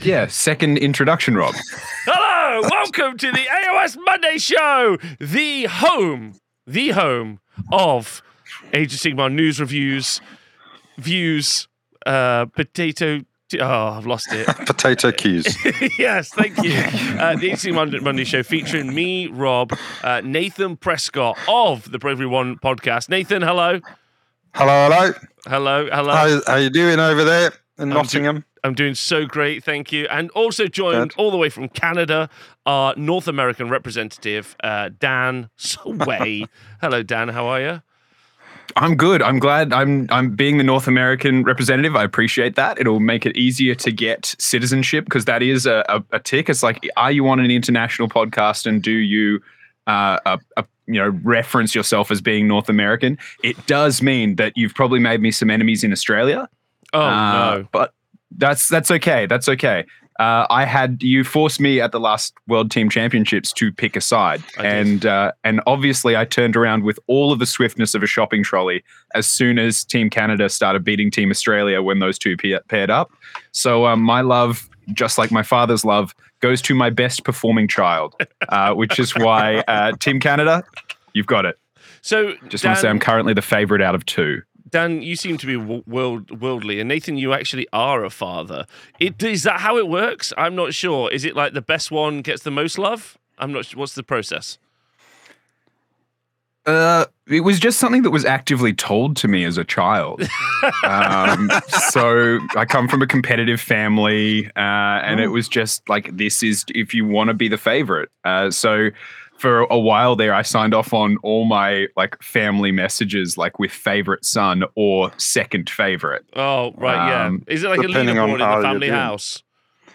Yeah, second introduction, Rob. Hello, welcome to the AOS Monday Show, the home, the home of Age of Sigmar news reviews, views, uh, potato. Oh, I've lost it. Potato cues. yes, thank you. Uh, the Age of Sigmar Monday, Monday Show featuring me, Rob, uh, Nathan Prescott of the Bravery One podcast. Nathan, hello. hello, hello. Hello, hello. How, how you doing over there in I'm do- Nottingham? I'm doing so great, thank you. And also joined Good. all the way from Canada, our North American representative, uh, Dan Sway. Hello, Dan. How are you? I'm good. I'm glad I'm I'm being the North American representative. I appreciate that. It'll make it easier to get citizenship because that is a, a, a tick. It's like, are you on an international podcast and do you uh, a, a, you know reference yourself as being North American? It does mean that you've probably made me some enemies in Australia. Oh Uh, no. But that's that's okay. That's okay. Uh, I had you forced me at the last World Team Championships to pick a side, I and uh, and obviously I turned around with all of the swiftness of a shopping trolley as soon as Team Canada started beating Team Australia when those two pa- paired up. So um, my love, just like my father's love, goes to my best performing child, uh, which is why uh, Team Canada, you've got it. So, Just Dan, want to say I'm currently the favorite out of two. Dan, you seem to be world worldly, and Nathan, you actually are a father. It, is that how it works? I'm not sure. Is it like the best one gets the most love? I'm not sure. What's the process? Uh, it was just something that was actively told to me as a child. um, so I come from a competitive family, uh, and it was just like this is if you want to be the favorite. Uh, so for a while there, I signed off on all my like family messages, like with favorite son or second favorite. Oh, right, Um, yeah. Is it like a depending on leaderboard in the family house?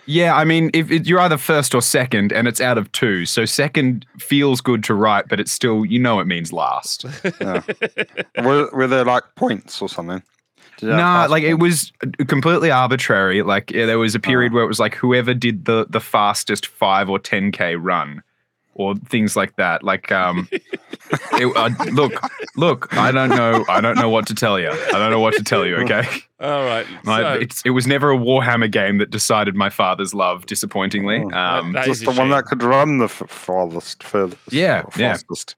Yeah, I mean, if it, you're either first or second, and it's out of two, so second feels good to write, but it's still you know it means last. Yeah. were, were there like points or something? Did you have Nah, fast like it was completely arbitrary. Like yeah, there was a period Oh. where it was like whoever did the the fastest five or ten k run, or things like that. Like um, it, uh, look, look, I don't know, I don't know what to tell you. I don't know what to tell you. Okay, All right. My- so- it's, it was never a Warhammer game that decided my father's love. Disappointingly, Oh. um, That Just the a one that could run the f- farthest, furthest. Yeah, or yeah. fastest.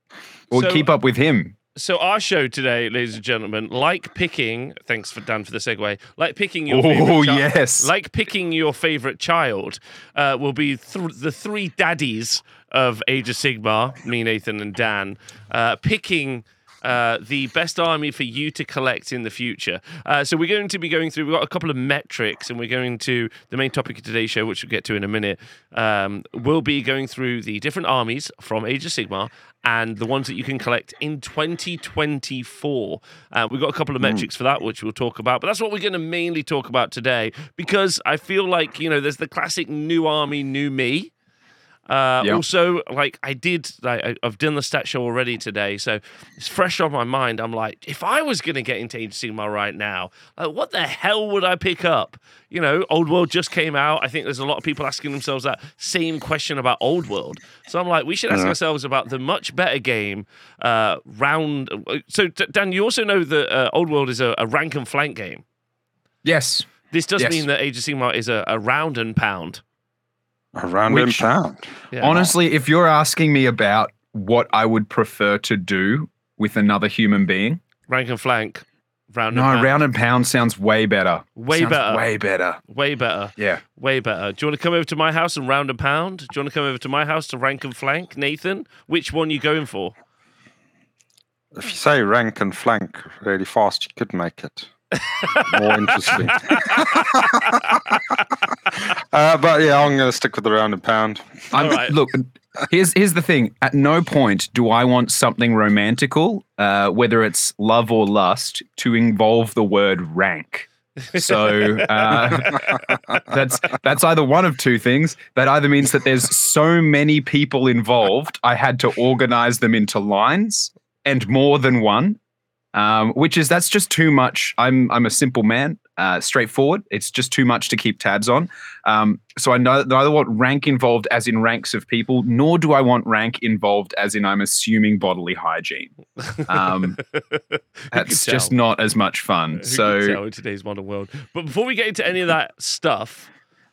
or So- keep up with him. So our show today, ladies and gentlemen, like picking. Thanks for Dan for the segue. Like picking your. Oh favorite chi- yes, Like picking your favorite child, uh, will be th- the three daddies of Age of Sigmar, me, Nathan, and Dan, uh, picking. Uh, the best army for you to collect in the future. Uh, so we're going to be going through. We've got a couple of metrics, and we're going to the main topic of today's show, which we'll get to in a minute. Um, we'll be going through the different armies from Age of Sigmar and the ones that you can collect in 2024. Uh, we've got a couple of metrics for that, which we'll talk about. But that's what we're going to mainly talk about today because I feel like, you know, there's the classic new army, new me. Uh, Yeah. Also, like I did, like, I've done the stat show already today, so it's fresh on my mind. I'm like, if I was going to get into Age of Sigmar right now, like, what the hell would I pick up? You know, Old World just came out. I think there's a lot of people asking themselves that same question about Old World. So I'm like, we should ask Yeah. ourselves about the much better game. Uh, round. So D- Dan, you also know that uh, Old World is a, a rank and flank game. yes. This does Yes. mean that Age of Sigmar is a, a round and pound. A random Which- pound. Yeah. Honestly, if you're asking me about what I would prefer to do with another human being, rank and flank. Round no, and pound. round and pound sounds way better. Way Sounds better. Way better. Way better. Yeah. Way better. Do you want to come over to my house and round and pound? Do you want to come over to my house to rank and flank? Nathan, which one you going for? If you say rank and flank really fast, you could make it more interesting. uh, but yeah, I'm going to stick with the round and pound. I'm, All right. Look, here's here's the thing. At no point do I want something romantical, uh, whether it's love or lust, to involve the word rank. So uh, that's that's either one of two things. That either means that there's so many people involved, I had to organize them into lines and more than one, um, which is that's just too much. I'm I'm a simple man, uh, straightforward. It's just too much to keep tabs on. Um, so I no- neither want rank involved as in ranks of people, nor do I want rank involved as in I'm assuming bodily hygiene. Um, that's just not as much fun. Who So in today's modern world. But before we get into any of that stuff,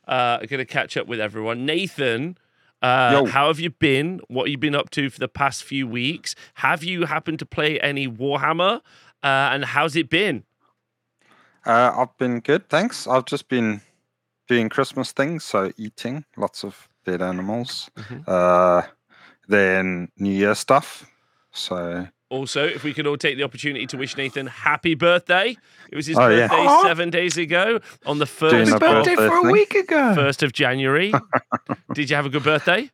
Uh, going to catch up with everyone. Nathan, uh, how have you been? What have you been up to for the past few weeks? Have you happened to play any Warhammer? Uh, and how's it been? Uh, I've been good, thanks. I've just been doing Christmas things, so eating lots of dead animals. Mhm. Uh, then New Year stuff. So Also, if we could all take the opportunity to wish Nathan happy birthday. It was his Oh, birthday Aw. seven days ago on the first, a of, birthday birthday for a week ago. first of January. Did you have a good birthday?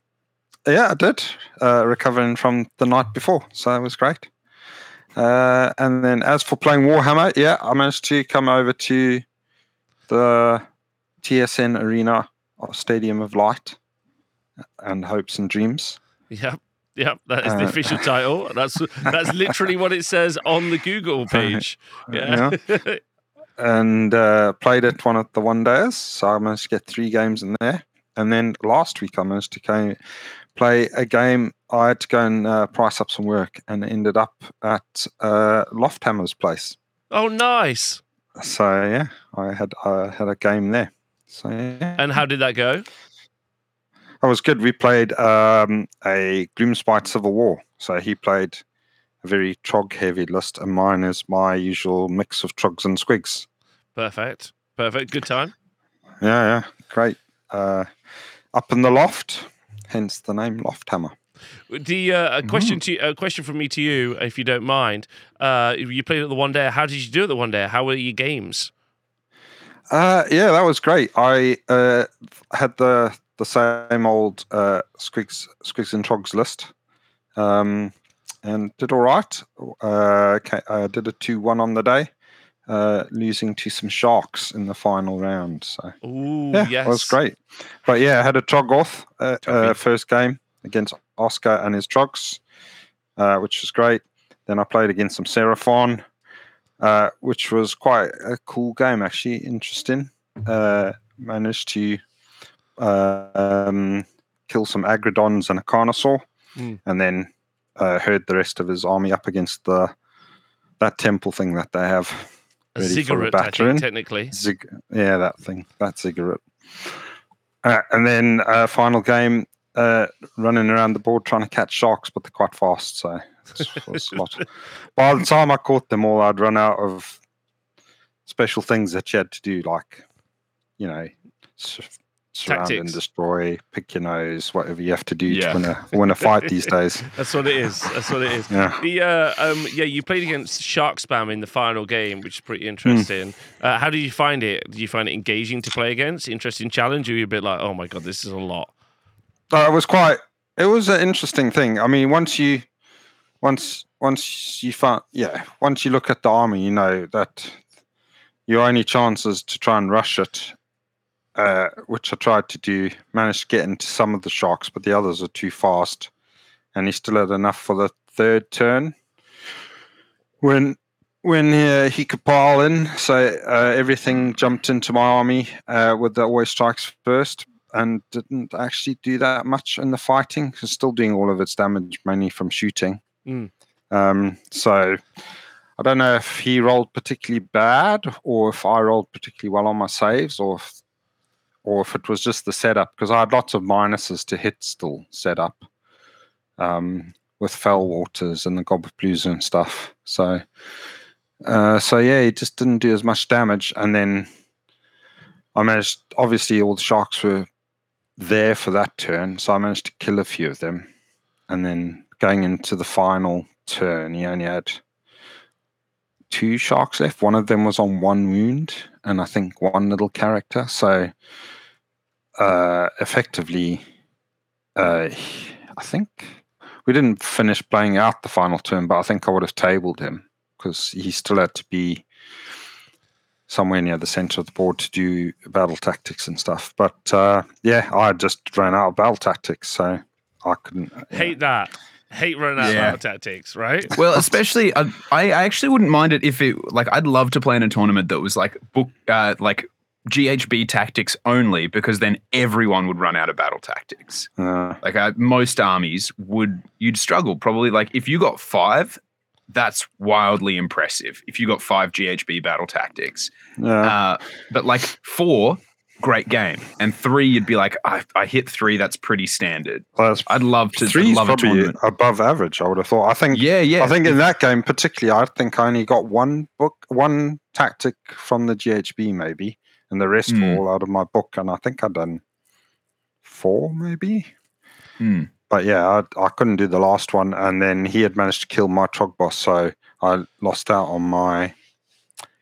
yeah, I did. Uh, recovering from the night before, so it was great. Uh, and then as for playing Warhammer, yeah, I managed to come over to the TSN Arena or Stadium of Light and Hopes and Dreams. Yep. Yep, that is the Uh, official title. That's that's literally what it says on the Google page. Yeah. and uh, played it one of the one days. So I managed to get three games in there. And then last week I managed to go play a game. I had to go and uh, price up some work and ended up at uh, Lofthammer's place. oh, nice. So yeah, I had I had a game there. So yeah, And how did that go? That was good. We played um, a Gloomspite Civil War. So he played a very trog heavy list, and mine is my usual mix of trogs and squigs. Perfect. Perfect. Good time. Yeah, yeah, great. Uh, up in the loft, hence the name Lofthammer. The uh, a question to a question from me to you, if you don't mind. Uh, you played at the one day. How did you do at the one day? How were your games? Uh, yeah, that was great. I uh, had the the same old uh, squigs, squigs and trogs list, um, and did all right. Uh, okay, I did a two one on the day, uh, losing to some sharks in the final round. So Ooh, yeah, yes, it was great. But yeah, I had a Trogoth uh, uh, first game against Oscar and his Trogs, uh, which was great. Then I played against some Seraphon, uh, which was quite a cool game, actually. Interesting. Uh, managed to uh, um, kill some Aggradons and a Carnosaur, Mm. and then uh, herd the rest of his army up against the that temple thing that they have. A ziggurat, I think, technically. Zig- yeah, that thing, that cigarette. Uh, and then uh, final game, uh, running around the board trying to catch sharks, but they're quite fast, so it was a lot. By the time I caught them all, I'd run out of special things that you had to do, like you know, surround and destroy, pick your nose, whatever you have to do Yeah. to win a win a fight these days. That's what it is. That's what it is. Yeah. The uh, um, yeah, you played against Shark Spam in the final game, which is pretty interesting. Uh, how did you find it? Did you find it engaging to play against? Interesting challenge? Or were you a bit like, oh my god, this is a lot? Uh, it was quite. It was an interesting thing. I mean, once you, once once you find, yeah, once you look at the army, you know that your only chance is to try and rush it, uh, which I tried to do. Managed to get into some of the sharks, but the others are too fast, and he still had enough for the third turn. When when uh, he could pile in, so uh, everything jumped into my army uh, with the always strikes first and didn't actually do that much in the fighting. It's still doing all of its damage mainly from shooting. Mm. Um, so I don't know if he rolled particularly bad or if I rolled particularly well on my saves or if, or if it was just the setup because I had lots of minuses to hit still set up um, with Fellwaters and the goblet blues and stuff. So uh, so yeah, he just didn't do as much damage and then I managed obviously all the sharks were there for that turn, so I managed to kill a few of them. And then going into the final turn, he only had two sharks left. One of them was on one wound, and I think one little character. So uh, effectively, uh, I think we didn't finish playing out the final turn, but I think I would have tabled him because he still had to be somewhere near the center of the board to do battle tactics and stuff. But uh, yeah, I just ran out of battle tactics, so I couldn't. yeah. Hate that. Hate running out Yeah. of tactics, right? Well, especially I, I actually wouldn't mind it if it like I'd love to play in a tournament that was like book uh, like GHB tactics only because then everyone would run out of battle tactics. Uh, Like uh, most armies would you'd struggle probably like if you got 5 that's wildly impressive if you got 5 GHB battle tactics. yeah, Uh, but like 4 great game. And three, you'd be like, I, I hit three, that's pretty standard. Well, I'd love to Three's love a probably above average. I would have thought. I think. Yeah, yeah. I think in that game particularly, I think I only got one book, one tactic from the GHB maybe, and the rest were all out of my book. And I think I'd done four maybe. Hmm. But yeah, I, I couldn't do the last one, and then he had managed to kill my trog boss, so I lost out on my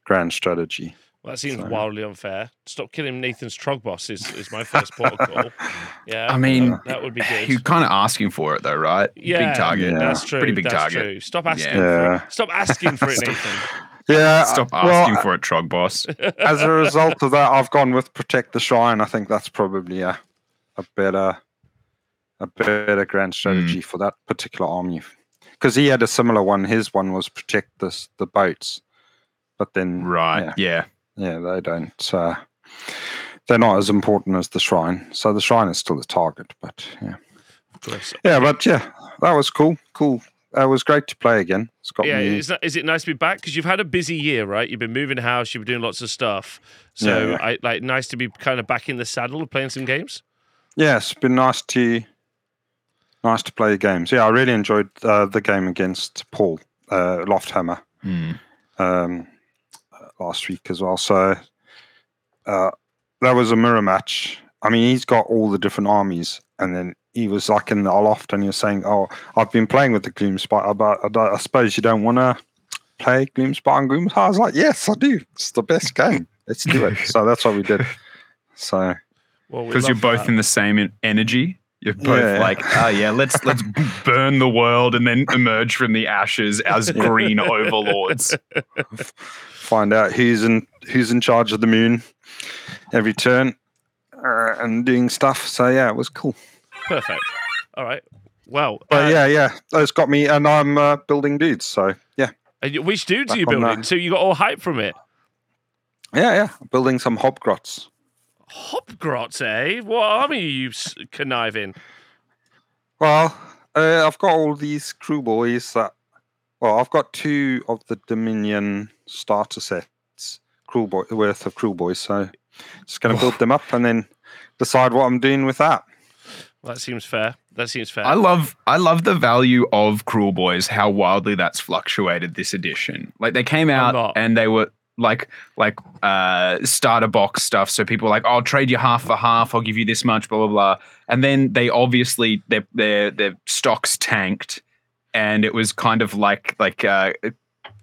grand strategy. Well, that seems So- wildly unfair. Stop killing Nathan's trog boss is, is my first protocol. Yeah, I mean, that, that would be good. You're kind of asking for it though, right? yeah, Big target. Yeah. That's true. Pretty big that's target. True. Stop asking Yeah. for it. Stop asking for it, Nathan. Yeah, uh, Stop well, asking uh, for it, Trog Boss. as a result of that, I've gone with protect the shrine. I think that's probably a a better a better grand strategy hmm. for that particular army because he had a similar one. His one was protect this the boats, but then Right. yeah, Yeah. Yeah, they don't. Uh, they're not as important as the shrine. So the shrine is still the target, but yeah, yeah, but yeah, that was cool. Cool. It was great to play again. It's got Yeah, me. is, that, is it nice to be back? Because you've had a busy year, right? You've been moving house, you've been doing lots of stuff. So, Yeah, yeah. I like nice to be kind of back in the saddle playing some games. Yeah, it's been nice to nice to play games. Yeah, I really enjoyed uh, the game against Paul uh, Lofthammer Hmm. um, last week as well. So uh, that was a mirror match. I mean, he's got all the different armies, and then he was like in the loft, and you're saying, "Oh, I've been playing with the Gloomspite, but I, I suppose you don't want to play Gloomspite and Gloom." I was like, "Yes, I do. It's the best game. Let's do it." so that's what we did. So Well, we Because you're both that. in the same energy. You're both Yeah. like, oh yeah, let's let's burn the world and then emerge from the ashes as green overlords. find out who's in who's in charge of the moon every turn uh, and doing stuff. So yeah, it was cool. perfect. All right. Well, But uh, yeah, yeah, it's got me, and I'm uh, building dudes. So yeah, and which dudes are you building? that. So you got all hype from it. yeah, yeah, building some hobgrots. Hobgrots, eh? What army are you s- conniving? Well, uh, I've got all these crew boys that. Well, I've got two of the Dominion starter sets, Kruleboy worth of Kruleboyz. So just going to build them up and then decide what I'm doing with that. Well, that seems fair. That seems fair. I love I love the value of Kruleboyz, how wildly that's fluctuated this edition. Like they came out and they were like like uh starter box stuff. So people were like, I'll trade you half for half, I'll give you this much, blah blah blah. And then they obviously their their their stocks tanked and it was kind of like like uh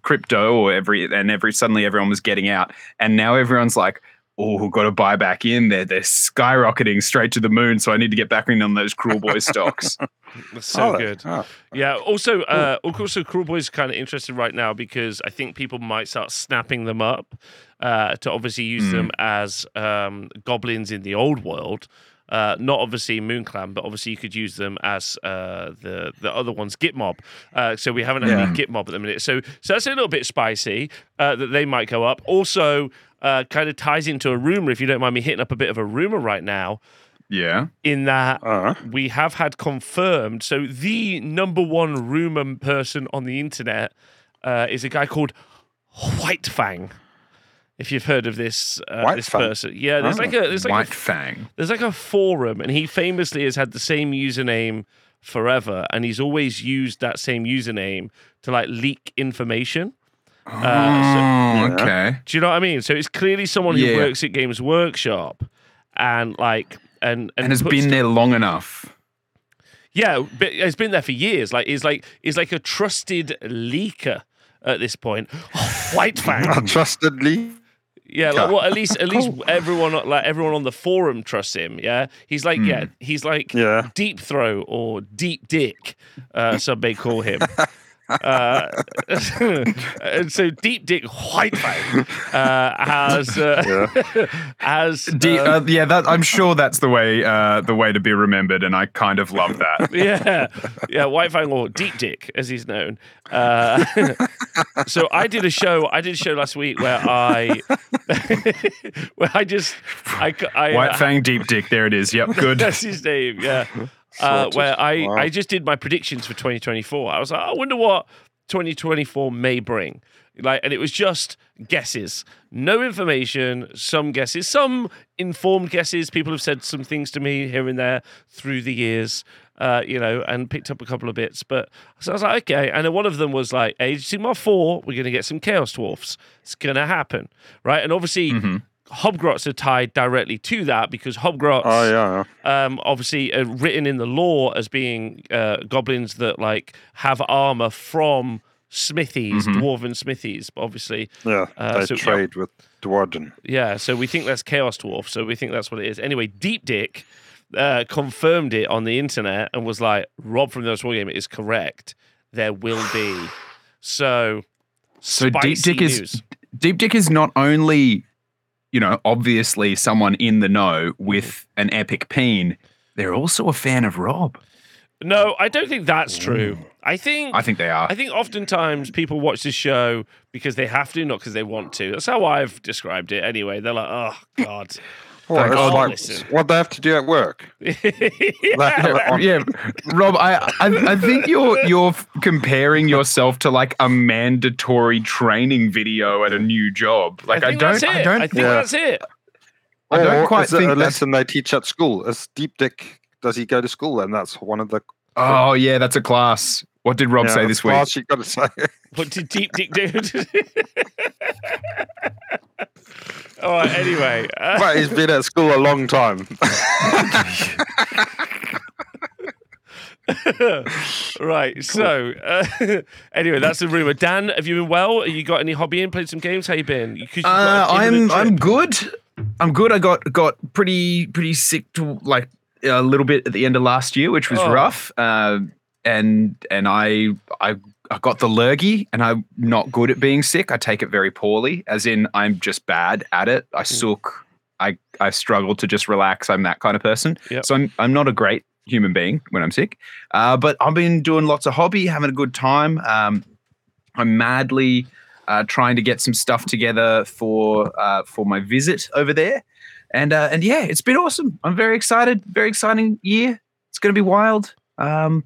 crypto or every and every suddenly everyone was getting out. And now everyone's like, oh, got to buy back in. They're they're skyrocketing straight to the moon. So I need to get back in on those Kruleboy stocks. That's so Oh, good. oh. Yeah. Also, uh, also, Kruleboyz is kind of interested right now because I think people might start snapping them up uh, to obviously use Hmm. them as um, goblins in the old world. Uh, not obviously Moon Clan, but obviously you could use them as uh, the the other ones, Git Mob. Uh, so we haven't had Yeah. any Git Mob at the minute. So so that's a little bit spicy uh, that they might go up. Also, uh, kind of ties into a rumor. If you don't mind me hitting up a bit of a rumor right now, Yeah. in that Uh, we have had confirmed. So the number one rumor person on the internet uh, is a guy called White Fang. If you've heard of this uh, White this Fang? person, yeah, there's Oh. like a there's like White a, Fang. there's like a forum, and he famously has had the same username forever, and he's always used that same username to like leak information. Oh, Yeah. okay. Do you know what I mean? So it's clearly someone who Yeah. works at Games Workshop, and like and and, And has puts been there long enough. Yeah, but it's been there for years. Like is like is like a trusted leaker at this point. White a trusted lead. Yeah, like, well, at least at least everyone like everyone on the forum trusts him. Yeah, he's like yeah, he's like Yeah. deep throw or deep dick. Uh, some may call him. Uh, and so deep dick white fang uh, has uh, has D- uh, yeah, that I'm sure that's the way uh, the way to be remembered, and I kind of love that. yeah, yeah, White Fang or Deep Dick, as he's known. Uh, so I did a show. I did a show last week where I, where I just, I White uh, Fang Deep Dick. There it is. Yep, good. That's his name. Yeah. Uh, where I, Wow. I just did my predictions for 2024. I was like, I wonder what 2024 may bring. Like, and it was just guesses, no information, some guesses, some informed guesses. People have said some things to me here and there through the years, uh, you know, and picked up a couple of bits. But so I was like, okay. And then one of them was like, Age of Sigmar 4, we're going to get some Chaos Dwarfs. It's going to happen, right? And obviously, Mhm. Hobgrots are tied directly to that because Hobgrots Oh yeah. um, obviously uh, written in the lore as being uh, goblins that like have armor from smithies, Mhm. dwarven smithies. Obviously, Yeah. Uh, they so- trade with dwarven. yeah. So we think that's chaos dwarf. So we think that's what it is. Anyway, Deep Dick uh, confirmed it on the internet and was like, "Rob from the War Game is correct. There will be." So, So Deep spicy Dick is- Deep Dick is not only, you know, obviously someone in the know with mm-hmm. an epic peen, they're also a fan of Rob. No, I don't think that's true. Mm. I think I think they are. I think oftentimes people watch this show because they have to, not because they want to. That's how I've described it. Anyway, they're like, "Oh God." Well, Thank it's like what they have to do at work. yeah. That- yeah, Rob, I, I I think you're you're compararing yourself to like a mandatory training video at a new job. Like I, think don't that's it. I don't think Yeah. that's it. I don't Or quite is it think a that's- lesson they teach at school. Is deep dick? Does he go to school? And that's one of the. Oh yeah, that's a class. What did Rob yeah, say that's this week? class You got to say. What did Deep Dick do? All right. Anyway, uh, but he's been at school a long time. right. So, uh, anyway, that's the rumor. Dan, have you been well? Have you got any hobby in? Played some games? How you been? You- you've Uh, I'm I'm good. I'm good. I got got pretty pretty sick to like a little bit at the end of last year, which was Oh. rough. Uh, and and I I I got the lurgy, and I'm not good at being sick. I take it very poorly, as in I'm just bad at it. Hmm. I suck. I I struggle to just relax. I'm that kind of person. Yep. So I'm I'm not a great human being when I'm sick. Uh, but I've been doing lots of hobby, having a good time. Um, I'm madly uh, trying to get some stuff together for uh, for my visit over there, and uh, and yeah, it's been awesome. I'm very excited. Very exciting year. It's going to be wild. Um,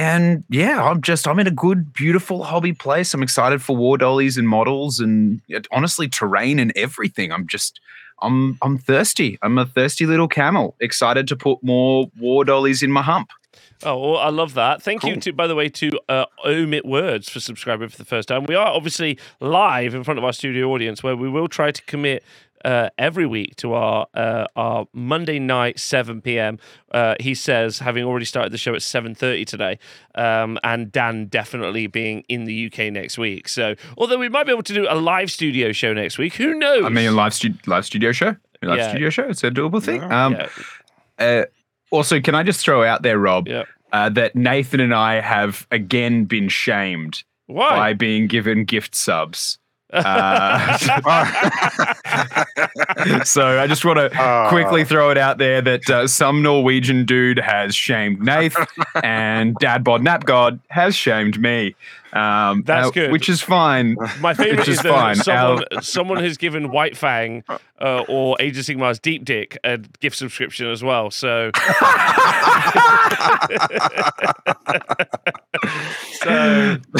and yeah, I'm just I'm in a good, beautiful hobby place. I'm excited for war dollies and models, and honestly, terrain and everything. I'm just I'm I'm thirsty. I'm a thirsty little camel. Excited to put more war dollies in my hump. Oh, well, I love that. Thank you to, by the way, to uh, Omit Words for subscribing for the first time. We are obviously live in front of our studio audience, where we will try to commit uh, every week to our uh, our Monday night seven p.m. Uh, he says, having already started the show at seven thirty today, um, and Dan definitely being in the UK next week. So, although we might be able to do a live studio show next week, who knows? I mean, a live stu- live studio show. A live Yeah. studio show. It's a doable thing. Yeah. Um, yeah, uh, also, can I just throw out there, Rob, yeah. uh, that Nathan and I have again been shamed by being given gift subs. Uh, so I just want to Ah. quickly throw it out there that uh, some Norwegian dude has shamed Nath, and Dad Bod Napgod has shamed me. Um, That's uh, good. which is fine. My favorite Which is, is that fine. someone someone has given White Fang uh, or Age of Sigmar's Deep Dick a gift subscription as well. So, so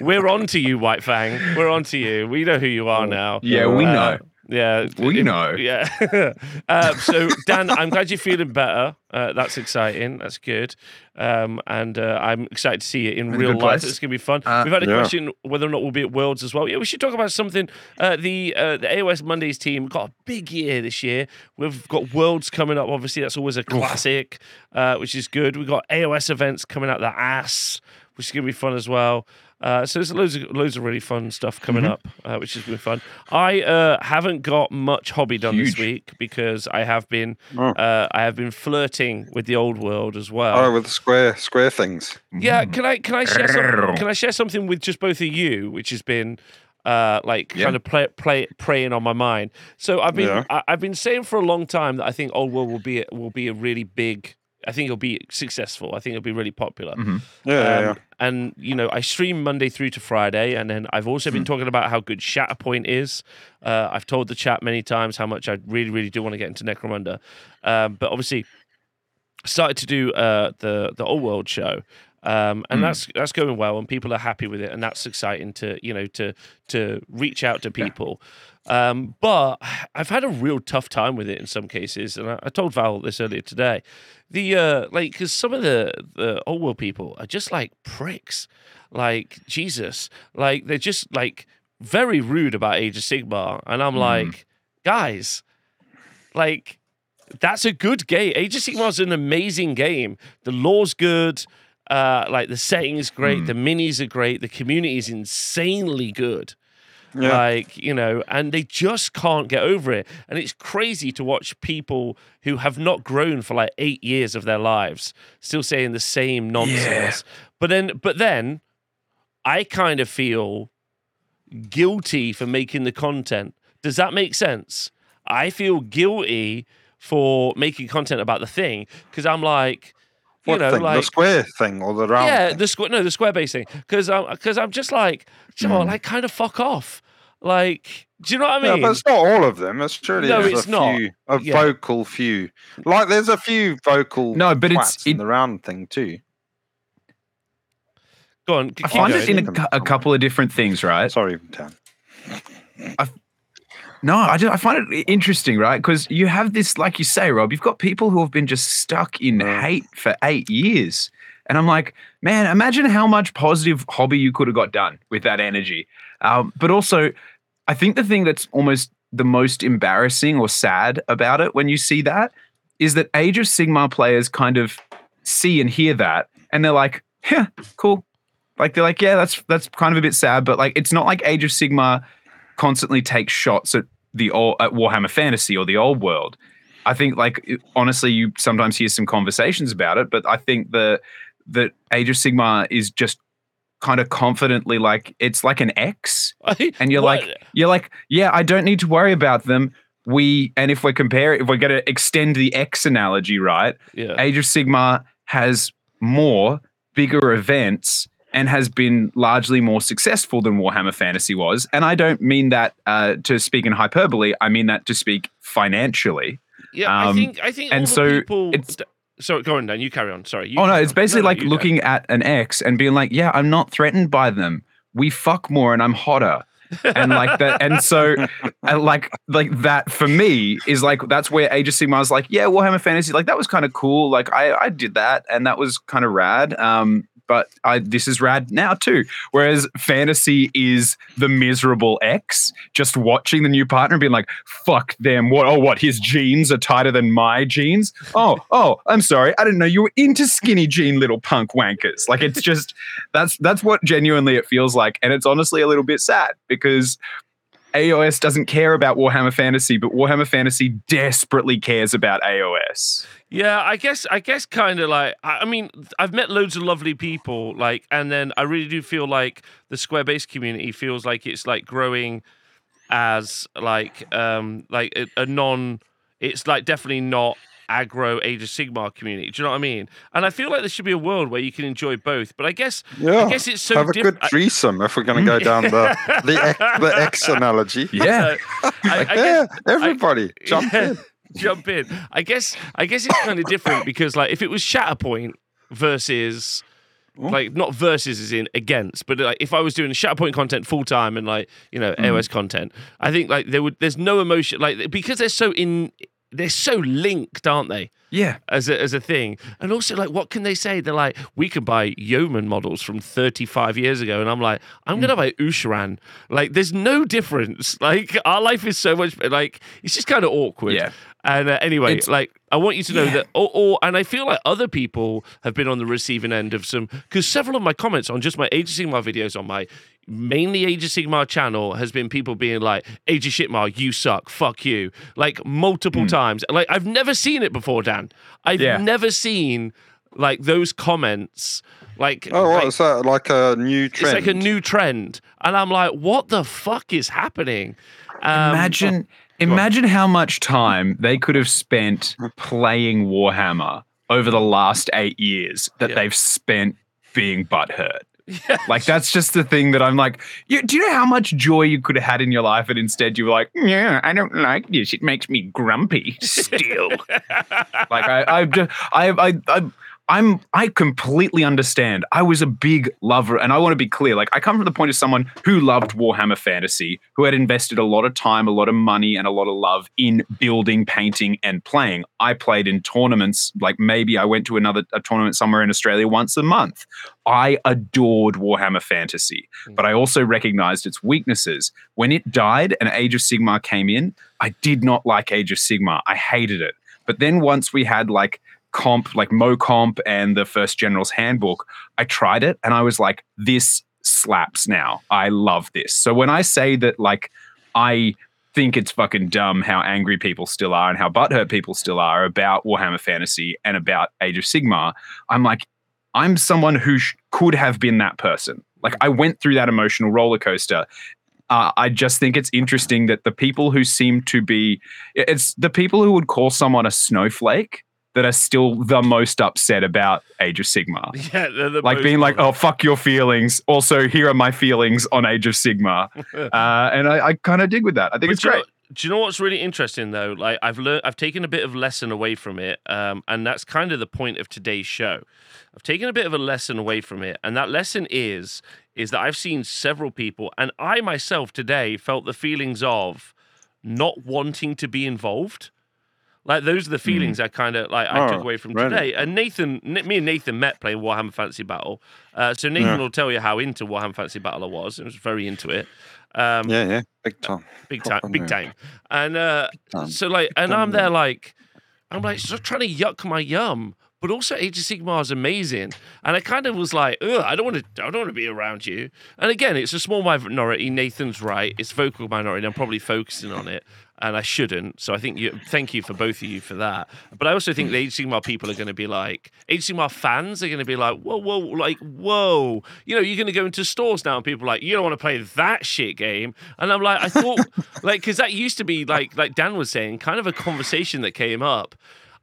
we're, we're on to you, White Fang. We're on to you. We know who you are now. Yeah, we Uh, know. Yeah, We know. Yeah. uh, so, Dan, I'm glad you're feeling better. Uh, that's exciting. That's good. Um, and uh, I'm excited to see it in In a real life. It's going to be fun. Uh, We've had a Yeah. question whether or not we'll be at Worlds as well. Yeah, we should talk about something. Uh, the uh, the AOS Mondays team got a big year this year. We've got Worlds coming up. Obviously, that's always a classic, uh, which is good. We've got AOS events coming out the ass, which is going to be fun as well. Uh, so there's loads of loads of really fun stuff coming Mm-hmm. up, uh, which has been fun. I uh, haven't got much hobby done this week because I have been Oh. uh, I have been flirting with the old world as well. oh, with the square square things. Yeah, can I can I share some, can I share something with just both of you, which has been uh, like Yeah. kind of play, play preying on my mind. So I've been Yeah. I, I've been saying for a long time that I think Old World will be will be a really big. I think it'll be successful. I think it'll be really popular. Mhm. Yeah, yeah, Um, yeah. And you know, I stream Monday through to Friday, and then I've also Hmm. been talking about how good Shatterpoint is. Uh, I've told the chat many times how much I really, really do want to get into Necromunda, um, but obviously started to do uh, the the old world show. Um, and Mm. that's that's going well, and people are happy with it, and that's exciting to you know to to reach out to people. Um, but I've had a real tough time with it in some cases, and I, I told Val this earlier today. The uh, like because some of the the old world people are just like pricks, like Jesus, like they're just like very rude about Age of Sigmar, and I'm Mm. like, guys, like that's a good game. Age of Sigmar is an amazing game. The lore's good. Uh, like the setting is great. Mm. The minis are great. The community is insanely good. Yeah. Like, you know, and they just can't get over it. And it's crazy to watch people who have not grown for like eight years of their lives still saying the same nonsense. But then, but then I kind of feel guilty for making the content. Does that make sense? I feel guilty for making content about the thing because I'm like, you what know, thing? the square thing or the round? yeah, thing? the square no, the square base thing. Because I'm because I'm just like, do you know Mm. like kind of fuck off. Like, do you know what I Yeah, mean? but it's not all of them. It's surely No, it's a not. few, a Yeah. vocal few. Like there's a few vocal. No, but it's- in it- the round thing too. Go on, keep I find going. it in a, a couple of different things, right? Sorry, Dan. No, I, just, I find it interesting, right? Because you have this, like you say, Rob, you've got people who have been just stuck in hate for eight years. And I'm like, man, imagine how much positive hobby you could have got done with that energy. Um, but also, I think the thing that's almost the most embarrassing or sad about it when you see that is that Age of Sigmar players kind of see and hear that and they're like, yeah, cool. Like they're like, yeah, that's that's kind of a bit sad, but like it's not like Age of Sigmar constantly takes shots at the old at Warhammer Fantasy or the old world. I think like it- honestly, you sometimes hear some conversations about it, but I think the that Age of Sigmar is just kind of confidently like it's like an X, and you're like you're like, yeah, I don't need to worry about them. We and if we compare, if we're going to extend the X analogy, right? yeah, Age of Sigmar has more bigger events and has been largely more successful than Warhammer Fantasy was. And I don't mean that uh, to speak in hyperbole. I mean that to speak financially. yeah. I um, think I think and so people. it's- Sorry, go on, Dan. You carry on. Sorry. You oh no, it's basically No, no, like go. looking at an X and being like, yeah, I'm not threatened by them. We fuck more and I'm hotter. and like that and so and like like that for me is like that's where Age of Sigmar is like yeah Warhammer Fantasy like that was kind of cool like I I did that and that was kind of rad um but I this is rad now too. Whereas fantasy is the miserable ex just watching the new partner and being like fuck them. What oh what his jeans are tighter than my jeans oh oh I'm sorry. I didn't know you were into skinny jean little punk wankers. Like it's just that's that's what genuinely it feels like. And it's honestly a little bit sad because AOS doesn't care about Warhammer Fantasy, but Warhammer Fantasy desperately cares about AOS. Yeah, I guess I guess kind of like I mean I've met loads of lovely people like and then I really do feel like the Square Base community feels like it's like growing as like um like a, a non it's like definitely not aggro Age of Sigmar community. Do you know what I mean? And I feel like there should be a world where you can enjoy both. But I guess Yeah. I guess it's so Have a different. good threesome if we're going to go down the the X, the X analogy. Yeah. I, I guess yeah, everybody jump Yeah, in. jump in. I guess I guess it's kind of different because like if it was Shatterpoint versus Ooh. like not versus is in against, but like if I was doing Shatterpoint content full time and like you know Mm. Content, I think like there would there's no emotion like because they're so in they're so linked, aren't they? Yeah. as a, as a thing. And also, like, what can they say? They're like, we can buy Yeoman models from 35 years ago. And I'm like, I'm going to hmm. buy Ushoran. Like, there's no difference. Like, our life is so much, like, it's just kind of awkward. Yeah. And uh, anyway, It's- like, I want you to know Yeah. that, or, or, and I feel like other people have been on the receiving end of some, because several of my comments on just my Age of Sigmar videos on my mainly Age of Sigmar channel has been people being like, Age of Shitmar, you suck, fuck you, like multiple times. Like, I've never seen it before, Dan. I've Yeah. never seen like those comments. Like, Oh, what like, is that? Like a new trend? it's like a new trend. And I'm like, what the fuck is happening? Um, imagine imagine how much time they could have spent playing Warhammer over the last eight years that Yeah. they've spent being butthurt. Like that's just the thing that I'm like. You, do you know how much joy you could have had in your life, and instead you were like, "Yeah, I don't like this. It makes me grumpy." Still, like I, I just, I, I, I, I'm I completely understand. I was a big lover, and I want to be clear. Like I come from the point of someone who loved Warhammer Fantasy, who had invested a lot of time, a lot of money, and a lot of love in building, painting, and playing. I played in tournaments, like maybe I went to another a tournament somewhere in Australia once a month. I adored Warhammer Fantasy, hmm. but I also recognized its weaknesses. When it died and Age of Sigmar came in, I did not like Age of Sigmar. I hated it. But then once we had like comp, like Mo Comp and the first General's Handbook, I tried it and I was like, this slaps now. I love this. So when I say that, like, I think it's fucking dumb how angry people still are and how butthurt people still are about Warhammer Fantasy and about Age of Sigmar, I'm like, I'm someone who sh- could have been that person. Like, I went through that emotional roller coaster. Uh, I just think it's interesting that the people who seem to be, it's the people who would call someone a snowflake that are still the most upset about Age of Sigmar. Yeah, they're the Like being like, oh, fuck your feelings. Also, here are my feelings on Age of Sigmar, Uh, and I, I kind of dig with that. I think But it's great. know- do you know what's really interesting though? Like I've learned, I've taken a bit of lesson away from it, um, and that's kind of the point of today's show. I've taken a bit of a lesson away from it, and that lesson is is that I've seen several people, and I myself today felt the feelings of not wanting to be involved. Like those are the feelings I kind of like I took Oh, away from today. And Nathan, N- me and Nathan met playing Warhammer Fantasy Battle. Uh, so Nathan Yeah. will tell you how into Warhammer Fantasy Battle I was. I was very into it. Um, Yeah, yeah, big time. big time, big time. And uh, time. so like, and I'm there like, I'm like, sort of trying to yuck my yum, but also Age of Sigmar is amazing. And I kind of was like, Ugh, I don't want to, I don't want to be around you. And again, it's a small minority. Nathan's right. It's vocal minority. I'm probably focusing on it. And I shouldn't. So I think you thank you for both of you for that. But I also think the Age Sigmar people are going to be like, Age Sigmar fans are going to be like, whoa, whoa, like, whoa. You know, you're going to go into stores now and people are like, you don't want to play that shit game. And I'm like, I thought, like, because that used to be like, like Dan was saying, kind of a conversation that came up.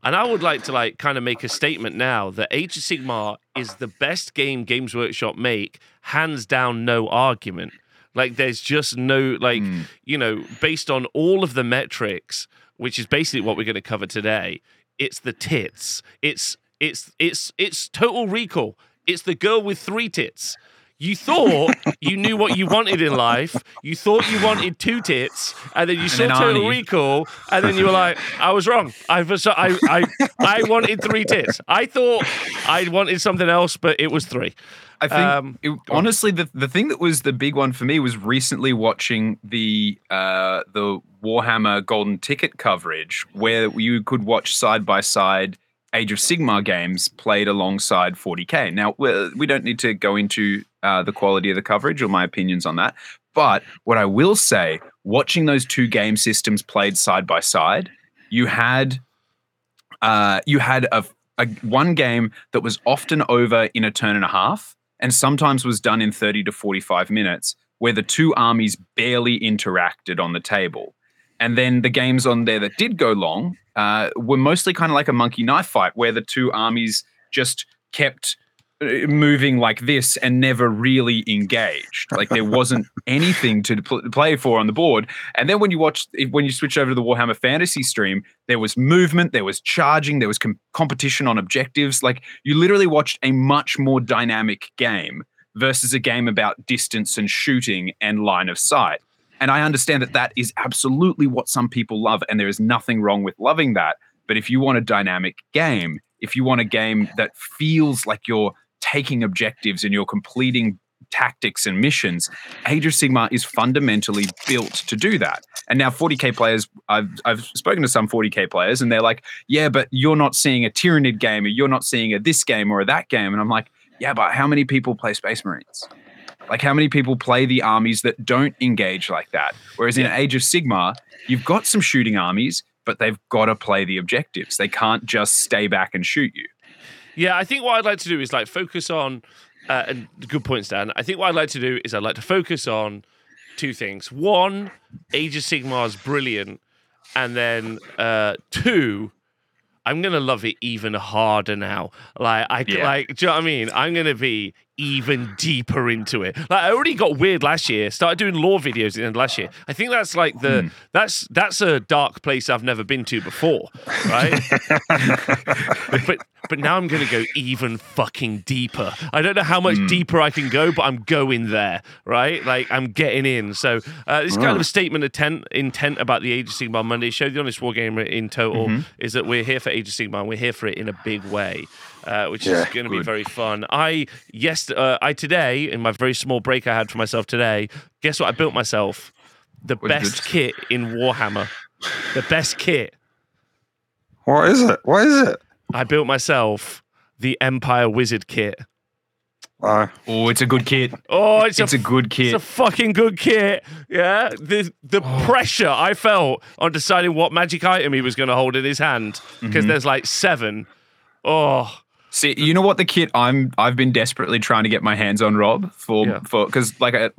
And I would like to like kind of make a statement now that Age of Sigmar is the best game Games Workshop make, hands down, no argument. Like there's just no like hmm. you know based on all of the metrics, which is basically what we're going to cover today. It's the tits. It's it's it's it's Total Recall. It's the girl with three tits. You thought you knew what you wanted in life. You thought you wanted two tits, and then you saw then Total Arnie. Recall, and then you were like, "I was wrong. I was I I I wanted three tits. I thought I wanted something else, but it was three. I think Um, it- honestly, the the thing that was the big one for me was recently watching the uh, the Warhammer Golden Ticket coverage, where you could watch side by side Age of Sigmar games played alongside 40k. Now we we don't need to go into uh, the quality of the coverage or my opinions on that, but what I will say, watching those two game systems played side by side, you had uh, you had a, a one game that was often over in a turn and a half, and sometimes was done in 30 to 45 minutes, where the two armies barely interacted on the table. And then the games on there that did go long uh, were mostly kind of like a monkey knife fight, where the two armies just kept moving like this and never really engaged. Like there wasn't anything to pl- play for on the board. And then when you watch, when you switch over to the Warhammer Fantasy stream, there was movement, there was charging, there was com- competition on objectives. Like you literally watched a much more dynamic game versus a game about distance and shooting and line of sight. And I understand that that is absolutely what some people love, and there is nothing wrong with loving that. But if you want a dynamic game, if you want a game that feels like you're taking objectives and you're completing tactics and missions, Age of Sigmar is fundamentally built to do that. And now 40k players, I've I've spoken to some 40k players, and they're like, "Yeah, but you're not seeing a Tyranid game, or you're not seeing a this game or a that game." And I'm like, "Yeah, but how many people play Space Marines?" Like, how many people play the armies that don't engage like that? Whereas in Age of Sigmar, you've got some shooting armies, but they've got to play the objectives. They can't just stay back and shoot you. Yeah, I think what I'd like to do is like focus on. Uh, and good points, Dan. I think what I'd like to do is I'd like to focus on two things. One, Age of Sigmar is brilliant, and then uh, two, I'm gonna love it even harder now. Like I Yeah. like, do you know what I mean? I'm gonna be even deeper into it. Like I already got weird last year. Started doing lore videos in last year. I think that's like the that's that's a dark place I've never been to before, right? but but now I'm going to go even fucking deeper. I don't know how much Mm. deeper I can go, but I'm going there, right? Like I'm getting in. So uh, this is kind of a statement of intent, intent about the Age of Sigmar Monday show. The honest wargamer in total Mm-hmm. is that we're here for Age of Sigmar. and We're here for it in a big way. Uh, which is going to be very fun. I yes, uh, I today in my very small break I had for myself today. Guess what? I built myself the What is best it? kit in Warhammer. The best kit. What is it? What is it? I built myself the Empire Wizard kit. Uh, Oh, it's a good kit. Oh, it's, It's a, a good kit. it's a fucking good kit. Yeah, the the Oh. pressure I felt on deciding what magic item he was going to hold in his hand because Mm-hmm. there's like seven. Oh, See, you know what the kit I'm I've been desperately trying to get my hands on, Rob, for Yeah. for because like I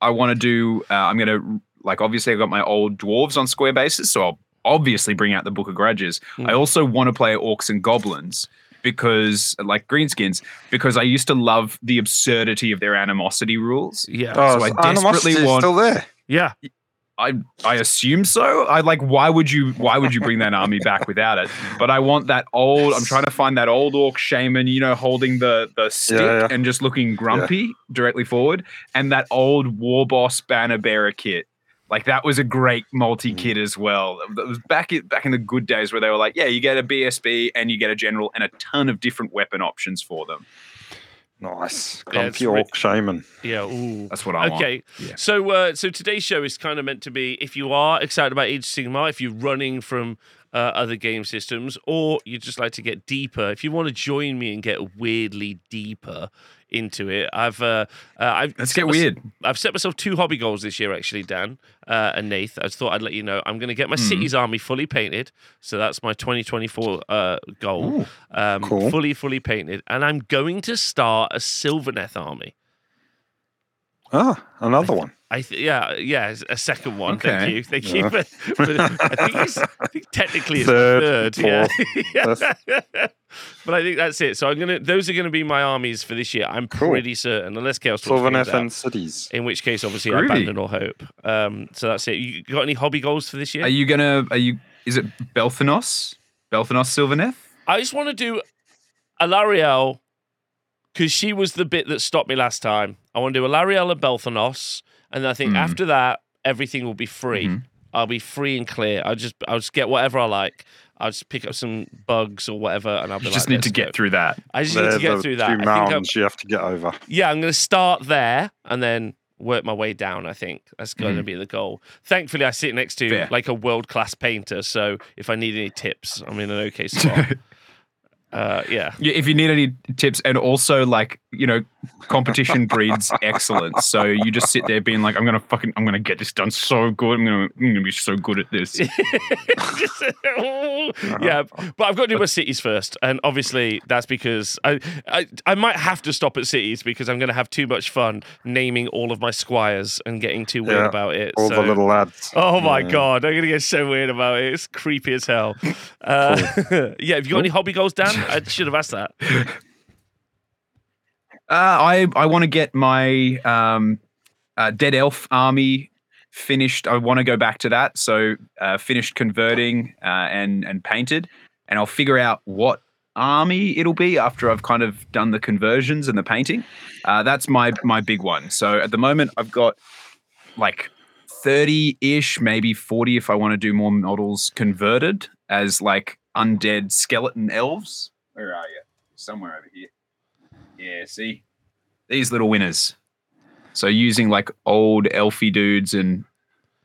I want to do. Uh, I'm gonna like obviously I've got my old dwarves on square bases, so I'll obviously bring out the Book of Grudges. Hmm. I also want to play orcs and goblins because like greenskins because I used to love the absurdity of their animosity rules. yeah, oh, So I so animosity desperately is want- still there. yeah. I I assume so. I like why would you why would you bring that army back without it? But I want that old. I'm trying to find that old orc shaman, you know, holding the the stick yeah. and just looking grumpy directly forward, and that old war boss banner bearer kit. Like that was a great multi kit Mm. as well. That was back in, back in the good days where they were like, yeah, you get a BSB and you get a general and a ton of different weapon options for them. Nice. Yeah, Grumpy re- Orc Shaman. Yeah, ooh. That's what I want. Okay, Yeah. so uh, so today's show is kind of meant to be if you are excited about Age of Sigmar, if you're running from uh, other game systems, or you just like to get deeper, if you want to join me and get weirdly deeper into it, I've uh, uh, I've Let's get weird. I've set myself two hobby goals this year, actually, Dan uh, and Nath. I just thought I'd let you know I'm going to get my Hmm. cities army fully painted, so that's my 2024 uh, goal. Um, cool. Fully, fully painted, and I'm going to start a Sylvaneth army. Ah, another one. I th- yeah yeah a second one. Thank you, thank Yeah. you. But, but I think it's, I think technically it's Third, third. yeah. fourth, but I think that's it. So I'm gonna those are gonna be my armies for this year. I'm Cool. pretty certain, unless Chaos Dwarfs figures Sylvaneth it out. and cities. In which case, obviously, I abandon all hope. Um, so that's it. You got any hobby goals for this year? Are you gonna? Are you? Is it Belthanos? Belthanos Sylvaneth? I just want to do Alarielle because she was the bit that stopped me last time. I want to do a and Belthanos, and I think Hmm. after that, everything will be free. Mhm. I'll be free and clear. I'll just I'll just get whatever I like. I'll just pick up some bugs or whatever, and I'll be You like, just need "Let's to get go." through that. I just need to get through that. two I think I'm, mountains you have to get over. yeah, I'm going to start there and then work my way down. I think that's going to Mhm. be the goal. Thankfully, I sit next to Fair. like a world class painter, so if I need any tips, I'm in an okay spot. Uh, yeah. Yeah, if you need any tips, and also like you know, competition breeds excellence. So you just sit there being like, I'm gonna fucking, I'm gonna get this done so good. I'm gonna, I'm gonna be so good at this. yeah, but I've got to do my cities first, and obviously that's because I, I I might have to stop at cities because I'm going to have too much fun naming all of my squires and getting too weird Yeah, about it. All so- the little lads. Oh my Yeah. god, I'm gonna get so weird about it. It's creepy as hell. Uh, yeah, have you got any hobby goals, Dan? I should have asked that. Uh, I I want to get my um, uh, dead elf army finished. I want to go back to that. So uh, finished converting uh, and and painted, and I'll figure out what army it'll be after I've kind of done the conversions and the painting. Uh, that's my my big one. So at the moment, I've got like thirty ish, maybe forty if I want to do more models converted as like undead skeleton elves. Where are you? Somewhere over here. Yeah, see these little winners. So using like old elfy dudes and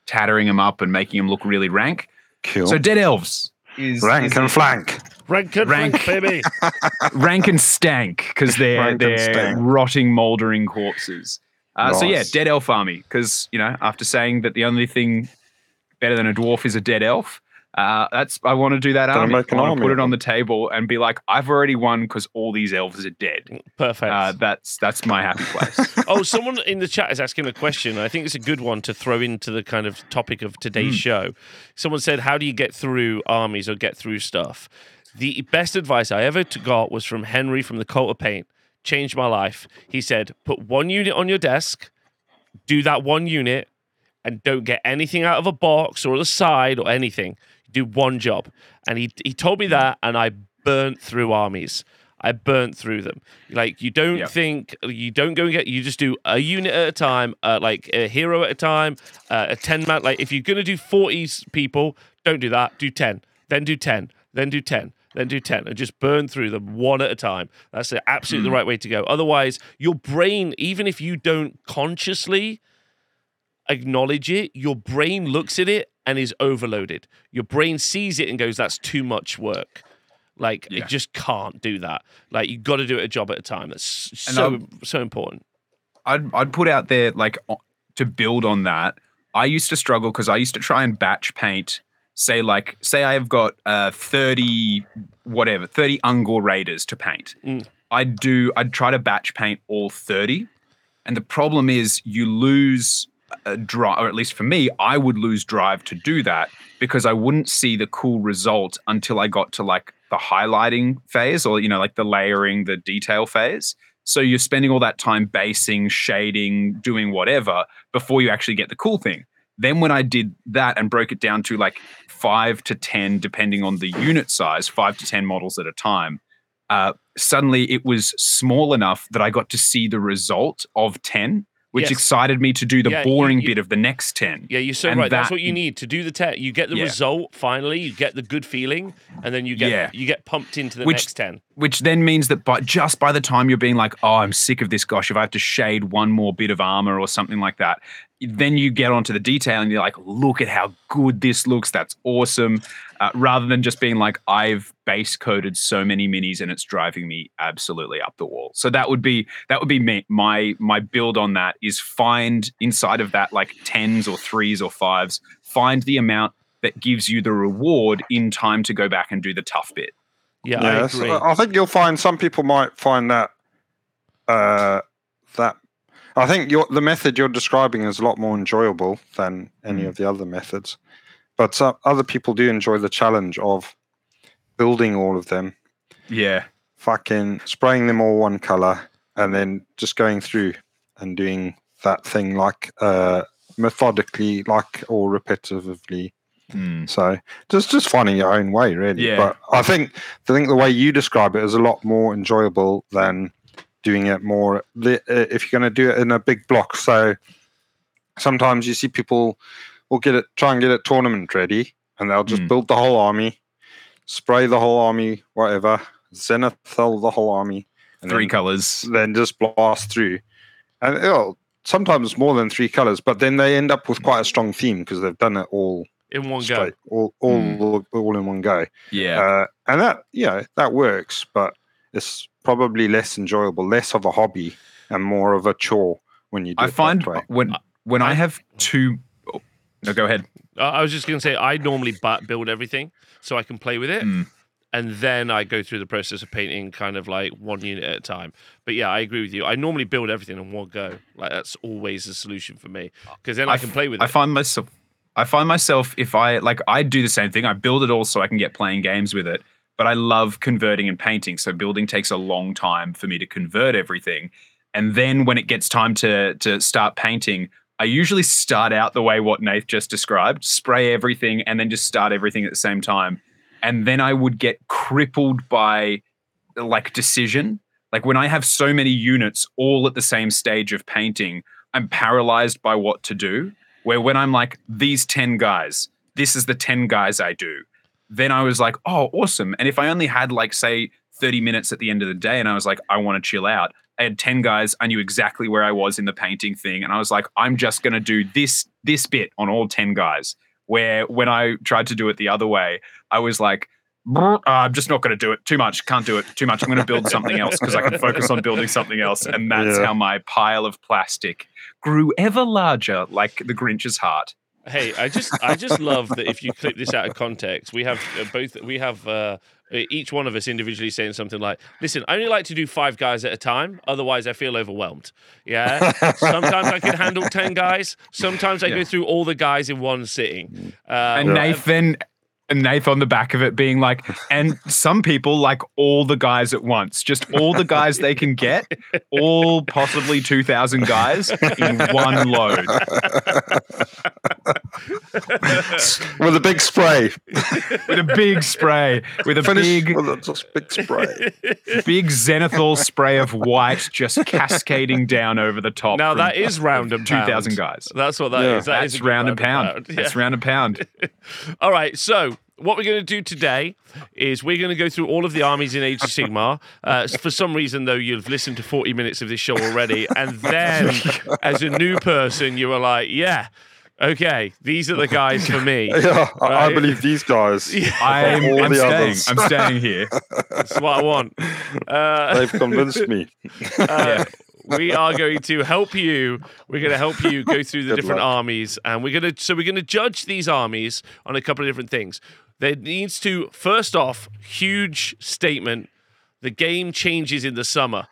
tattering them up and making them look really rank. Cool. So dead elves is Rank is and it. flank. Rank and Rank. rank, baby. rank and stank because they're Rank they're rotting, moldering corpses. Uh, So yeah, dead elf army because you know after saying that the only thing better than a dwarf is a dead elf. Uh, that's I want to do that army. I an want army to put it on the table and be like, I've already won because all these elves are dead. Perfect. Uh, that's that's my happy place. oh, someone in the chat is asking a question. I think it's a good one to throw into the kind of topic of today's Hmm. show. Someone said, "How do you get through armies or get through stuff?" The best advice I ever got was from Henry from the Coat of Paint. Changed my life. He said, "Put one unit on your desk, do that one unit, and don't get anything out of a box or the side or anything. Do one job." And he he told me that, and I burnt through armies. I burnt through them. Like you don't Yep. think you don't go and get. You just do a unit at a time, uh, like a hero at a time, uh, a ten man. Like if you're gonna do forty people, don't do that. Do ten, then do ten, then do ten, then do ten, and just burn through them one at a time. That's the, absolutely the right way to go. Otherwise, your brain, even if you don't consciously acknowledge it, your brain looks at it and is overloaded. Your brain sees it and goes, "That's too much work." Like Yeah. it just can't do that. Like you got to do it a job at a time. That's And so I'm- so important. I'd I'd put out there like to build on that. I used to struggle because I used to try and batch paint. Say like say I've got uh thirty whatever thirty Ungor Raiders to paint. Mm. I'd do I'd try to batch paint all thirty, and the problem is you lose drive, or at least for me, I would lose drive to do that because I wouldn't see the cool result until I got to like the highlighting phase or you know like the layering, the detail phase. So you're spending all that time basing, shading, doing whatever before you actually get the cool thing. Then when I did that and broke it down to like five to 10, depending on the unit size, five to 10 models at a time, uh, suddenly it was small enough that I got to see the result of 10, which Yes. excited me to do the Yeah, boring you- bit of the next 10. Yeah, you're so And right. That's what you need to do the test. You get the Yeah. result finally. You get the good feeling, and then you get Yeah. you get pumped into the Which- next ten. which then means that by just by the time you're being like, oh, I'm sick of this, gosh, if I have to shade one more bit of armor or something like that, then you get onto the detail and you're like, look at how good this looks. That's awesome. Uh, rather than just being like, I've base coded so many minis and it's driving me absolutely up the wall. So that would be that would be me. My my build on that is find inside of that like tens or threes or fives, find the amount that gives you the reward in time to go back and do the tough bit. Yeah, I Yes, agree. I think you'll find some people might find that uh, that I think your the method you're describing is a lot more enjoyable than any Mm. of the other methods. But some other people do enjoy the challenge of building all of them, Yeah. fucking spraying them all one color, and then just going through and doing that thing like uh, methodically, like or repetitively. Mm. So just just finding your own way, really. Yeah. But I think I think the way you describe it is a lot more enjoyable than doing it more. uh, If you're going to do it in a big block, so sometimes you see people will get it, try and get it tournament ready, and they'll just Mm. build the whole army, spray the whole army, whatever, zenithal the whole army, and Three then, colors. then just blast through, and it'll, sometimes more than three colors, but then they end up with quite a strong theme because they've done it all in one go. all all, Mm. all in one go. Yeah. Uh, and that yeah, that works, but it's probably less enjoyable, less of a hobby, and more of a chore when you do it. I it find that way. when when I, I- have two. No, go ahead. Uh, I was just going to say I normally build everything so I can play with it, Mm. and then I go through the process of painting kind of like one unit at a time. But yeah, I agree with you. I normally build everything in one go. Like that's always the solution for me because then I, I can play with I it. find myself. I find myself if I like I do the same thing. I build it all so I can get playing games with it. But I love converting and painting. So building takes a long time for me to convert everything. And then when it gets time to to start painting, I usually start out the way what Nath just described, spray everything and then just start everything at the same time. And then I would get crippled by like decision. Like when I have so many units all at the same stage of painting, I'm paralyzed by what to do. Where when I'm like, these 10 guys, this is the 10 guys I do, then I was like, oh, awesome. And if I only had like, say, 30 minutes at the end of the day and I was like, I want to chill out, I had 10 guys. I knew exactly where I was in the painting thing. And I was like, I'm just going to do this, this bit on all 10 guys. Where when I tried to do it the other way, I was like, "Brr, uh, I'm just not going to do it. Too much. Can't do it. Too much. I'm going to build something else because I can focus on building something else. And that's Yeah. how my pile of plastic grew ever larger, like the Grinch's heart. Hey, I just I just love that if you clip this out of context, we have uh, both we have uh, each one of us individually saying something like, "Listen, I only like to do five guys at a time. Otherwise, I feel overwhelmed. Yeah, sometimes I can handle ten guys. Sometimes I Yeah. go through all the guys in one sitting. Uh, and Nathan and Nath on the back of it being like, and some people like all the guys at once, just all the guys they can get, all possibly 2,000 guys in one load. with a big spray. with a big spray, with a Finish big, with a big spray. big Zenithal spray of white just cascading down over the top. Now that is round and two pound. guys. That's what that is. Yeah. That is That's a good round and pound. Yeah. That's round and pound. All right, so what we're going to do today is we're going to go through all of the armies in Age of Sigmar. Uh, for some reason, though, you've listened to 40 minutes of this show already, and then as a new person, you were like, yeah, okay, these are the guys for me. Yeah, I, I believe these guys. I'm, All I'm the staying. others. I'm staying here. That's what I want. Uh, They've convinced me. uh, we are going to help you. We're going to help you go through the Good different luck. armies, and we're going to so we're going to judge these armies on a couple of different things. There needs to first off, huge statement: the game changes in the summer.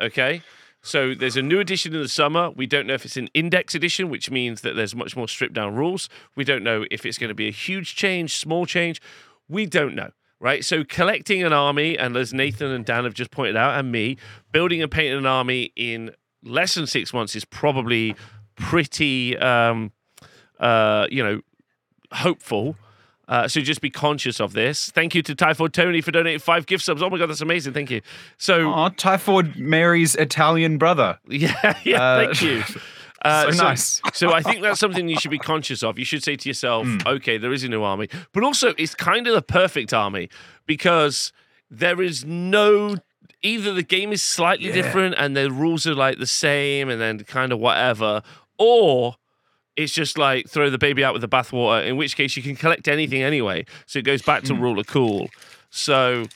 Okay. So there's a new edition in the summer. We don't know if it's an index edition, which means that there's much more stripped down rules. We don't know if it's going to be a huge change, small change. We don't know, right? So collecting an army, and as Nathan and Dan have just pointed out, and me, building and painting an army in less than six months is probably pretty, um, uh, you know, hopeful. Uh, so just be conscious of this. Thank you to Typhoid Tony for donating five gift subs. Oh my god, that's amazing! Thank you. So Oh, Typhoid Mary's Italian brother. yeah, yeah, Uh, thank you. Uh, so nice. so I think that's something you should be conscious of. You should say to yourself, Hmm. okay, there is a new army, but also it's kind of the perfect army because there is no either the game is slightly Yeah. different and the rules are like the same and then kind of whatever, or it's just like throw the baby out with the bathwater. In which case you can collect anything anyway, so it goes back Hmm. to rule of cool. So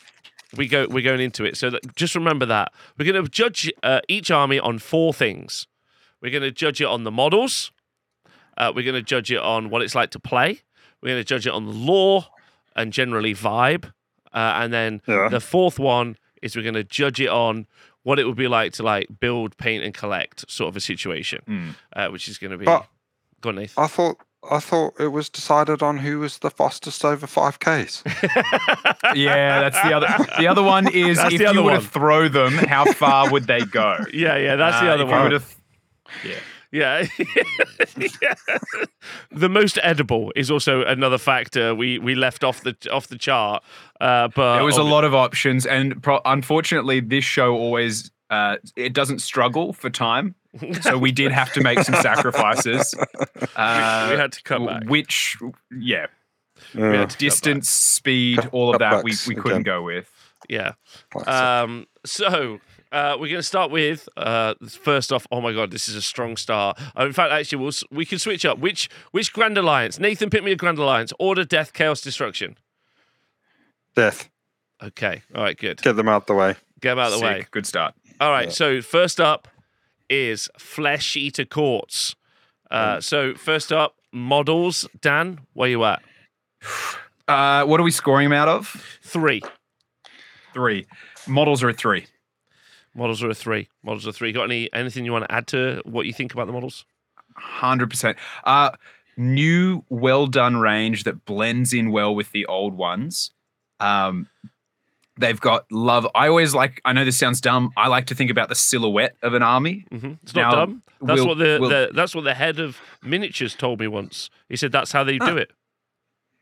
we go we're going into it. So that, just remember that we're going to judge uh, each army on four things. We're going to judge it on the models. Uh, we're going to judge it on what it's like to play. We're going to judge it on the lore and generally vibe. Uh, and then Yeah. the fourth one is we're going to judge it on what it would be like to like build, paint, and collect sort of a situation, Mm. uh, which is going to be. But- Go on, Nathan. I thought I thought it was decided on who was the fastest over five Ks. Yeah, that's the other. The other one is That's if you other were to throw them, how far would they go? yeah, yeah, that's the Uh, other if you one. were to th- Yeah. Yeah. the most edible is also another factor we we left off the off the chart. Uh, but There was a lot of options, and pro- unfortunately, this show always uh, it doesn't struggle for time. So we did have to make some sacrifices. Uh, we had to cut back. Which, yeah, We had to cut back. distance, speed, Cut- all of that we, we couldn't again. go with. Yeah. Um, so uh, we're going to start with uh, first off. Oh my god, this is a strong start. Uh, in fact, actually, we'll, we can switch up. Which which Grand Alliance? Nathan, pick me a Grand Alliance. Order, Death, Chaos, Destruction. Death. Okay. All right. Good. Get them out the way. Get 'em out of the Sick. way. Good start. All right. Yeah. So first up is Flesh Eater Courts. Uh, so first up, models. Dan, where you at? Uh, what are we scoring them out of? Three. Three. Models are at three. Models are a three. Models are three. Got any anything you want to add to what you think about the models? Hundred percent. Uh new, well done range that blends in well with the old ones. Um, they've got love. I always like. I know this sounds dumb. I like to think about the silhouette of an army. hmm It's not Now, dumb. That's we'll- what the, we'll- the that's what the head of miniatures told me once. He said that's how they do it.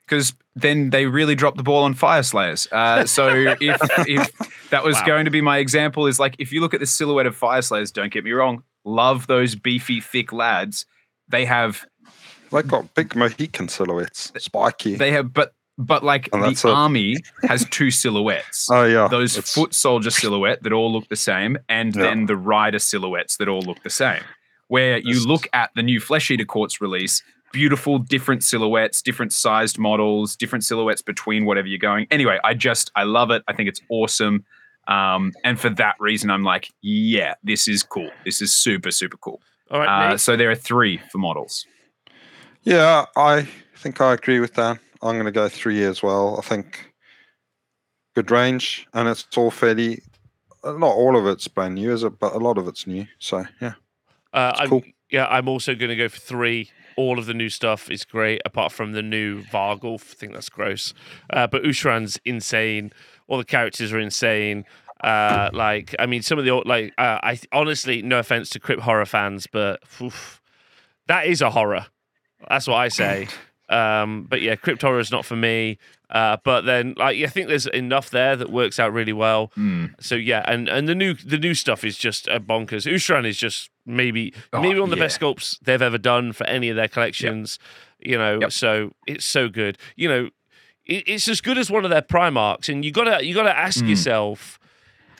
because then they really drop the ball on Fyreslayers. Uh, so if if that was Wow. going to be my example, is like if you look at the silhouette of Fyreslayers, don't get me wrong, love those beefy, thick lads. They have They got big Mohican silhouettes, spiky. they have, but but like And the a- army has two silhouettes. oh yeah, Those it's- foot soldier silhouette that all look the same, and Yeah. then the rider silhouettes that all look the same. Where you look at the new Flesh Eater Courts release, beautiful different silhouettes, different sized models, different silhouettes between whatever you're going. Anyway, I just I love it. I think it's awesome. Um, and for that reason, I'm like, yeah, this is cool. This is super, super cool. All right, Uh, so there are three for models. Yeah, I think I agree with that. I'm going to go three as well. I think good range, and it's all fairly. uh, Not all of it's brand new, is it? But a lot of it's new. So yeah, Uh, I'm, cool. Yeah, I'm also going to go for three. All of the new stuff is great, apart from the new Varghulf. I think that's gross. Uh, but Ushoran's insane. All the characters are insane. Uh, like, I mean, some of the like, uh, I honestly, no offense to Crypt horror fans, but oof, that is a horror. That's what I say. Um, but yeah, Crypt Horror is not for me. Uh, but then, like, I think there's enough there that works out really well. Mm. So yeah, and and the new the new stuff is just uh, bonkers. Ushoran is just maybe Oh, maybe one of the yeah. best sculpts they've ever done for any of their collections. You know, Yep. so it's so good. You know, it, it's as good as one of their Primarchs, and you gotta you gotta ask Mm. yourself,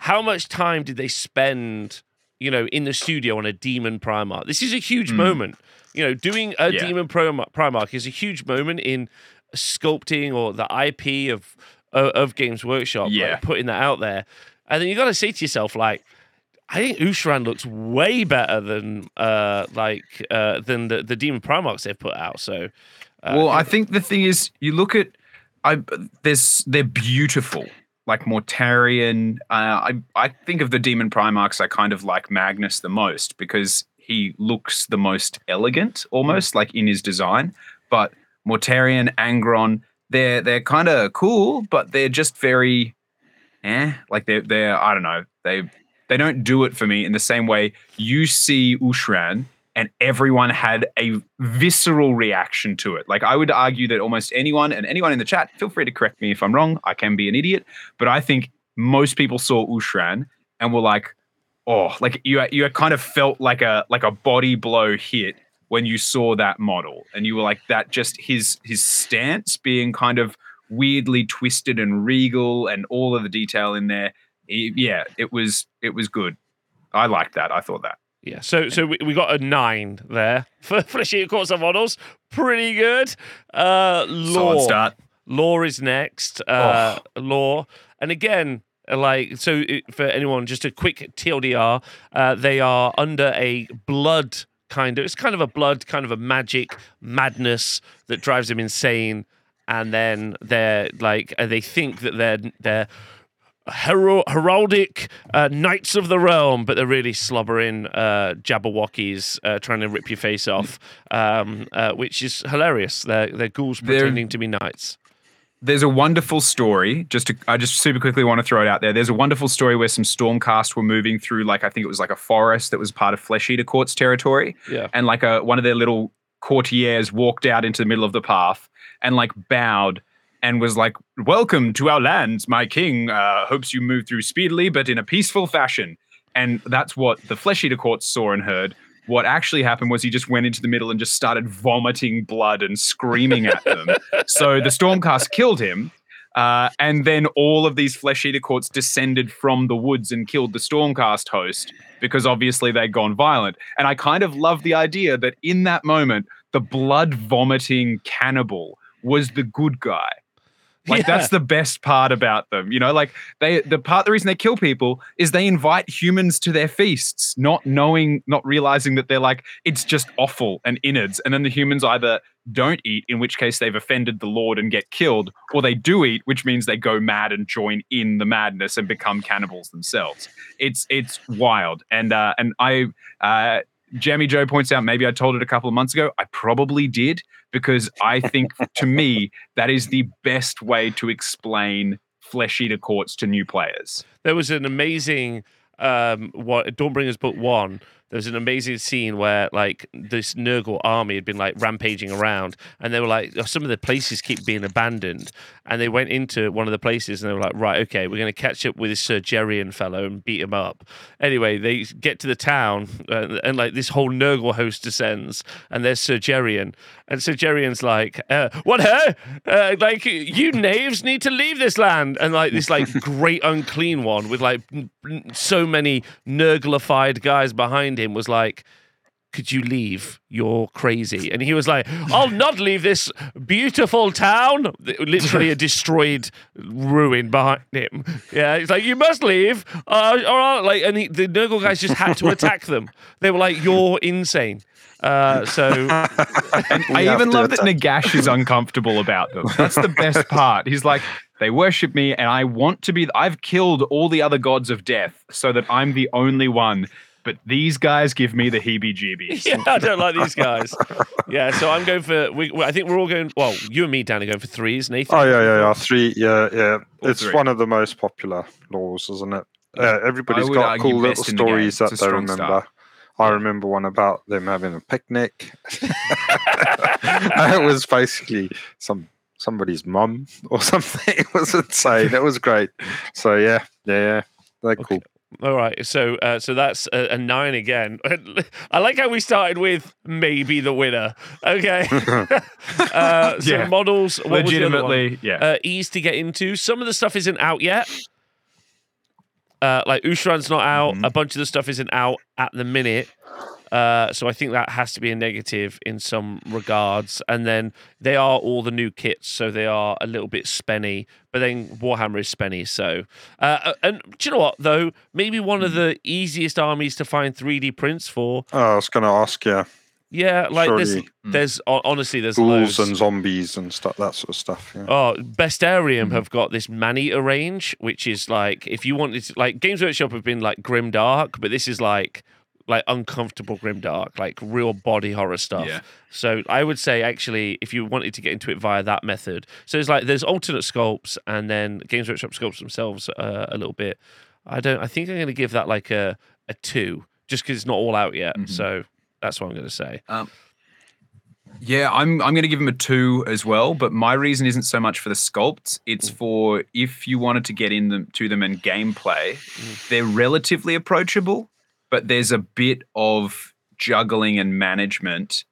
how much time did they spend? You know, in the studio on a demon Primarch. This is a huge Mm. moment. You know, doing a Yeah. demon Primarch, is a huge moment in sculpting or the IP of of, of Games Workshop. like, putting that out there, and then you got to say to yourself, like, I think Ushoran looks way better than uh like uh than the the Demon Primarchs they've put out. So, uh, well, I think the thing is, you look at, I there's they're beautiful, like Mortarion. Uh, I I think of the Demon Primarchs. I kind of like Magnus the most because he looks the most elegant, almost like in his design. But Mortarion, Angron, they're they're kind of cool, but they're just very, eh, like they're they're I don't know they they don't do it for me in the same way you see Ushoran and everyone had a visceral reaction to it. Like I would argue that almost anyone and anyone in the chat, feel free to correct me if I'm wrong. I can be an idiot, but I think most people saw Ushoran and were like, "Oh, like you you kind of felt like a like a body blow hit when you saw that model, and you were like that just his his stance being kind of weirdly twisted and regal and all of the detail in there. He- yeah, it was it was good. I liked that. I thought that. yeah. So so we, we got a nine there for Fleshy Courts of Models. Pretty good. Uh, Solid lore. start. Lore is next. Uh, Lore, and again, like so for anyone, just a quick TLDR. Uh, they are under a blood kind of. It's kind of a blood, kind of a magic madness that drives them insane, and then they're like uh, they think that they're they're. Hero- heraldic uh, knights of the realm, but they're really slobbering uh, jabberwockies uh, trying to rip your face off, um, uh, which is hilarious. They're, they're ghouls They're- pretending to be knights. There's a wonderful story. Just to, I just super quickly want to throw it out there. There's a wonderful story where some Stormcast were moving through, like I think it was like a forest that was part of Flesh Eater Court's territory, Yeah. and like a one of their little courtiers walked out into the middle of the path and like bowed and was like, "Welcome to our lands, my king. Uh, hopes you move through speedily, but in a peaceful fashion." And that's what the Flesh Eater Court saw and heard. What actually happened was he just went into the middle and just started vomiting blood and screaming at them. so the Stormcast killed him. Uh, and then all of these flesh eater courts descended from the woods and killed the Stormcast host because obviously they'd gone violent. And I kind of love the idea that in that moment, the blood vomiting cannibal was the good guy. Like Yeah. that's the best part about them. You know, like they the part the reason they kill people is they invite humans to their feasts, not knowing, not realizing that they're like, it's just offal and innards. And then the humans either don't eat, in which case they've offended the Lord and get killed, or they do eat, which means they go mad and join in the madness and become cannibals themselves. It's it's wild. And uh and I uh Jamie Joe points out maybe I told it a couple of months ago. I probably did because I think to me that is the best way to explain flesh eater courts to new players. There was an amazing um what Dawnbringers book one. There was an amazing scene where like this Nurgle army had been like rampaging around and they were like "Oh, some of the places keep being abandoned and they went into one of the places and they were like right okay we're going to catch up with this Sir fellow and beat him up. Anyway, they get to the town and, and like this whole Nurgle host descends and there's Sir and Sir like uh, what huh? Uh, like you knaves need to leave this land and like this like great unclean one with like so many Nurglified guys behind him was like could you leave? You're crazy. And he was like, I'll not leave this beautiful town. Literally a destroyed ruin behind him. Yeah, he's like, you must leave. Uh, all right. Like, and he, the Nurgle guys just had to attack them. They were like, you're insane. Uh, so I even to love that. Nagash is uncomfortable about them. That's the best part. He's like, they worship me, and I want to be. I've killed all the other gods of death so that I'm the only one. But these guys give me the heebie-jeebies. yeah, I don't like these guys. Yeah, so I'm going for. We, I think we're all going. Well, you and me, Dan, are going for threes. Nathan. Oh yeah, yeah, yeah. Three, yeah, yeah. All it's three. one of the most popular lores, isn't it? Uh, everybody's would got cool little best in the stories It's a that they remember. start. I remember one about them having a picnic. it was basically some somebody's mum or something. It was insane. It was great. So yeah, yeah, yeah. They're Okay. cool. All right, so uh, so that's a, a nine again. I like how we started with maybe the winner. Okay, uh, so Yeah. models what was the? Legitimately, yeah. uh, ease to get into. Some of the stuff isn't out yet. Uh, like Ushoran's not out. Mhm. A bunch of the stuff isn't out at the minute. Uh, so I think that has to be a negative in some regards. And then they are all the new kits, so they are a little bit spenny. But then Warhammer is spenny. So, uh, and do you know what though? Maybe one of the easiest armies to find 3D prints for. Oh, I was going to ask you, Yeah, like there's, Surely. there's hon- honestly there's ghouls loads. and zombies and stuff, that sort of stuff. Yeah. Oh, Bestarium have got this Maneater range, which is like if you wanted to, like Games Workshop have been like grim dark, but this is like like uncomfortable grim dark, like real body horror stuff. Yeah. So I would say actually, if you wanted to get into it via that method, so it's like there's alternate sculpts and then Games Workshop sculpts themselves uh, a little bit. I don't. I think I'm going to give that like a a two, just because it's not all out yet. Mhm. So that's what I'm going to say. Yeah, I'm I'm going to give him a two as well. But my reason isn't so much for the sculpts; it's for if you wanted to get in them to them and gameplay, they're relatively approachable, but there's a bit of juggling and management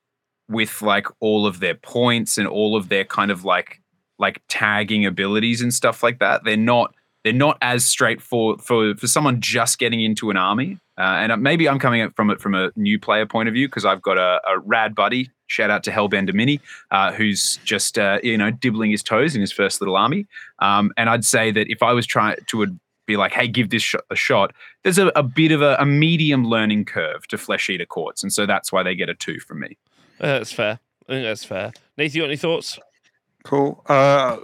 with like all of their points and all of their kind of like like tagging abilities and stuff like that. They're not they're not as straightforward for for someone just getting into an army. Uh, and maybe I'm coming from it from a new player point of view because I've got a, a rad buddy. Shout out to Hellbender Mini, uh, who's just uh, you know dibbling his toes in his first little army. Um, and I'd say that if I was trying to be like, hey, give this sh- a shot. There's a, a bit of a, a medium learning curve to Flesh Eater Courts, and so that's why they get a two from me. Uh, that's fair. I think that's fair. Nathan, you got any thoughts? Cool. Uh,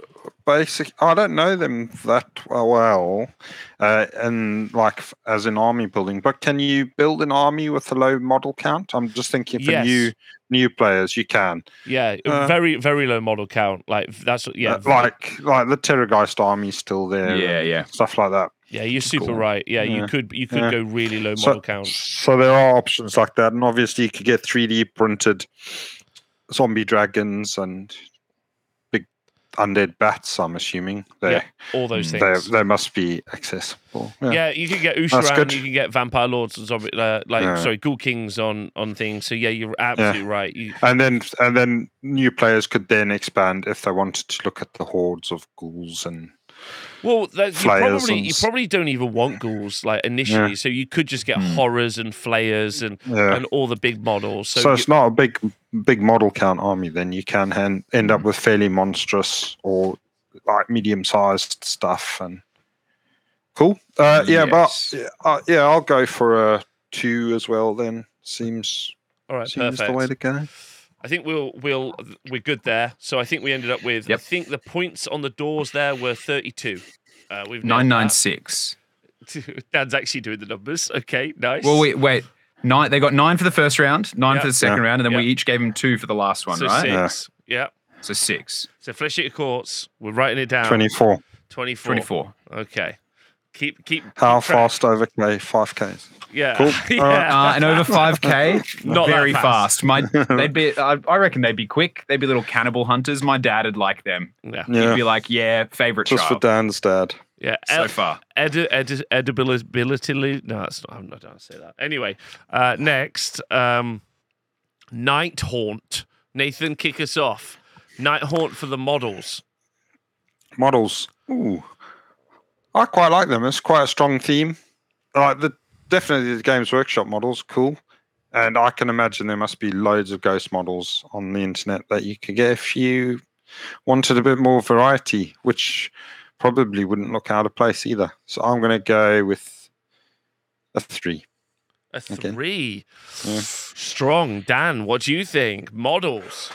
basic. I don't know them that well, uh, and like f- as in army building. But can you build an army with a low model count? I'm just thinking for Yes. new new players, you can. Yeah, Uh, very very low model count. Like that's what- yeah, Uh, like like the Terrorgeist army's still there. Yeah, yeah. Stuff like that. Yeah. You're super cool. right. Yeah, you could you could Yeah. go really low So- model count. So there are options like that, and obviously you could get 3D printed zombie dragons and big undead bats. I'm assuming they Yeah, All those things. they must be accessible. Yeah. Yeah, you could get Ushoran, you can get Vampire Lords and zombie, uh, like Yeah. sorry, Ghoul Kings on on things. So yeah, you're absolutely right. You, And then and then new players could then expand if they wanted to look at the hordes of ghouls and well, that, you probably and you probably don't even want ghouls like initially. So you could just get Hmm. horrors and flayers and yeah. and all the big models. So, So, you- it's not a big big model count army. Then you can hen- end Hmm. up with fairly monstrous or like medium sized stuff and cool. Uh, yeah, Yes. but yeah, uh, yeah, I'll go for a two as well. Then seems all right, seems perfect. the way to go. I think we'll we'll we're good there. So I think we ended up with. I think the points on the doors there were thirty-two. Uh, we've nailed Nine nine that. six. Dan's actually doing the numbers. Okay, nice. Well, wait, wait. Nine. They got nine for the first round, nine Yeah. for the second Yeah. round, and then we each gave them two for the last one, so right? six. Yeah. So six. So flesh eater courts. We're writing it down. Twenty four. 24. 24. Okay. Keep keep. How keep fast over K? Five Ks. Yeah. Cool. yeah. Uh, and over 5k, Not very fast. fast. My, they'd be. I, I reckon they'd be quick. They'd be little cannibal hunters. My dad would like them. yeah. He'd be like, "Yeah, favorite just for child Dan's dad. Yeah. so El- far." edi- edi- edibility. No, that's not. I'm not going to say that. Anyway, uh, next, um, Night Haunt. Nathan, kick us off. Night Haunt for the models. models. Ooh, I quite like them. It's quite a strong theme. Like the definitely the Games Workshop models, cool. And I can imagine there must be loads of ghost models on the internet that you could get if you wanted a bit more variety, which probably wouldn't look out of place either. So I'm going to go with a three. A three. Yeah. Strong. Dan, what do you think? Models.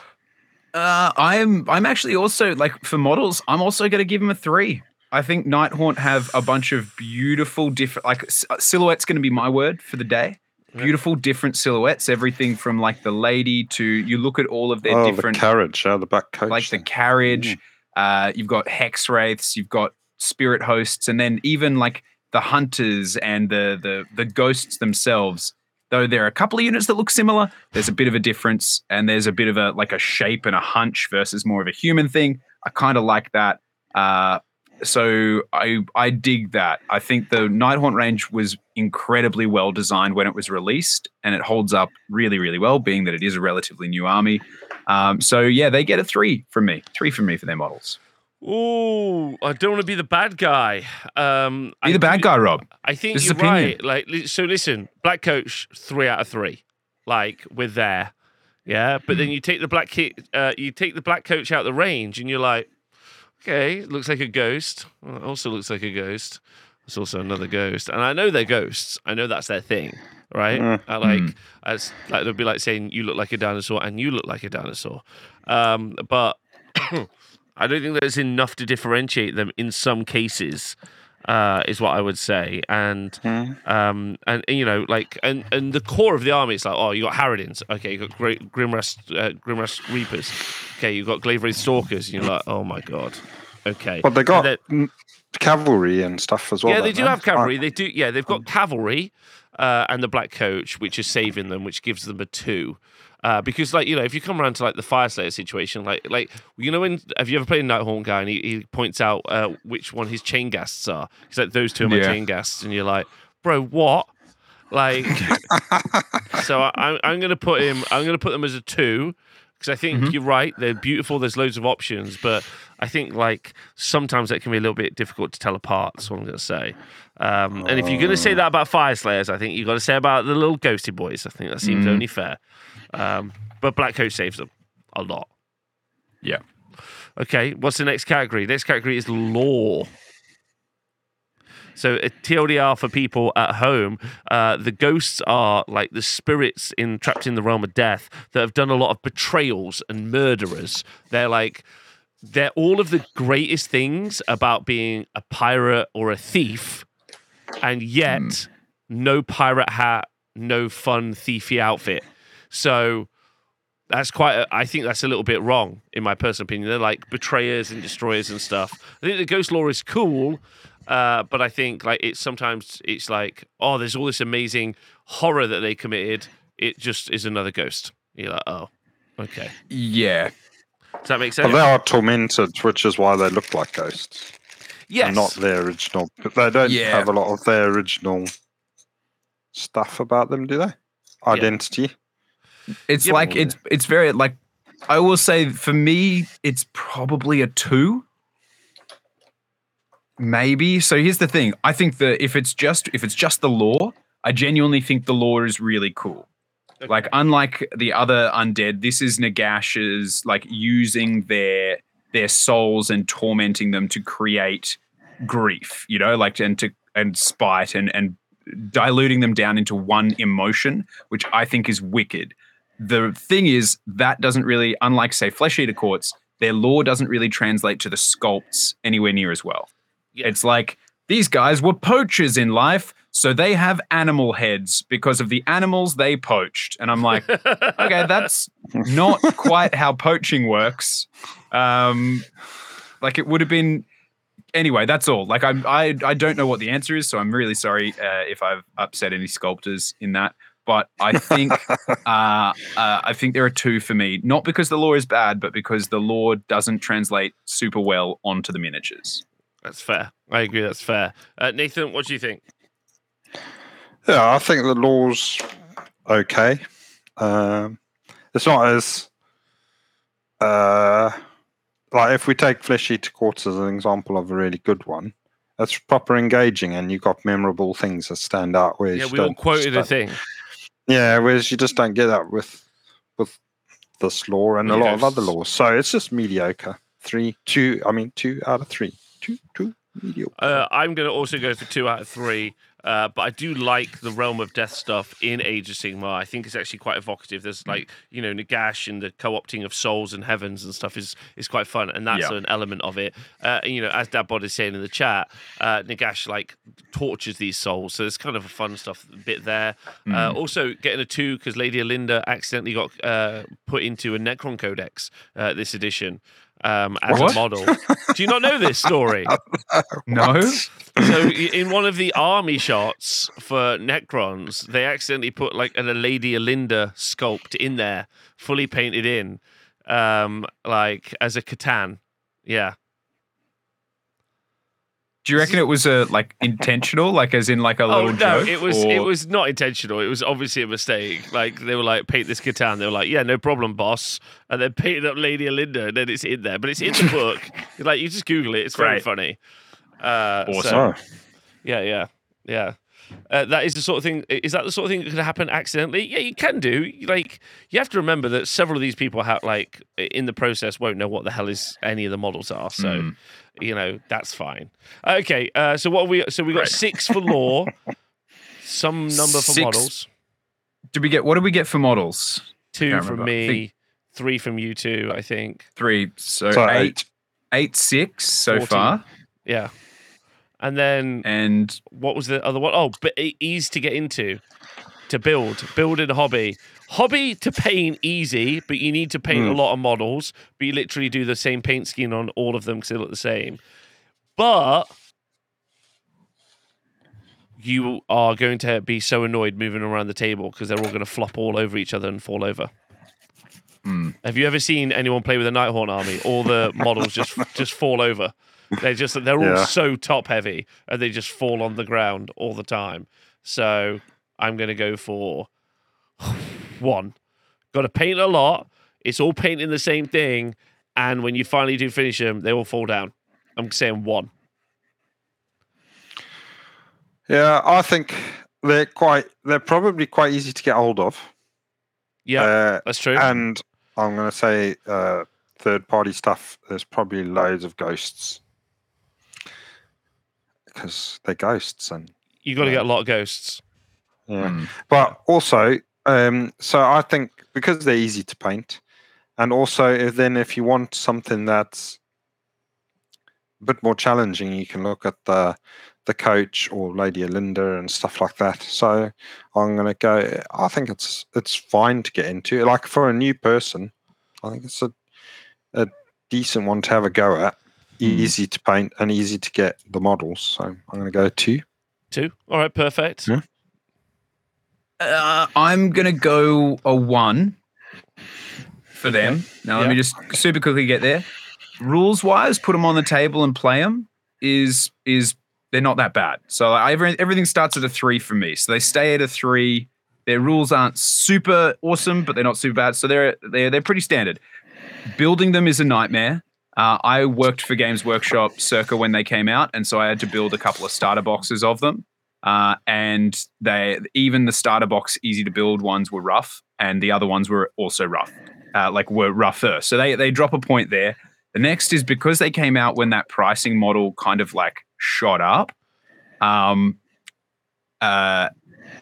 Uh, I'm. I'm actually also like for models. I'm also going to give him a three. I think Night Haunt have a bunch of beautiful different like uh, silhouettes. Going to be my word for the day. Beautiful different silhouettes. Everything from like the lady to you look at all of their oh, different the carriage, oh, the back coach. like the thing. carriage. Uh, you've got hex wraiths, you've got spirit hosts, and then even like the hunters and the the the ghosts themselves. though there are a couple of units that look similar. There's a bit of a difference, and there's a bit of a like a shape and a hunch versus more of a human thing. I kind of like that. Uh, so I I dig that. I think the Nighthaunt range was incredibly well designed when it was released, and it holds up really really well, being that it is a relatively new army. Um, so yeah, they get a three from me. Three from me for their models. Oh, I don't want to be the bad guy. Um, Be I the bad guy, Rob. I think This is you're right. Like, so listen, black coach, three out of three. Like, we're there. Yeah, but Hmm. then you take the black kit, uh, you take the black coach out the range, and you're like, okay, looks like a ghost. Well, it also looks like a ghost. It's also another ghost, and I know they're ghosts. I know that's their thing, right? Mm. I like, Mm. as like it'd be like saying you look like a dinosaur and you look like a dinosaur. Um, but I don't think there's enough to differentiate them in some cases. Uh, is what I would say, and Hmm. um, and you know, like, and and the core of the army, it's like, oh, you got Harridans, okay, you got Great Grimrest, uh, Grimrest Reapers, okay, you got Glaive Stalkers, and you're like, oh my god, okay. But they got mm, cavalry and stuff as well. yeah, they don't have cavalry. They do, yeah, they've got cavalry uh, and the black coach, which is saving them, which gives them a two. Uh, because like you know, if you come around to like the Fyreslayer situation, like like you know, when have you ever played a Nighthaunt guy and he, he points out uh, which one his chain ghasts are? He's like, those two are my Yeah. chain ghasts, and you're like, bro, what? Like, so I, I'm I'm gonna put him. I'm gonna put them as a two because I think Mhm. you're right. They're beautiful. There's loads of options, but I think like sometimes that can be a little bit difficult to tell apart. That's what I'm gonna say. Um, and if you're gonna say that about fire slayers, I think you've got to say about the little ghosty boys. I think that seems Mhm. only fair. Um, but Black Coach saves them a lot. Yeah. Okay, what's the next category? Next category is lore. So a TLDR for people at home, uh, the ghosts are like the spirits in trapped in the realm of death that have done a lot of betrayals and murderers. They're like they're all of the greatest things about being a pirate or a thief, and yet no pirate hat, no fun thiefy outfit. So that's quite. A, I think that's a little bit wrong, in my personal opinion. They're like betrayers and destroyers and stuff. I think the ghost lore is cool, uh, but I think like it's sometimes it's like, oh, there's all this amazing horror that they committed. It just is another ghost. You're like, oh, okay. Yeah. Does that make But sense? they are tormented, which is why they look like ghosts. yes. And not their original. But they don't Yeah. have a lot of their original stuff about them, do they? Identity. It's Yeah, like it's it's very like I will say for me it's probably a two. Maybe. So here's the thing. I think that if it's just if it's just the lore, I genuinely think the lore is really cool. Okay. Like unlike the other undead, this is Nagash's like using their their souls and tormenting them to create grief, you know, like and to and spite and and diluting them down into one emotion, which I think is wicked. The thing is that doesn't really, unlike say Flesh Eater Courts, their lore doesn't really translate to the sculpts anywhere near as well. Yeah. It's like these guys were poachers in life, so they have animal heads because of the animals they poached. And I'm like, okay, that's not quite how poaching works. Um, like it would have been. Anyway, that's all. Like I'm, I, I don't know what the answer is, so I'm really sorry uh, if I've upset any sculptors in that. But I think, uh, uh, I think there are two for me. Not because the lore is bad, but because the lore doesn't translate super well onto the miniatures. That's fair. I agree. That's fair. Uh, Nathan, what do you think? Yeah, I think the lore's okay. Um, it's not as uh, like if we take Flesh Eater Courts as an example of a really good one, it's proper engaging and you got memorable things that stand out. Whereas Yeah, we all don't- quoted a thing. Yeah, whereas you just don't get that with with this lore and a lot of other lores. So it's just mediocre. Three, two. I mean, two out of three. Two, two, mediocre. Uh, I'm going to also go for two out of three. Uh, but I do like the realm of death stuff in Age of Sigmar. I think it's actually quite evocative. There's like you know Nagash and the co-opting of souls and heavens and stuff is is quite fun, and that's Yeah. an element of it. Uh, and, you know, as Dabbod is saying in the chat, uh, Nagash like tortures these souls, so there's kind of a fun stuff bit there. Uh, also, getting a two because Lady Olynder accidentally got uh, put into a Necron Codex uh, this edition. Um, as What? a model. Do you not know this story? No. so in one of the army shots for Necrons, they accidentally put like an, a Lady Olynder sculpt in there, fully painted in, um, like as a C'tan. Yeah. Do you reckon it was a like intentional, like as in like a Oh little no, joke? it was it was not intentional. It was obviously a mistake. Like they were like paint this guitar, and They were like, yeah, no problem, boss. And then painted up Lady Olynder, and then it's in there, but it's in the book. like you just Google it. It's very Great. funny. Uh, Awesome. so- Oh, Yeah, yeah, yeah. Uh, that is the sort of thing. Is that the sort of thing that could happen accidentally? Yeah, you can do. Like, you have to remember that several of these people have, like, in the process, won't know what the hell is any of the models are. So, Mm. you know, that's fine. Okay, uh, so what are we? So we got Right. six for lore, some number for Six- models, Did we get what did we get for models? two from me, think- three from you two, I think. Three. So, so eight, eight. eight, six so 14. far. Yeah, and then And what was the other one? Oh, but ease to get into, to build, build in a hobby. Hobby to paint easy, but you need to paint a Hmm. lot of models. But you literally do the same paint scheme on all of them because they look the same. But you are going to be so annoyed moving around the table because they're all going to flop all over each other and fall over. Hmm. Have you ever seen anyone play with a Nighthaunt army? All the models just just fall over. They're just they're all so top heavy and they just fall on the ground all the time. So I'm gonna go for one. Got to paint a lot. It's all painting the same thing, and when you finally do finish them, they all fall down. I'm saying one. Yeah, I think they're quite. They're probably quite easy to get hold of. Yeah, Uh, that's true. and I'm going to say uh, third party stuff. There's probably loads of ghosts because they're ghosts, and you got to get a lot of ghosts. yeah. Hmm. But also, um, so I think because they're easy to paint, and also if then if you want something that's a bit more challenging, you can look at the the coach or Lady Olynder and stuff like that. So I'm gonna go. I think it's it's fine to get into. Like for a new person, I think it's a a decent one to have a go at. Easy to paint and easy to get the models. So I'm gonna go two. Two. All right, perfect. Yeah. Uh, I'm gonna go a one for them. Now let Yeah. me just super quickly get there. Rules wise, put them on the table and play them. Is is they're not that bad. So I, everything starts at a three for me. So they stay at a three. Their rules aren't super awesome, but they're not super bad. So they're they're they're pretty standard. Building them is a nightmare. Uh, I worked for Games Workshop circa when they came out, and so I had to build a couple of starter boxes of them. Uh, and they even the starter box easy to build ones were rough, and the other ones were also rough, uh, like were rougher. So they they drop a point there. The next is because they came out when that pricing model kind of like shot up. Um, uh,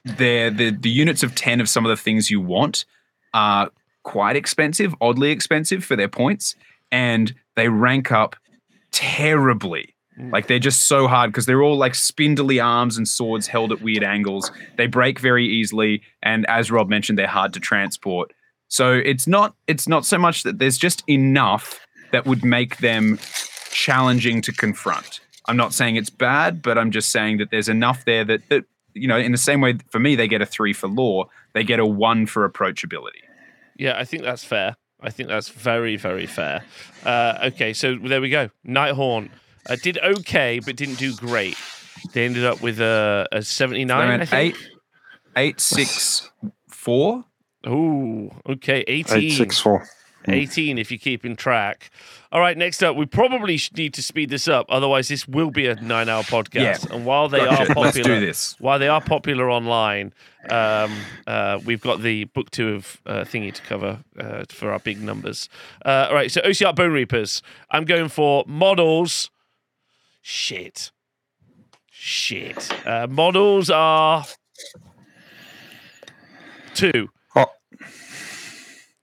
the the units of ten of some of the things you want are quite expensive, oddly expensive for their points, and they rank up terribly. Mm. Like they're just so hard because they're all like spindly arms and swords held at weird angles. They break very easily, and as Rob mentioned, they're hard to transport. So it's not it's not so much that there's just enough that would make them challenging to confront. I'm not saying it's bad, but I'm just saying that there's enough there that, that you know, in the same way for me, they get a three for lore, they get a one for approachability. Yeah, I think that's fair. I think that's very, very fair. Uh, okay, so there we go. Nighthaunt uh, did okay, but didn't do great. They ended up with a, a 79, They I went think. eight, eight, six, four. Ooh, okay, 18. Eight six four. 18 if you're keeping track. All right, next up, we probably need to speed this up. Otherwise, this will be a nine hour podcast. Yeah. And while they are Gotcha. popular, Let's do this. while they are popular online, um, uh, we've got the book two of uh, thingy to cover uh, for our big numbers. Uh, all right, so Ossiarch Bonereapers. I'm going for models. Shit. Shit. Uh, models are two. Oh,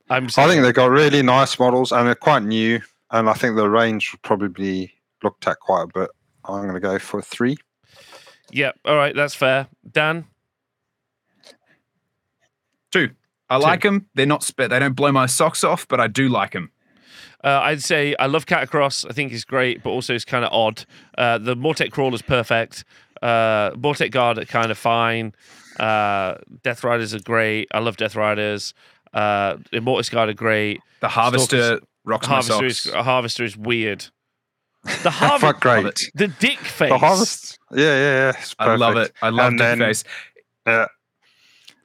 I'm I think they've got really nice models and they're quite new. And I think the range would probably be looked at quite a bit. I'm going to go for three. yeah, all right, that's fair. Dan, Two. I like them. They're not spe- they don't blow my socks off, but I do like them. Uh, I'd say I love Katakros. I think he's great, but also he's kind of odd. Uh, the Mortek Crawler's perfect. Uh, Mortek Guard are kind of fine. Uh, Death Riders are great. I love Death Riders. Uh, Immortis Guard are great. The Harvester rocks my Harvester socks. is, Harvester is weird. The Harvester, Fuck great. the dick face. The harvest. Yeah, yeah, yeah. It's I love it. I love And the then face. Yeah.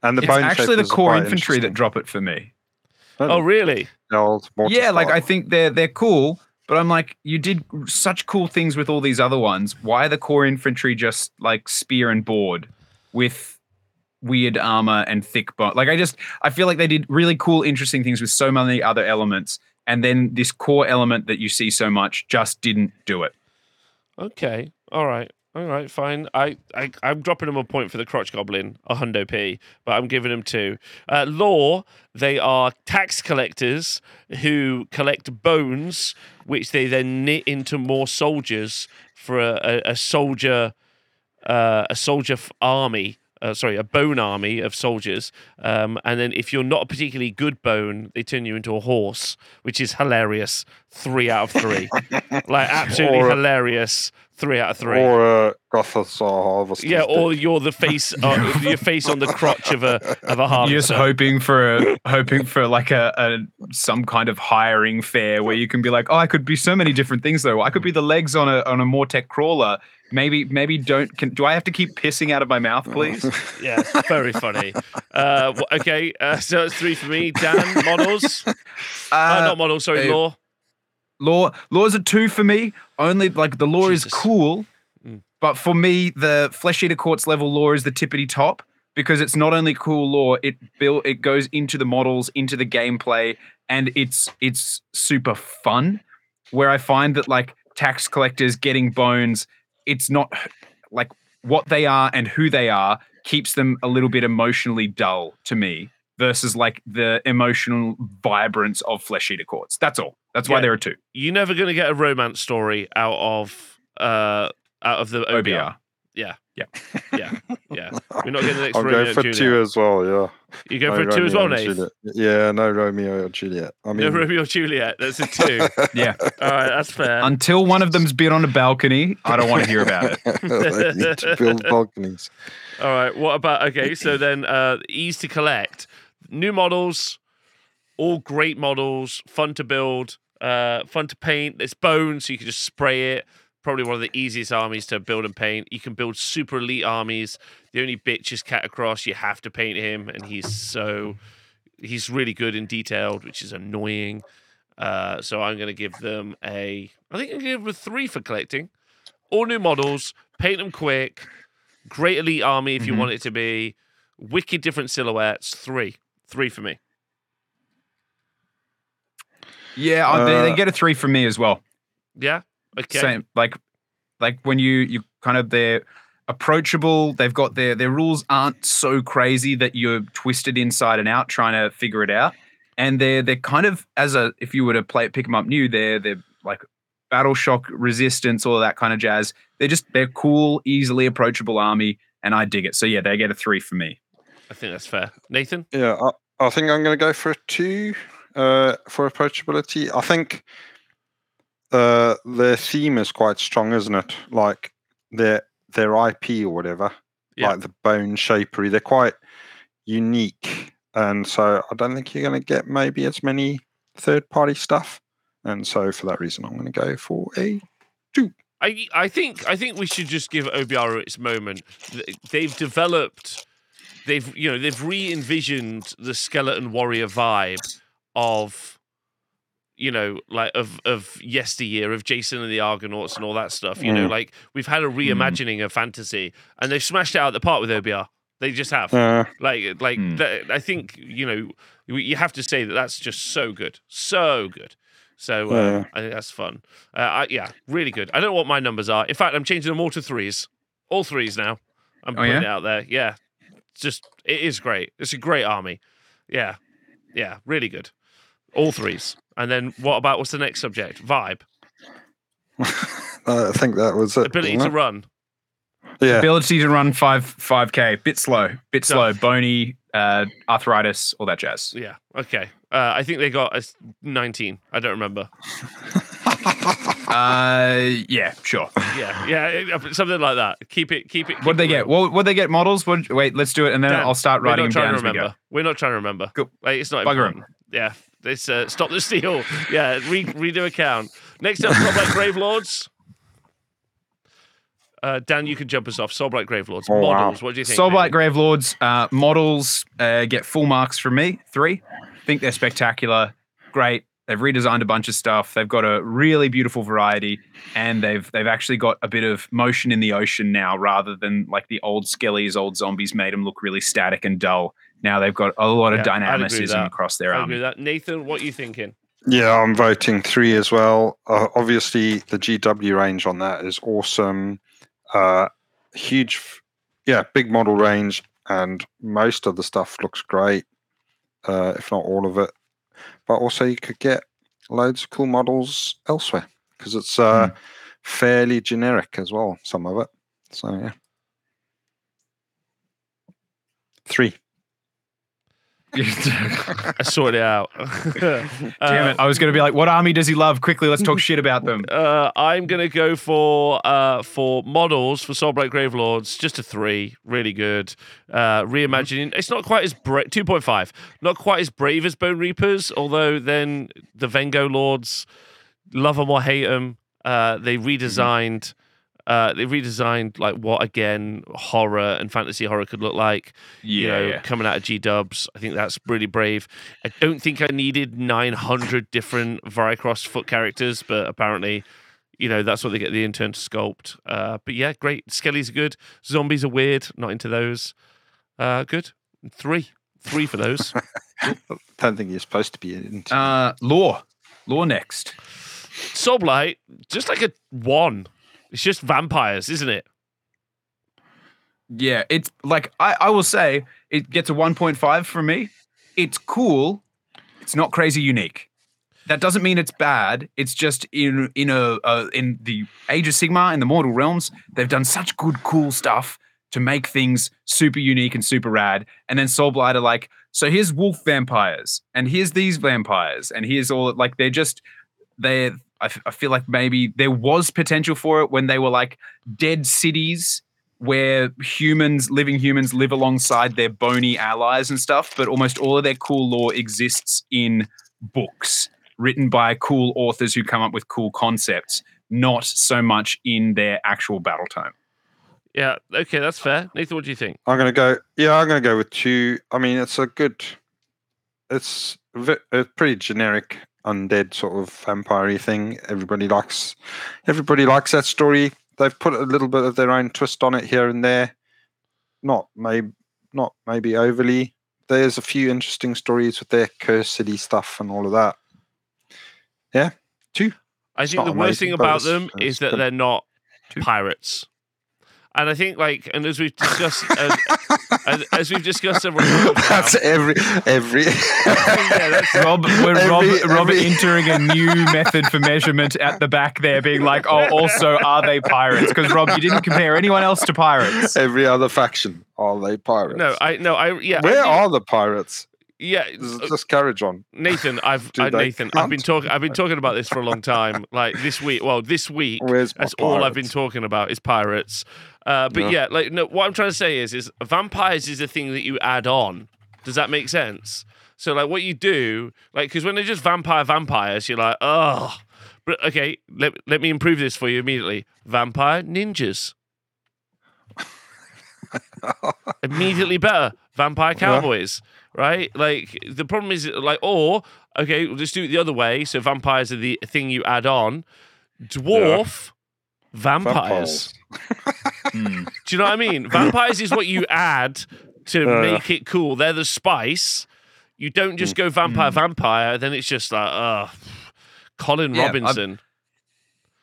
And the It's actually the core infantry that drop it for me. Oh, really? Old mortar yeah, like I think they're they're cool, but I'm like, you did such cool things with all these other ones. Why are the core infantry just like spear and board with weird armor and thick bone? Like I just I feel like they did really cool, interesting things with so many other elements, and then this core element that you see so much just didn't do it. Okay. All right. All right. Fine. I, I I'm dropping him a point for the crotch goblin, a hundo p, but I'm giving him two. Uh, lore. They are tax collectors who collect bones, which they then knit into more soldiers for a, a, a soldier, uh, a soldier f- army. Uh, sorry, a bone army of soldiers. Um, and then if you're not a particularly good bone, they turn you into a horse, which is hilarious. Three out of three. like absolutely Or- hilarious. Three out of three. Or uh, Gothos or Harvest. yeah, or you're the face, uh, your face on the crotch of a of a harvester. You're just hoping for a hoping for like a, a some kind of hiring fair where you can be like, oh, I could be so many different things though. I could be the legs on a on a Mortek crawler. Maybe maybe don't. Can, do I have to keep pissing out of my mouth, please? Yeah, very funny. Uh, okay, uh, so it's three for me. Dan, models. Uh, Uh, not models, sorry, uh, lore. Law lore's a two for me. Only like the lore Jesus. is cool, Mm. but for me, the flesh eater courts level lore is the tippity top because it's not only cool lore. It build it goes into the models, into the gameplay, and it's it's super fun. Where I find that like tax collectors getting bones, it's not like what they are and who they are keeps them a little bit emotionally dull to me versus like the emotional vibrance of flesh eater courts. That's all. That's why there are two. You're never going to get a romance story out of uh out of the OBR. OBR. Yeah. Yeah. Yeah, yeah. We're not getting the next I'll Romeo go and for Juliet. two as well. Yeah. You go No for two as well, Nate. Yeah, no Romeo or Juliet. I mean, No Romeo or Juliet. That's a two. Yeah. All right, that's fair. Until one of them's been on a balcony, I don't want to hear about it. they need to build balconies. All right. What about okay? So then, uh, ease to collect, new models, all great models, fun to build, uh, fun to paint. It's bone, so you can just spray it. Probably one of the easiest armies to build and paint. You can build super elite armies. The only bitch is Katakros. You have to paint him, and he's so he's really good and detailed, which is annoying. Uh, so I'm going to give them a. I think I'm going to give them a three for collecting. All new models, paint them quick. Great elite army if you Mhm. want it to be. Wicked different silhouettes. Three, three for me. Yeah, I- they, they Uh, get a three from me as well. Yeah. Okay. Same, like, like when you you kind of they're approachable. They've got their their rules aren't so crazy that you're twisted inside and out trying to figure it out. And they're they're kind of as a if you were to play pick them up new, they're they're like battle shock resistance, all of that kind of jazz. They're just they're cool, easily approachable army, and I dig it. So yeah, they get a three for me. I think that's fair. Nathan. Yeah, I, I think I'm going to go for a two uh, for approachability. I think uh, their theme is quite strong, isn't it? Like their their IP or whatever, Yeah. like the bone shapery. They're quite unique, and so I don't think you're going to get maybe as many third party stuff. And so for that reason, I'm going to go for a I I think I think we should just give OBR its moment. They've developed, they've you know they've re-envisioned the skeleton warrior vibe of, you know, like of of yesteryear of Jason and the Argonauts and all that stuff. You know, Mm. like we've had a reimagining of fantasy, and they've smashed it out of the park with OBR. They just have. uh, Like, like Hmm. that, I think you know you- you have to say that that's just so good, so good. So uh, Yeah. I think that's fun. Uh, I, yeah, really good. I don't know what my numbers are. In fact, I'm changing them all to threes, all threes now. I'm Oh, putting yeah? it out there. Yeah, it's just it is great. It's a great army. Yeah, yeah, really good. All threes. And then what about what's the next subject? Vibe, I think that was it. ability wasn't to run. Yeah, Ability to run five five k, bit slow, bit So- slow, bony, uh, arthritis, all that jazz. Yeah. Okay. Uh, I think they got a s- 19. I don't remember. Uh, yeah, sure. Yeah, yeah, uh, something like that. Keep it, keep it. What keep they get? real. What what they get? Models? What, wait, let's do it, and then Dan, I'll start writing We're not trying to as we remember. We're not trying to remember. Cool. Like, it's not Bugger 'em. important. Yeah, this uh, stop the steal. Yeah, re- redo account. Next up, Soulblight Grave Lords. Uh, Dan, you can jump us off. Soulblight Grave Lords. Oh, wow. Models. What do you think? Soulblight Nathan? Grave Lords uh, models uh, get full marks from me. Three. Think they're spectacular. Great. They've redesigned a bunch of stuff. They've got a really beautiful variety, and they've they've actually got a bit of motion in the ocean now, rather than like the old skellies, old zombies made them look really static and dull. Now they've got a lot of Yeah, I'd agree dynamicism across their I agree army. with that. Nathan, what are you thinking? Yeah, I'm voting three as well. Uh, obviously, the GW range on that is awesome. Uh, huge, yeah, big model range, and most of the stuff looks great, uh, if not all of it. But also, you could get loads of cool models elsewhere because it's uh, fairly generic as well. Some of it, so yeah, three. I sorted it out. Damn Uh, it! I was going to be like, what army does he love? Quickly, let's talk shit about them. Uh, I'm gonna go for uh, for models for Soulblight Gravelords, just a three, really good. Uh, reimagining, it's not quite as point five, not quite as brave as Bone Reapers, although then the Vengo Lords, love them or hate them, uh, they redesigned. Uh, they redesigned like what again horror and fantasy horror could look like. you Yeah, know, yeah. coming out of G Dubs. I think that's really brave. I don't think I needed 900 different Varicross foot characters, but apparently, you know, that's what they get the intern to sculpt. Uh, but yeah, great. Skellies are good. Zombies are weird. Not into those. Uh, good. Three. Three for those. Don't think you're supposed to be into. Uh, lore, lore next. Soulblight, just like a one. It's just vampires, isn't it? Yeah, it's like I, I will say it gets a 1.5 from me. It's cool. It's not crazy unique. That doesn't mean it's bad. It's just in in a uh, in the Age of Sigmar in the Mortal Realms, they've done such good cool stuff to make things super unique and super rad. And then Soulblight are like, so here's wolf vampires, and here's these vampires, and here's all like they're just they. I, f- I feel like maybe there was potential for it when they were like dead cities where humans, living humans, live alongside their bony allies and stuff, but almost all of their cool lore exists in books written by cool authors who come up with cool concepts, not so much in their actual battle tome. Yeah. Okay, that's fair. Nathan, what do you think? I'm gonna go. Yeah, I'm gonna go with two. I mean, it's a good. It's ve- a pretty generic undead sort of vampire thing. Everybody likes. Everybody likes that story. They've put a little bit of their own twist on it here and there. Not maybe, not maybe overly. There's a few interesting stories with their curse city stuff and all of that. Yeah, two. I think the not worst thing about them is that they're not pirates. And I think, like, and as we've discussed, uh, as, as we've discussed several times, now- That's every every. Yeah, that's- Rob, we're Every- Rob, Rob every- entering a new method for measurement at the back there, being like, oh, also, are they pirates? Because, Rob, you didn't compare anyone else to pirates. every other faction are they pirates? no, I no, I yeah, I Where think- are the pirates? Yeah, Just, uh, carriage on. Nathan, I've uh, Nathan, I've been talking, I've been talking about this for a long time. Like this week, well, this week, Where's that's all I've been talking about is pirates. Uh, but Yeah. yeah, like no, what I'm trying to say is, is vampires is a thing that you add on. Does that make sense? So like what you do, like because when they're just vampire vampires, you're like, oh, but okay, let let me improve this for you immediately. Vampire ninjas. immediately better. Vampire cowboys, right? Like the problem is like, or okay, we'll just do it the other way. So vampires are the thing you add on. Dwarf vampires. Hmm. Do you know what I mean? Vampires is what you add to Uh. make it cool. They're the spice. You don't just go vampire vampire. Then it's just like, uh Colin Yeah, I've- Robinson.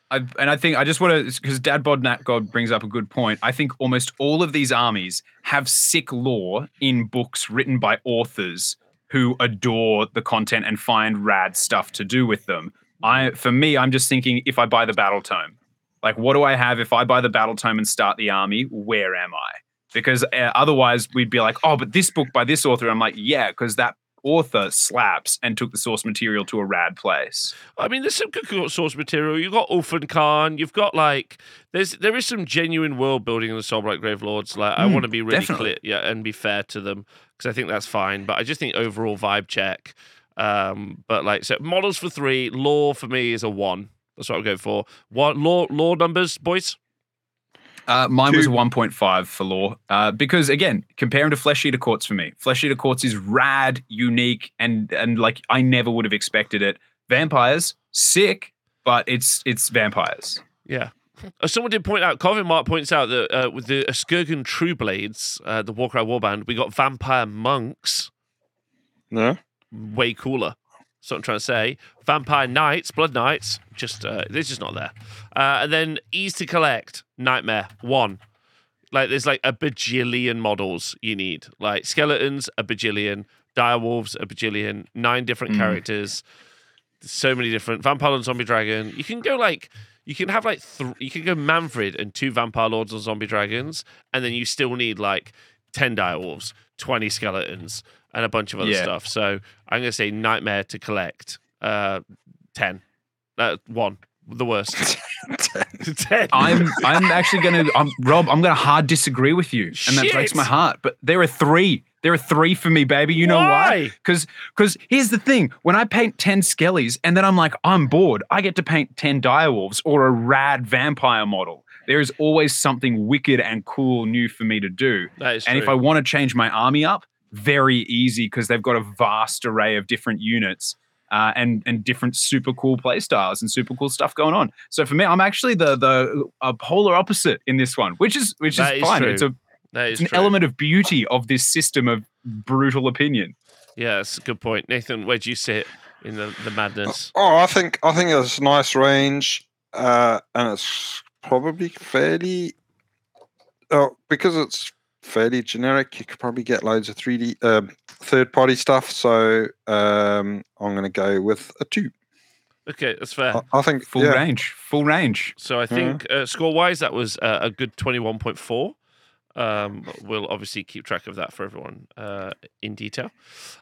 I, and I think I just want to, because Dad Bod Nat God brings up a good point. I think almost all of these armies have sick lore in books written by authors who adore the content and find rad stuff to do with them. I, for me, I'm just thinking if I buy the battle tome, like what do I have if I buy the battle tome and start the army? Where am I? Because uh, otherwise we'd be like, oh, but this book by this author. I'm like, yeah, because that author slaps and took the source material to a rad place. I mean, there's some good source material. You've got Ulfenkarn. You've got like there's there is some genuine world building in the Soulblight Grave Lords. Like I Mm, want to be really definitely. clear, yeah, and be fair to them because I think that's fine. But I just think overall vibe check. Um, but like so, models for three, lore for me is a one. That's what I'm going for. What lore lore numbers, boys? Uh, mine was 1.5 for lore uh, because again, comparing to Flesh Eater Courts for me. Flesh Eater Courts is rad, unique, and and like I never would have expected it. Vampires, sick, but it's it's vampires. Yeah. Uh, someone did point out, Covin Mark points out that uh, with the Skirgan True Blades, uh, the Warcry Warband, we got vampire monks. No. way cooler. That's what I'm trying to say. Vampire Knights, Blood Knights, just uh, they're just not there. Uh, and then ease to collect, Nightmare one. Like there's like a bajillion models you need. Like skeletons, a bajillion. Direwolves, a bajillion. Nine different Mm. characters. So many different Vampire and Zombie Dragon. You can go like you can have like th- you can go Mannfred and two Vampire Lords and Zombie Dragons, and then you still need like ten Direwolves, twenty skeletons, and a bunch of other Yeah. stuff. So I'm gonna say Nightmare to collect. Uh, ten. Uh, one. The worst. ten. I'm I'm actually gonna I'm Rob, I'm gonna hard disagree with you. And that breaks my heart. But there are three. There are three for me, baby. You know why? Why? Because because here's the thing: when I paint ten skellies and then I'm like, I'm bored, I get to paint ten direwolves or a rad vampire model. There is always something wicked and cool new for me to do. That is And if I want to change my army up, very easy because they've got a vast array of different units uh, and and different super cool play styles and super cool stuff going on. So for me, I'm actually the the uh, polar opposite in this one, which is which That is is fine. true. It's a that it's an true. element of beauty of this system of brutal opinion. Yeah, that's a good point. Nathan, where do you sit in the, the madness? Oh, I think I think it's a nice range, uh, and it's probably fairly. Oh, because it's fairly generic, you could probably get loads of three D um, third party stuff. So um, I'm going to go with a two. Okay, that's fair. I, I think Full yeah, range, full range. So I think uh, score wise, that was uh, a good 21.4. Um, we'll obviously keep track of that for everyone uh, in detail.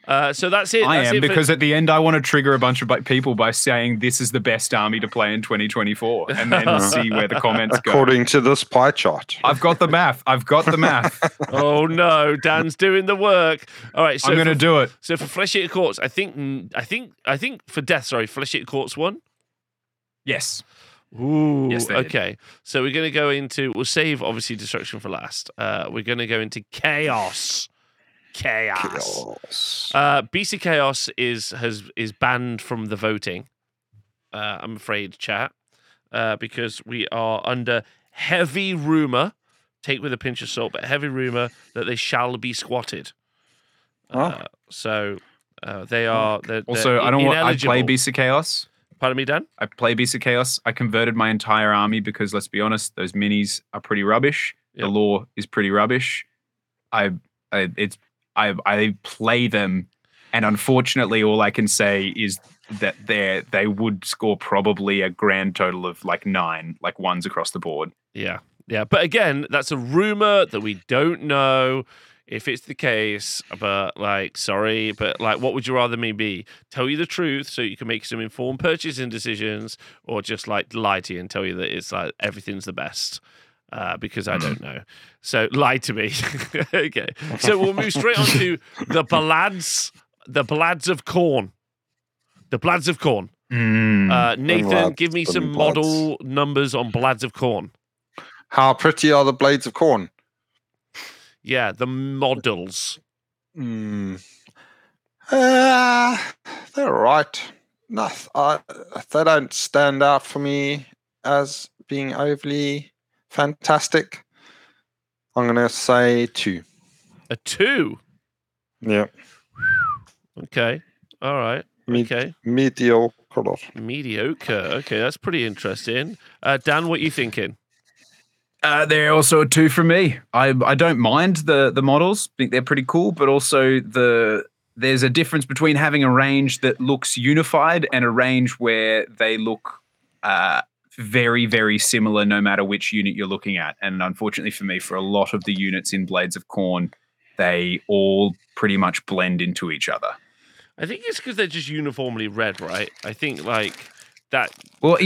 Uh, so that's it. I That's am it for- because at the end I want to trigger a bunch of people by saying this is the best army to play in 2024, and then see where the comments go. according to this pie chart. I've got the math. I've got the math. oh no, Dan's doing the work. All right, so I'm going to do it. so for Flesh Eater Courts, I think I think I think for Death, sorry, Flesh Eater Courts one. Yes. Ooh, Yes, they did. okay. So we're going to go into. We'll save obviously destruction for last. Uh, we're going to go into chaos. Chaos. Chaos. Uh, BC Chaos is has is banned from the voting. Uh, I'm afraid, chat, uh, because we are under heavy rumor. Take with a pinch of salt, but heavy rumor that they shall be squatted. Oh. Uh, so uh, they are. They're, Also, they're I don't want. I play Beast of Chaos. Pardon me, Dan. I play Beast of Chaos. I converted my entire army because let's be honest, those minis are pretty rubbish. Yep. The lore is pretty rubbish. I, I it's I I play them, and unfortunately, all I can say is that they they would score probably a grand total of like nine, like ones across the board. Yeah, yeah. But again, that's a rumor that we don't know if it's the case. But like, sorry, but like, what would you rather me be? Tell you the truth so you can make some informed purchasing decisions, or just like lie to you and tell you that it's like everything's the best. Uh, because I don't know. So lie to me. okay. So we'll move straight on to the Balads, the Balads of Khorne. The Blads of Khorne. Mm. Uh, Nathan, Blads give me and some Blads. model numbers on Blads of Khorne. How pretty are the blades of Khorne? Yeah, the models. Hmm. Uh, they're right. No, I, they don't stand out for me as being overly fantastic. I'm going to say two. A two. Yeah. Okay. All right. Okay. Mediocre. Mediocre. Okay, that's pretty interesting. Uh, Dan, what are you thinking? Uh, they're also a two from me. I I don't mind the the models. Think they're pretty cool, but also the there's a difference between having a range that looks unified and a range where they look uh, very very similar no matter which unit you're looking at. And unfortunately for me, for a lot of the units in Blades of Khorne, they all pretty much blend into each other. I think it's because they're just uniformly red, right? I think like that. Well,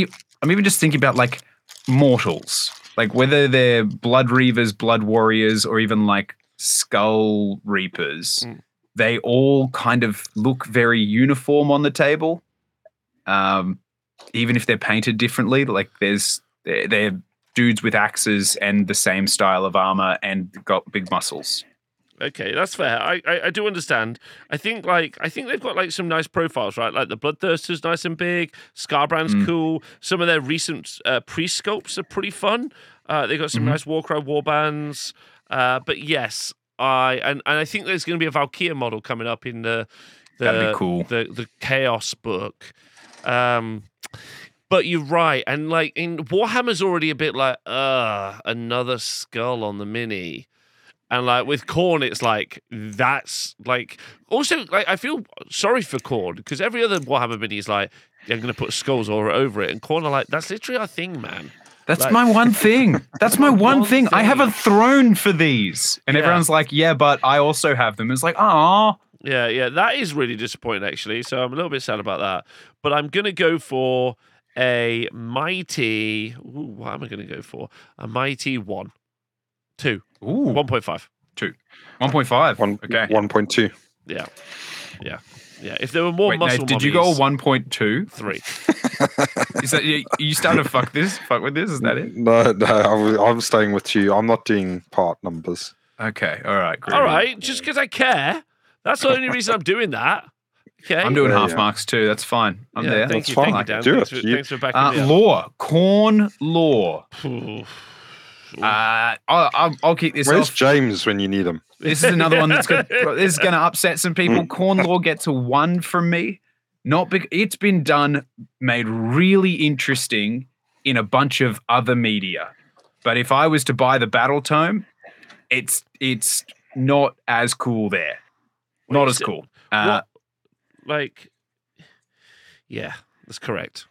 I'm even just thinking about like mortals, like whether they're blood reavers, blood warriors, or even like skull reapers. Mm. They all kind of look very uniform on the table, um, even if they're painted differently. Like there's they're, they're dudes with axes and the same style of armor and got big muscles. Okay, that's fair. I, I, I do understand. I think like I think they've got like some nice profiles, right? Like the Bloodthirster's nice and big. Scarbrand's Mm. cool. Some of their recent uh, priest sculpts are pretty fun. Uh, they got some Mhm. nice Warcry warbands. Uh, but yes, I and, and I think there's going to be a Valkyria model coming up in the the That'd be cool. the the Chaos book. Um, but you're right, and like in Warhammer's already a bit like, uh, another skull on the mini. And like with Khorne, it's like that's like also like I feel sorry for Khorne because every other Warhammer mini is like they're gonna put skulls all over it, and Khorne are like that's literally our thing, man. That's Like- my one thing. That's my one One thing. I have a throne for these. And Yeah. everyone's like, yeah, but I also have them. It's like, ah, Yeah, yeah, that is really disappointing actually. So I'm a little bit sad about that. But I'm gonna go for a mighty. Ooh, what am I gonna go for? A mighty one, two, ooh, one point five. 1.5. One, okay. 1.2. Yeah, yeah, yeah. If there were more Wait, muscle, Nate, did you go mummies- 1.2? three? Is that you, you started to fuck this? Fuck with this? Is that it? No, no, I'm, I'm staying with you. I'm not doing part numbers. Okay. All right. Great. All right, just because I care. That's the only reason I'm doing that. Okay. I'm doing Yeah, half yeah. marks too. That's fine. I'm Yeah, there. Thank That's you, fine. thank you, Dan. Do thanks, it. For, You- thanks for backing Uh, me up. lore. Khorne lore. Ooh. Uh, I'll, I'll, I'll keep this Where's off. James when you need him? This is another one that's going to this is going to upset some people. Khorne lore gets a one from me. Not big. It's been done, made really interesting in a bunch of other media. But if I was to buy the battle tome, it's it's not as cool there. Not as so cool. Uh, like, yeah, that's correct.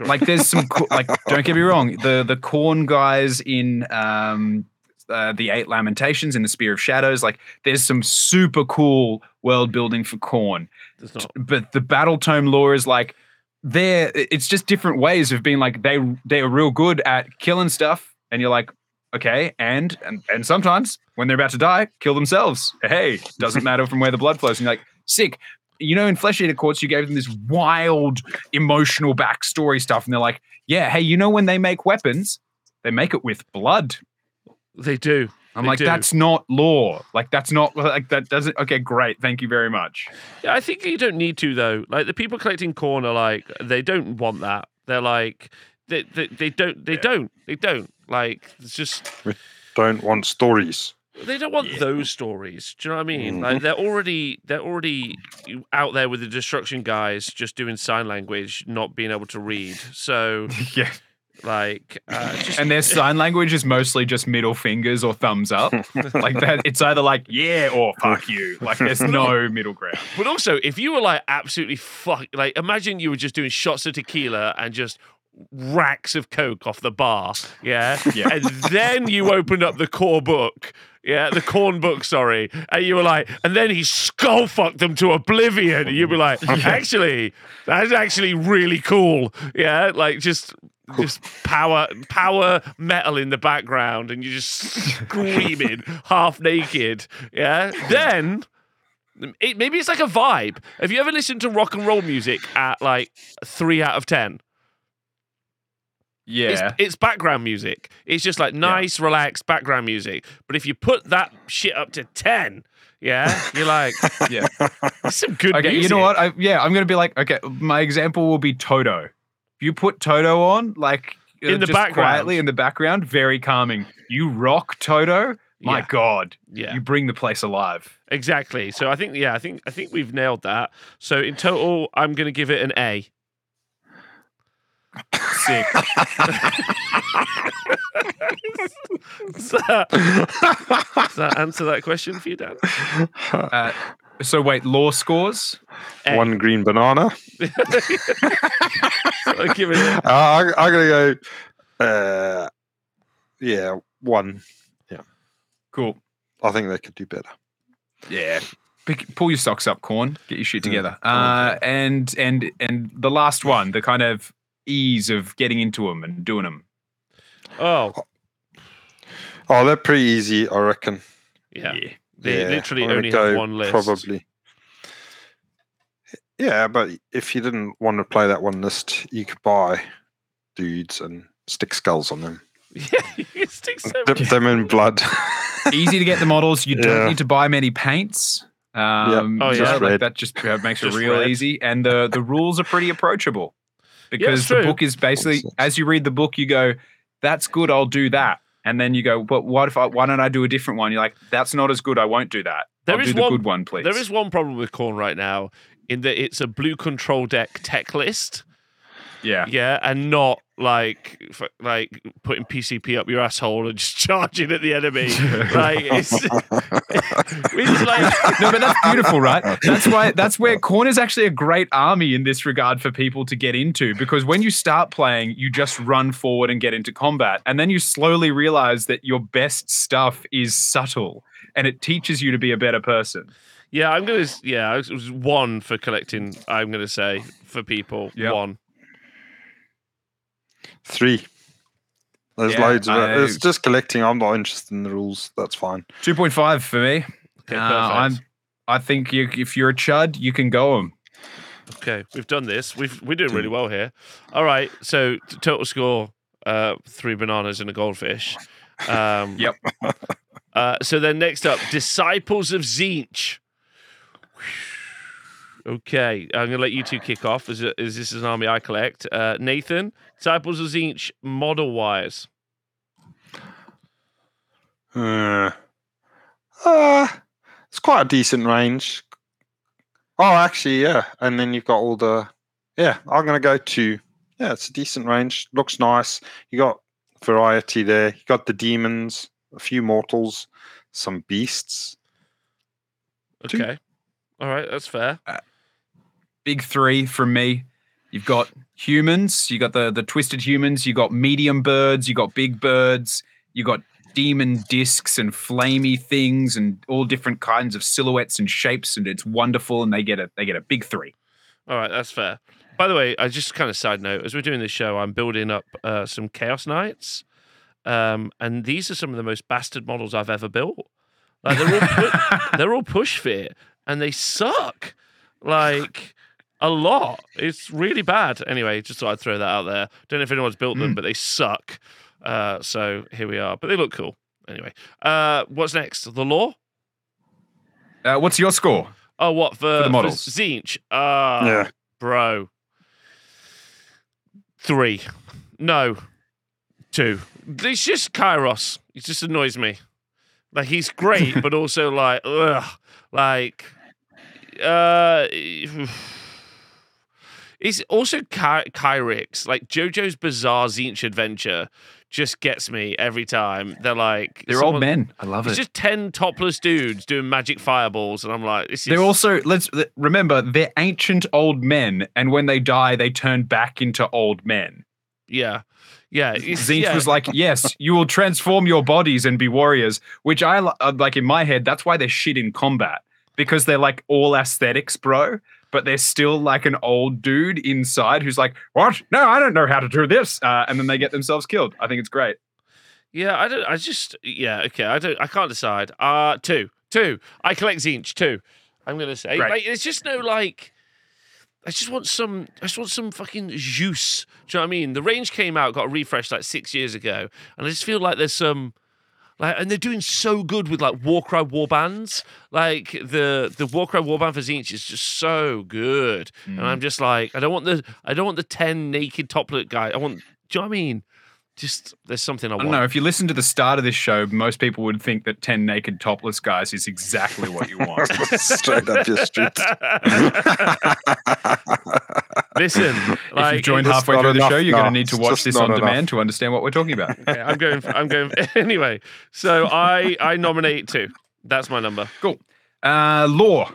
Like there's some like don't get me wrong the the Khorne guys in um uh, the eight lamentations in the spear of shadows like there's some super cool world building for Khorne. But the battle tome lore is like they're it's just different ways of being like they they're real good at killing stuff and you're like okay and and and sometimes when they're about to die kill themselves. Hey doesn't matter from where the blood flows. And you're like sick you know in flesh eater courts you gave them this wild emotional backstory stuff and they're like yeah hey you know when they make weapons they make it with blood They do. i'm They like do. that's not lore like that's not like that doesn't okay great thank you very much Yeah, I think you don't need to though. Like the people collecting Khorne are like they don't want that. They're like they they, they don't they Yeah. don't they don't like it's just Don't want stories. They don't want Yeah. those stories. Do you know what I mean? Mhm. Like they're already they're already out there with the destruction guys just doing sign language, not being able to read. So yeah like uh, just and their sign language is mostly just middle fingers or thumbs up. like that, it's either like yeah or fuck you. Like there's no middle ground. But also, if you were like absolutely fuck, like imagine you were just doing shots of tequila and just racks of coke off the bar, yeah, Yeah. and then you opened up the core book. Yeah, the Khorne book, sorry. And you were like, and then he skull fucked them to oblivion. And you'd be like, actually, that's actually really cool. Yeah, like just just power power metal in the background and you're just screaming half naked. Yeah. Then it, maybe it's like a vibe. Have you ever listened to rock and roll music at like three out of ten? Yeah. It's, it's background music. It's just like nice, relaxed background music. But if you put that shit up to ten, yeah, you're like, yeah. it's some good Okay, music. you know what? I, yeah, I'm gonna be like, okay, my example will be Toto. If you put Toto on, like uh, In the just background. quietly in the background, very calming. You rock Toto, my Yeah. god, Yeah, you bring the place alive. exactly. So I think, yeah, I think, I think we've nailed that. So in total, I'm going to give it an A. Sick. Does that, does that answer that question for you, Dan? uh, so wait, lore scores. A. One green banana. So I'll give it. A, Uh, I, I'm gonna go. Uh, yeah, one. Yeah, cool. I think they could do better. Yeah. pick, pull your socks up, Khorne. Get your shit Hmm. together. Uh, and and and the last one, the kind of ease of getting into them and doing them. Oh, Oh, they're pretty easy, I reckon. yeah. They Yeah, literally I'm only go have one list. Probably. Yeah, but if you didn't want to play that one list, you could buy dudes and stick skulls on them. Yeah, you can stick so Dip them in blood. Easy to get the models. You don't Yeah. need to buy many paints. Um, Oh, just yeah. like that just makes Just it real red. easy, and the the rules are pretty approachable because the book is basically as you read the book, you go, "That's good, I'll do that," and then you go, "But what if I? Why don't I do a different one?" You're like, "That's not as good. I won't do that. There I'll is do the one- good one, please." There is one problem with Khorne right now in that it's a blue control deck tech list. yeah. Yeah, and not like f- like putting PCP up your asshole and just charging at the enemy. like it's, it's like no, but that's beautiful, right? That's why that's where Khorne is actually a great army in this regard for people to get into because when you start playing, you just run forward and get into combat, and then you slowly realize that your best stuff is subtle and it teaches you to be a better person. yeah, I'm gonna yeah, it was one for collecting. I'm gonna say for people Yep. one. Three. There's Yeah, loads of it. It's just collecting. I'm not interested in the rules. That's fine. Two point five for me. Okay, Uh. I'm. I think you, if you're a chud, you can go them. Okay, we've done this. We've we're doing really well here. All right, so t- total score: uh, three bananas and a goldfish. Um, Yep. Uh, so then next up, disciples of Tzeentch. Okay, I'm gonna let you two kick off. As, as this is an army I collect. Uh, Nathan, disciples of Tzeentch, model wise. Uh, uh, it's quite a decent range. Oh, actually, yeah. And then you've got all the. Yeah, I'm going to go to. Yeah, it's a decent range. Looks nice. You got variety there. You got the demons, a few mortals, some beasts. Two. Okay, all right, that's fair. Big three from me. You've got humans. You got the the twisted humans. You got medium birds. You got big birds. You got demon discs and flamey things and all different kinds of silhouettes and shapes. And it's wonderful. And they get a they get a big three. All right, that's fair. By the way, I just kind of side note as we're doing this show, I'm building up uh, some Chaos Knights, um, and these are some of the most bastard models I've ever built. Like they're all pu- they're all push fit, and they suck like a lot. It's really bad. Anyway, just thought I'd throw that out there. Don't know if anyone's built them, Mm. but they suck. Uh, so here we are, but they look cool. Anyway, uh, what's next? The lore. Uh, what's your score? Oh, what for, the for models. Tzeentch? Ah, yeah. bro. Three. No. Two. It's just Kairos. It just annoys me. Like he's great, but also like ugh. Like uh It's also Ky- Kyrix. Like JoJo's Bizarre Tzeentch Adventure just gets me every time. They're like They're all men. I love It's it. It's just ten topless dudes doing magic fireballs, and I'm like, this is They're also let's remember they're ancient old men, and when they die, they turn back into old men. yeah, yeah. Tzeentch yeah. was like, "Yes, you will transform your bodies and be warriors," which I uh, like in my head. That's why they're shit in combat because they're like all aesthetics, bro. But they're still like an old dude inside who's like, "What? No, I don't know how to do this," uh, and then they get themselves killed. I think it's great. Yeah, I don't. I just. Yeah, okay. I don't. I can't decide. Uh two, two. I collect Tzeentch. Two. I'm gonna say. Right. Like, it's just no like. I just want some. I just want some fucking juice. Do you know what I mean? The range came out, got refreshed like six years ago, and I just feel like there's some. Like, and they're doing so good with like Warcry warbands. Like the the Warcry warband for Tzeentch is just so good, and I'm mm. just like, I don't want the I don't want the ten naked toplet guy. I want. Do you know what I mean? Just there's something I, I want. don't know. If you listen to the start of this show, most people would think that ten naked topless guys is exactly what you want. Straight up your street. Listen, if you've joined halfway not through the enough. show, you're No, going to need to watch this on enough. demand to understand what we're talking about. okay, I'm going. I'm going. Anyway, so I I nominate two. That's my number. Cool. Uh, lore.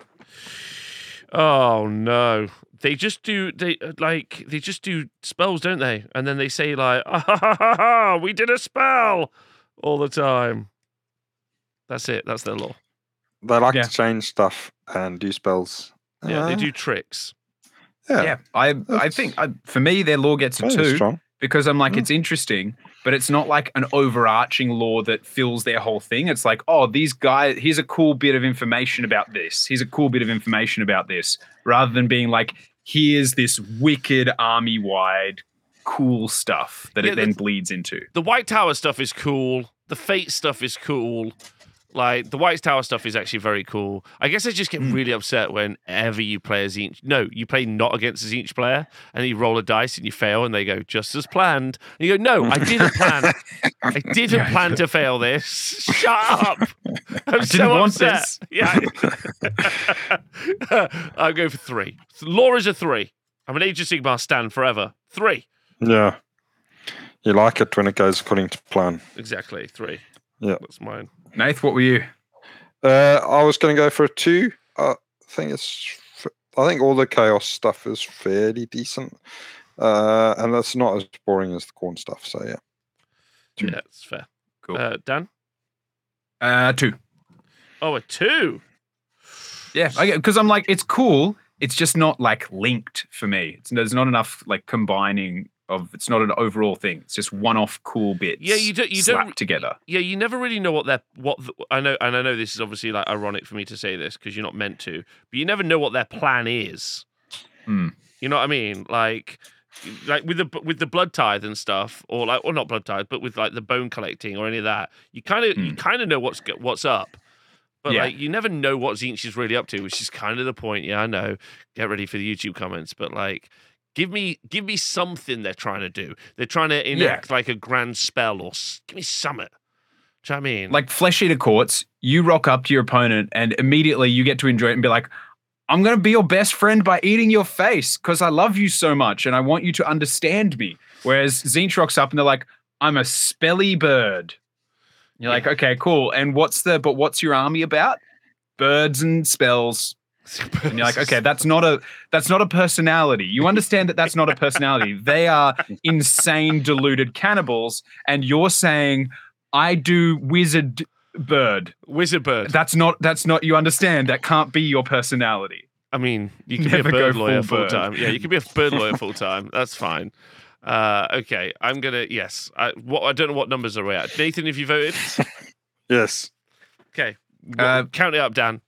Oh no, they just do they like they just do spells, don't they? And then they say like, ah, ha, ha, ha, ha, "We did a spell," all the time. That's it. That's their lore. They like Yeah. to change stuff and do spells. Yeah, they Uh, do tricks. Yeah, Yeah, I I think I, for me their lore gets a two strong. because I'm like Mm. it's interesting, but it's not like an overarching lore that fills their whole thing. It's like oh these guys here's a cool bit of information about this. Here's a cool bit of information about this, rather than being like here's this wicked army wide cool stuff that Yeah, it then that's- bleeds into. The White Tower stuff is cool. The Fate stuff is cool. Like the White Tower stuff is actually very cool. I guess I just get Mm. really upset whenever you play as each. No, you play not against as each player, and you roll a dice and you fail, and they go just as planned. And you go, no, I didn't plan. I didn't Yeah. plan to fail this. Shut up. I'm I so didn't want upset. this. Yeah. I'll go for three. Lore is a three. I'm an Age of Sigmar stand forever. Three. Yeah, you like it when it goes according to plan. Exactly. Three. Yeah. That's mine. Nath, what were you? Uh, I was going to go for a two. I think it's. I think all the chaos stuff is fairly decent, uh, and that's not as boring as the Khorne stuff. So yeah, Two. Yeah, that's fair. Cool. Uh, Dan? Uh, two. Oh, a two. Yeah, because I'm like, it's cool. It's just not like linked for me. It's, there's not enough like combining of. It's not an overall thing. It's just one-off cool bits. Yeah, you don't- you don't- together. Yeah, you never really know what they're what the, I know, and I know this is obviously like ironic for me to say this because you're not meant to, but you never know what their plan is. Hmm. You know what I mean? Like, like with the with the blood tithe and stuff, or like, or not blood tithe, but with like the bone collecting or any of that, you kind of you Hmm. kind of know what's what's up. But Yeah. like you never know what Tzeentch is really up to, which is kind of the point. Yeah, I know. Get ready for the YouTube comments, but like give me give me something they're trying to do. They're trying to enact like a grand spell or give me something. Do you know what I mean? Like Flesh Eater Courts, you rock up to your opponent and immediately you get to enjoy it and be like, I'm going to be your best friend by eating your face because I love you so much and I want you to understand me. Whereas Tzeentch rocks up and they're like, I'm a spelly bird. You're like, okay, cool. And what's the, but what's your army about? Birds and spells. And you're like, okay, that's not a that's not a personality. You understand that that's not a personality. They are insane, deluded cannibals, and you're saying, I do wizard bird. Wizard bird. That's not that's not you understand. That can't be your personality. I mean, you can Never be a bird lawyer full full bird. time. Yeah, you can be a bird lawyer full time. That's fine. Uh, okay, I'm gonna yes. I, what I don't know what numbers are we at. Nathan, have you voted? yes. Okay, Uh, count it up, Dan.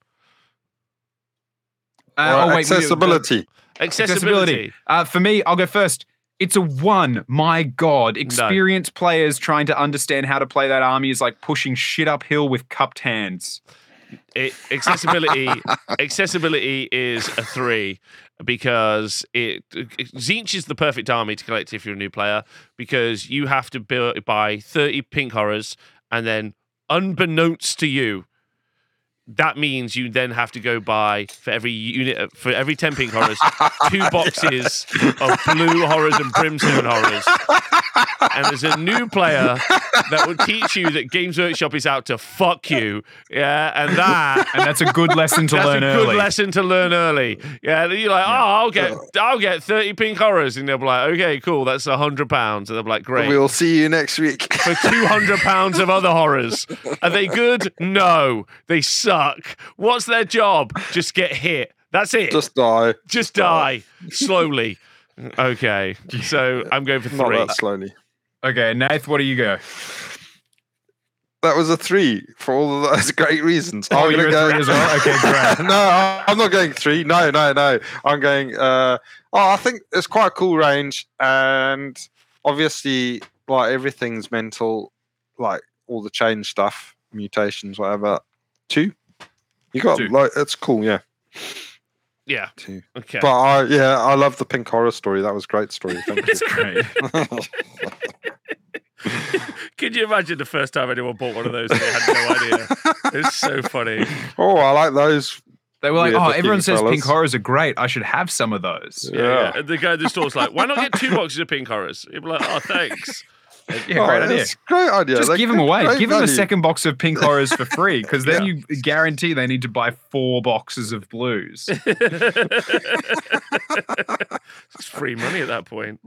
Uh, Or oh, wait, we- accessibility. Accessibility. Uh, for me, I'll go first. It's a one. My God, experienced players trying to understand how to play that army is like pushing shit uphill with cupped hands. It, accessibility. accessibility is a three because it, it Tzeentch is the perfect army to collect if you're a new player because you have to build, buy 30 pink horrors and then unbeknownst to you that means you then have to go buy for every unit for every 10 pink horrors two boxes of blue horrors and brimstone horrors and there's a new player that will teach you that games workshop is out to fuck you yeah and that And that's a good lesson to that's learn a good early. lesson to learn early. Yeah, you're like, oh, I'll get, I'll get thirty pink horrors, and they'll be like, okay, cool, that's a hundred pounds, and they'll be like, great, We'll see you next week. for two hundred pounds of other horrors. Are they good? No, they suck. What's their job? Just get hit. That's it. Just, die. Just die. die slowly. Okay, so I'm going for three. Not three. that slowly. Okay, Nath, what do you go? That was a three for all of those great reasons. Oh, I'm you're gonna a three as well? Okay, great. no, I'm not going three. No, no, no. I'm going. Uh, oh, I think it's quite a cool range, and obviously, like everything's mental, like all the change stuff, mutations, whatever. Two. You got Two. like it's cool, yeah. Yeah. Two. Okay. But I, yeah, I love the pink horror story. That was a great story. Thank It's great. you. Can you imagine the first time anyone bought one of those and they had no idea? It's so funny. oh, I like those. They were like, Weird oh, everyone says fellas." pink horrors are great. I should have some of those. Yeah, Yeah. yeah. And the guy at the store's like, why not get two boxes of pink horrors? He'd be like, oh, thanks. Yeah, Oh, great idea. that's a Great idea. Just They give them away. great Give them a second box of pink horrors for free, because then Yeah. you guarantee they need to buy four boxes of blues. it's free money at that point.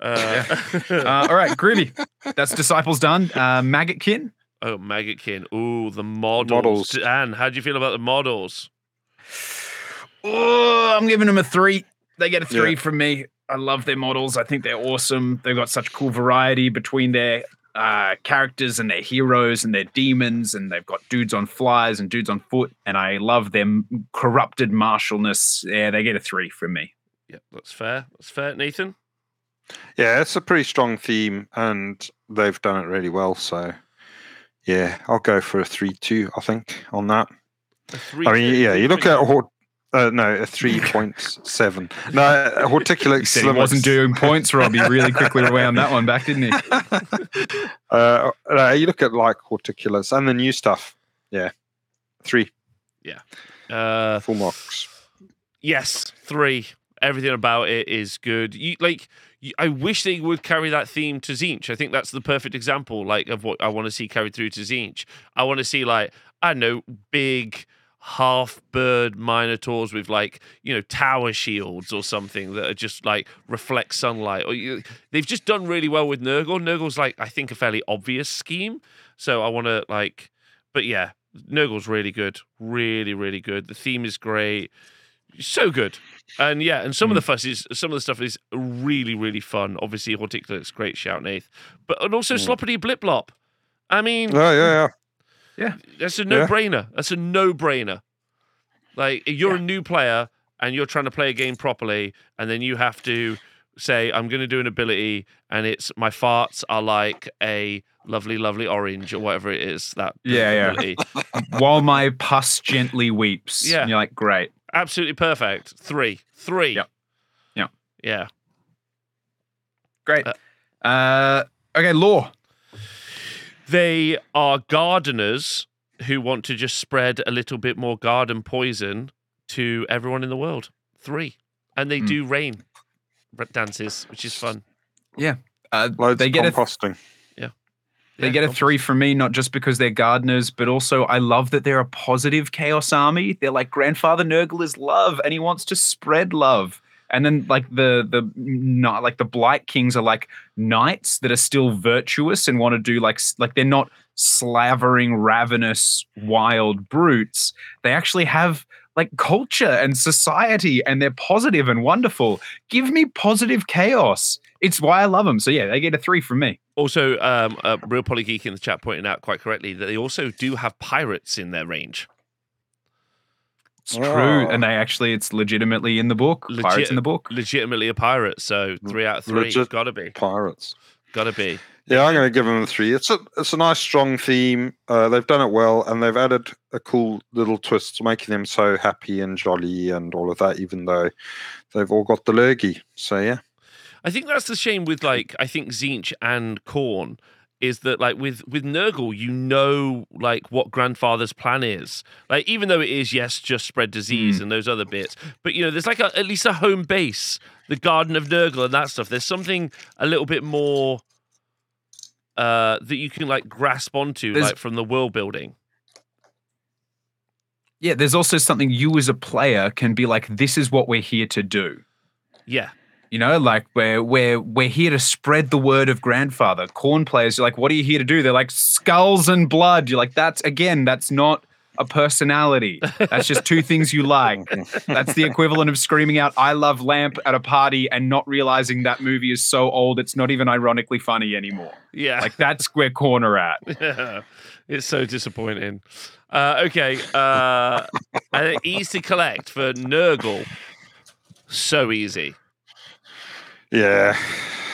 Uh, Uh, all right, groovy. That's disciples done. Uh, Maggotkin. Oh, Maggotkin. Ooh, the models. Models. Dan, how do you feel about the models? Oh, I'm giving them a three. They get a three Yeah. from me. I love their models. I think they're awesome. They've got such cool variety between their uh, characters and their heroes and their demons, and they've got dudes on flies and dudes on foot. And I love their corrupted martialness. Yeah, they get a three from me. Yeah, that's fair. That's fair. Nathan? Yeah, it's a pretty strong theme, and they've done it really well. So, yeah, I'll go for a three-two. I think on that. A three I mean, three- yeah, three you look three- at Hort- uh, no a three point seven. No, uh, He said he wasn't doing points, Rob. He really quickly wound that one back, didn't he? uh, uh, you look at like Horticulous and the new stuff. Yeah, three Uh, full marks. Yes, three. Everything about it is good. You like. You, I wish they would carry that theme to Tzeentch. I think that's the perfect example, like of what I want to see carried through to Tzeentch. I want to see like I don't know, big half bird minotaurs with like you know tower shields or something that are just like reflect sunlight. Or you, they've just done really well with Nurgle. Nurgle's like I think a fairly obvious scheme, so I want to like. But yeah, Nurgle's really good, really really good. The theme is great so good. And yeah, and some of the fuss is some of the stuff is really, really fun. Obviously, Horticulate's great shout, Nath. But and also Mm. Sloppity Blip Blop. I mean, Oh yeah, yeah. That's a no brainer. That's a no brainer. Like you're a new player and you're trying to play a game properly, and then you have to say, I'm gonna do an ability, and it's my farts are like a lovely, lovely orange or whatever it is. That Yeah, yeah. While my pus gently weeps. Yeah. And you're like, great. Absolutely perfect. Three. Three. Yep. Yeah. Yeah. Great. Uh, Uh, okay, lore. They are gardeners who want to just spread a little bit more garden poison to everyone in the world. Three. And they Hmm. do rain dances, which is fun. Uh, Loads they of get a composting. They Yeah, get a three from me, not just because they're gardeners, but also I love that they're a positive chaos army. They're like grandfather Nurgle is love, and he wants to spread love. And then like the the not like the Blight Kings are like knights that are still virtuous and want to do like like they're not slavering, ravenous, wild brutes. They actually have like culture and society, and they're positive and wonderful. Give me positive chaos. It's why I love them. So yeah, they get a three from me. Also, um, uh, Real Polygeek in the chat pointing out quite correctly that they also do have pirates in their range. It's true, Oh. and they actually, it's legitimately in the book. Pirates in the book. Legitimately a pirate. So three out of three. Legit- Gotta be. Pirates. Gotta be. Yeah, I'm going to give them a three. It's a it's a nice strong theme. Uh, they've done it well, and they've added a cool little twist, making them so happy and jolly and all of that. Even though they've all got the lurgy, so yeah. I think that's the shame with like I think Tzeentch and Khorne is that like with with Nurgle you know like what grandfather's plan is. Like even though it is yes just spread disease and those other bits but you know there's like a, at least a home base the Garden of Nurgle and that stuff. There's something a little bit more uh that you can like grasp onto There's- like from the world building. Yeah, there's also something you as a player can be like, this is what we're here to do. yeah You know, like we're we're we're here to spread the word of grandfather. Khorne players, you're like, what are you here to do? They're like skulls and blood. You're like, that's again, that's not a personality. That's just two things you like. That's the equivalent of screaming out "I love lamp" at a party and not realizing that movie is so old it's not even ironically funny anymore. yeah Like that's where corner at. it's so disappointing. Uh, okay, uh, easy to collect for Nurgle. So easy. Yeah.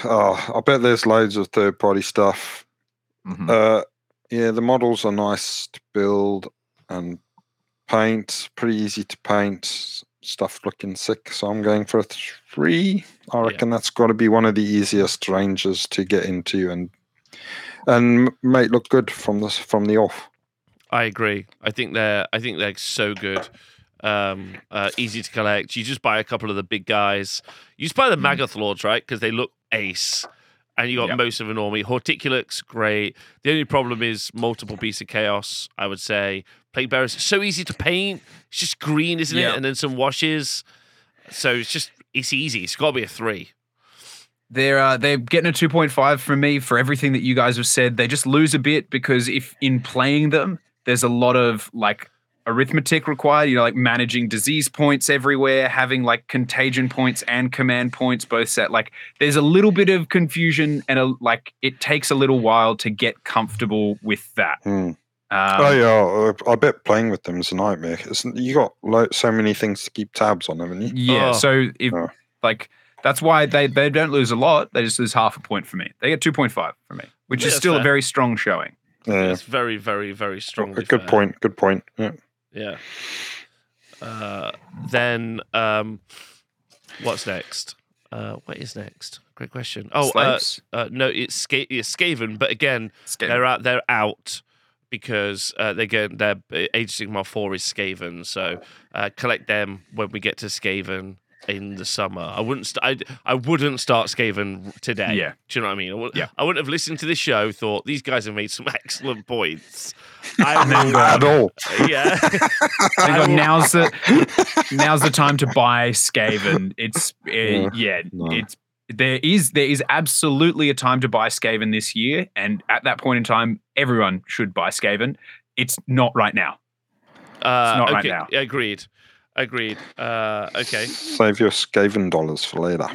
Oh, I bet there's loads of third party stuff. Mhm. Uh, yeah, the models are nice to build and paint. Pretty easy to paint. Stuff looking sick. So I'm going for a three. I Yeah. reckon that's got to be one of the easiest ranges to get into and and make look good from this from the off. I agree. I think they're. I think they're so good. Um, uh, easy to collect. You just buy a couple of the big guys. You just buy the Mm. Maggoth Lords, right? Because they look ace. And you got Yep. most of an army. Horticulous, great. The only problem is multiple beasts of chaos. I would say plague bearers so easy to paint. It's just green, isn't Yeah. it? And then some washes. So it's just it's easy. It's got to be a three. They're uh, they're getting a two point five from me for everything that you guys have said. They just lose a bit because if in playing them, there's a lot of like arithmetic required. You know, like managing disease points everywhere, having like contagion points and command points both set. Like there's a little bit of confusion and a, like it takes a little while to get comfortable with that. Hmm. Um, oh yeah, I I bet playing with them is a nightmare. Isn't you got lo- so many things to keep tabs on, haven't you? Yeah. Oh. So if Oh. like that's why they they don't lose a lot. They just lose half a point for me. They get two point five for me, which Yeah, is that's still a very strong showing. Yeah, It's very, very, very strong. a good point. Good point. Yeah. Yeah. Uh, then um, what's next? Uh, what is next? Great question. Oh, uh, uh, no, it's, Ska- it's Skaven, but again, Skaven. they're out. They're out because uh, they get their Age of Sigmar four is Skaven. So uh, collect them when we get to Skaven in the summer. I wouldn't. St- I, I wouldn't start Skaven today. Yeah. Do you know what I mean? I, would, Yeah. I wouldn't have listened to this show. Thought these guys have made some excellent points. I then will, go, At all. yeah. They I go, now's the now's the time to buy Skaven. It's uh, Yeah. yeah, No. it's there is there is absolutely a time to buy Skaven this year, and at that point in time, everyone should buy Skaven. It's not right now. Uh, not right now. Agreed. Agreed. Uh, okay. Save your Skaven dollars for later.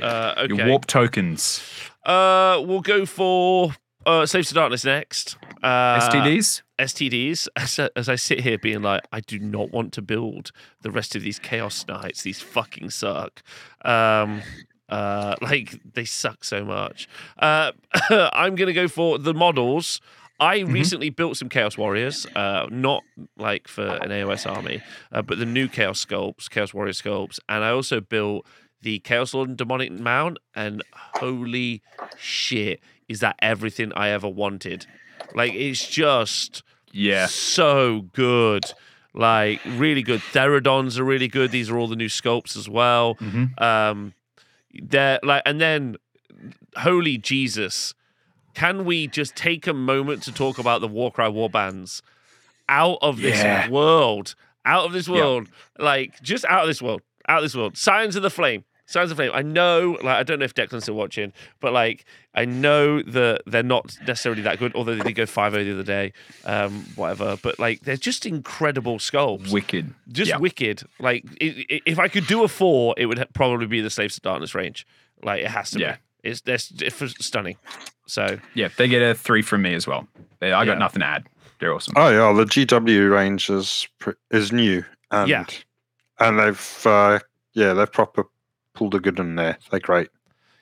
Uh, okay. Your warp tokens, Uh, we'll go for uh, Slaves to Darkness next. Uh, STDs. STDs. As, I- as I sit here being like, I do not want to build the rest of these Chaos Knights. These fucking suck. Um, uh, like they suck so much. Uh, I'm gonna go for the models. I Mm-hmm. recently built some Chaos Warriors, uh, not like for an AOS army, uh, but the new Chaos sculpts, Chaos Warrior sculpts, and I also built the Chaos Lord and Demonic Mount. And holy shit, is that everything I ever wanted? Like it's just Yeah, so good. Like really good. Theridons are really good. These are all the new sculpts as well. Mhm. Um, they're like, and then holy Jesus, can we just take a moment to talk about the Warcry warbands out of this Yeah. world? Out of this Yeah. world, like just out of this world, out of this world. Scions of the Flame. Scions of the Flame. I know, like, I don't know if Declan's still watching, but like, I know that they're not necessarily that good, although they did go 5 0 the other day, um, whatever. But like, they're just incredible sculpts wicked. just Yeah. wicked. Like i i if I could do a four, it would probably be the Slaves to Darkness range. Like it has to Yeah. be. It's that's it's stunning. So Yeah, they get a three from me as well. They, I got Yeah. nothing to add. They're awesome. Oh yeah, the GW range is pr- is new and Yeah. and they've uh, yeah they've proper pulled a good one there. They're great.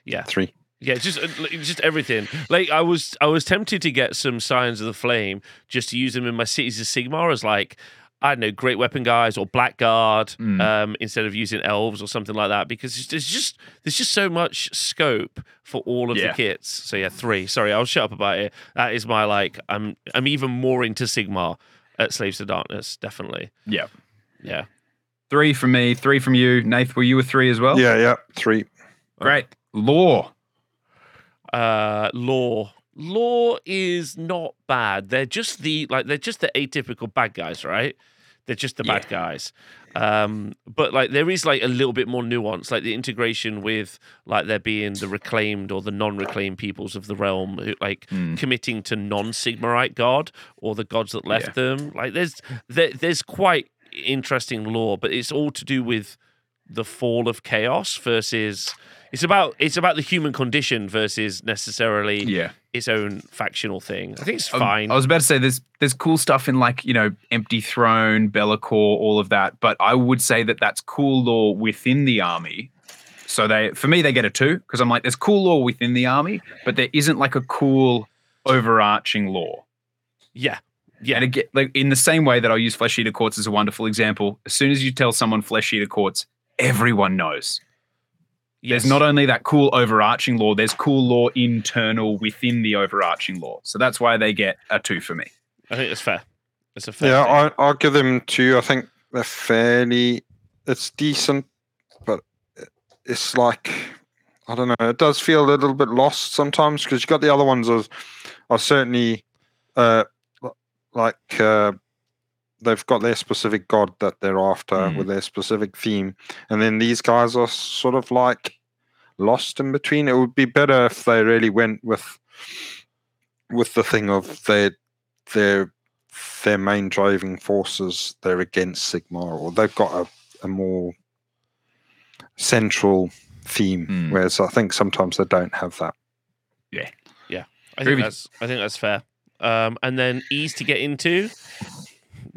yeah, Three. yeah, just uh, just everything. Like I was I was tempted to get some Scions of the Flame just to use them in my Cities of Sigmar as like. I don't know, great weapon guys or blackguard Mm. um, instead of using elves or something like that because there's just there's just so much scope for all of Yeah. the kits. So yeah, three. Sorry, I'll shut up about it. That is my like. I'm I'm even more into Sigmar at Slaves to Darkness. Definitely. Yeah, Yeah. three from me, three from you. Nath, were you a three as well? Yeah, yeah, three. great. Lore. Uh, lore. Lore is not bad. They're just the like they're just the atypical bad guys, right? They're just the bad guys. Um, but like there is like a little bit more nuance, like the integration with like there being the reclaimed or the non-reclaimed peoples of the realm, who, like Mm. committing to non-Sigmarite god or the gods that left them. Like there's there, there's quite interesting lore, but it's all to do with the fall of chaos versus it's about it's about the human condition versus necessarily Yeah. Its own factional thing. I think it's Um, fine. I was about to say there's there's cool stuff in like you know Empty Throne, Be'lakor, all of that, but I would say that that's cool lore within the army. So they, for me, they get a two because I'm like, there's cool lore within the army, but there isn't like a cool overarching lore. yeah, yeah, And again, like in the same way that I'll use Flesh Eater Courts as a wonderful example. As soon as you tell someone Flesh Eater Courts, everyone knows. Yes. There's not only that cool overarching lore, there's cool lore internal within the overarching lore. So that's why they get a two for me. I think that's fair. It's a fair. Yeah. I, I'll give them two. I think they're fairly. It's decent, but it's like I don't know. It does feel a little bit lost sometimes because you got the other ones are, are certainly, uh, like uh, they've got their specific god that they're after Mm. with their specific theme, and then these guys are sort of like lost in between. It would be better if they really went with with the thing of their their their main driving forces they're against Sigmar, or they've got a, a more central theme. Hmm. Whereas I think sometimes they don't have that. Yeah, yeah. I think Groovy. that's I think that's fair. Um, and then ease to get into.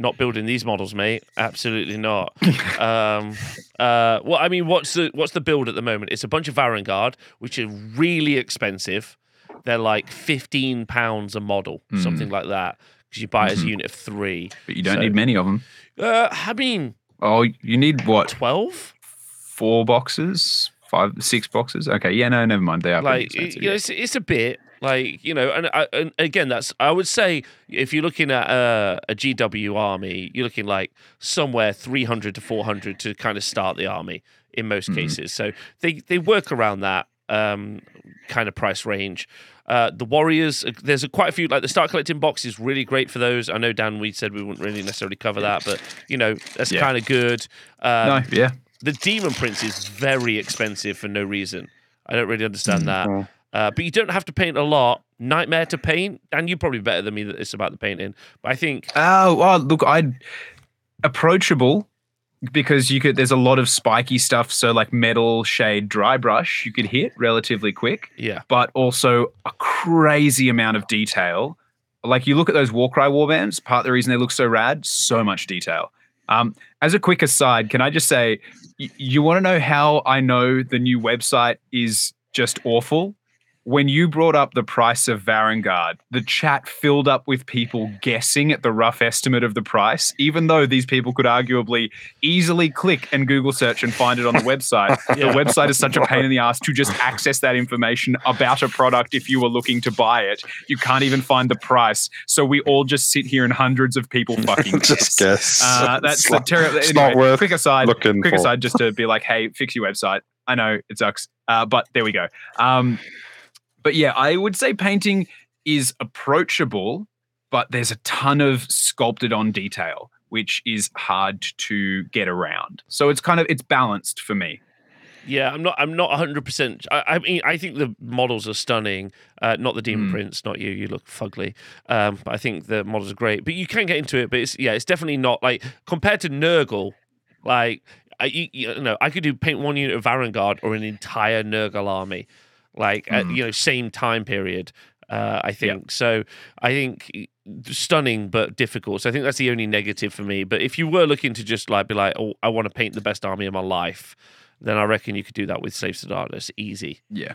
Not building these models, mate. Absolutely not. um, uh, well, I mean, what's the what's the build at the moment? It's a bunch of Varanguard, which are really expensive. They're like fifteen pounds a model, Mm. something like that, because you buy it as a Mhm. unit of three. But you don't So- need many of them. Uh, I mean, Oh, you need what? twelve. Four boxes? Five, six boxes? Okay, yeah, no, never mind. They are pretty like expensive. you know, yeah. it's, it's a bit like you know and, and again that's i would say if you're looking at a, a gw army you're looking like somewhere 300 to 400 to kind of start the army in most Mhm. cases so they they work around that um kind of price range uh, the Warriors, uh, there's a, quite a few. Like the Start Collecting box is really great for those. I know Dan, we said we wouldn't really necessarily cover that, but you know that's Yeah. kind of good. Um, no, yeah. The Demon Prince is very expensive for no reason. I don't really understand that. Uh, but you don't have to paint a lot. Nightmare to paint, and you're probably better than me that it's about the painting. But I think Oh, well, look, I'd approachable because you could. There's a lot of spiky stuff. So like metal shade dry brush, you could hit relatively quick, yeah, but also a crazy amount of detail. Like you look at those Warcry warbands. Part of the reason they look so rad, so much detail. Um, as a quick aside, can I just say, y- you want to know how I know the new website is just awful? When you brought up the price of Varanguard, the chat filled up with people guessing at the rough estimate of the price, even though these people could arguably easily click and Google search and find it on the website. Yeah. The website is such a pain in the ass to just access that information about a product if you were looking to buy it. You can't even find the price. So we all just sit here and hundreds of people fucking Just guess. guess. Uh, that's the terrible. it's Anyway, not worth quick aside. looking Quick for. aside, just to be like, hey, fix your website. I know it sucks, uh, but there we go. Um, but yeah, I would say painting is approachable, but there's a ton of sculpted on detail, which is hard to get around. So it's kind of it's balanced for me. yeah. I'm not. I'm not 100. percent I, I mean, I think the models are stunning. Uh, not the Demon Mm. Prince, not you. You look fugly. Um, but I think the models are great. But you can get into it. But it's yeah, it's definitely not like compared to Nurgle. Like I, you, you know, I could do paint one unit of Varanguard or an entire Nurgle army, like at Mm. you know same time period. Uh, I think so. I think stunning but difficult. So I think that's the only negative for me. But if you were looking to just like be like, oh, I want to paint the best army of my life, then I reckon you could do that with Slaves to Darkness, easy. Yeah.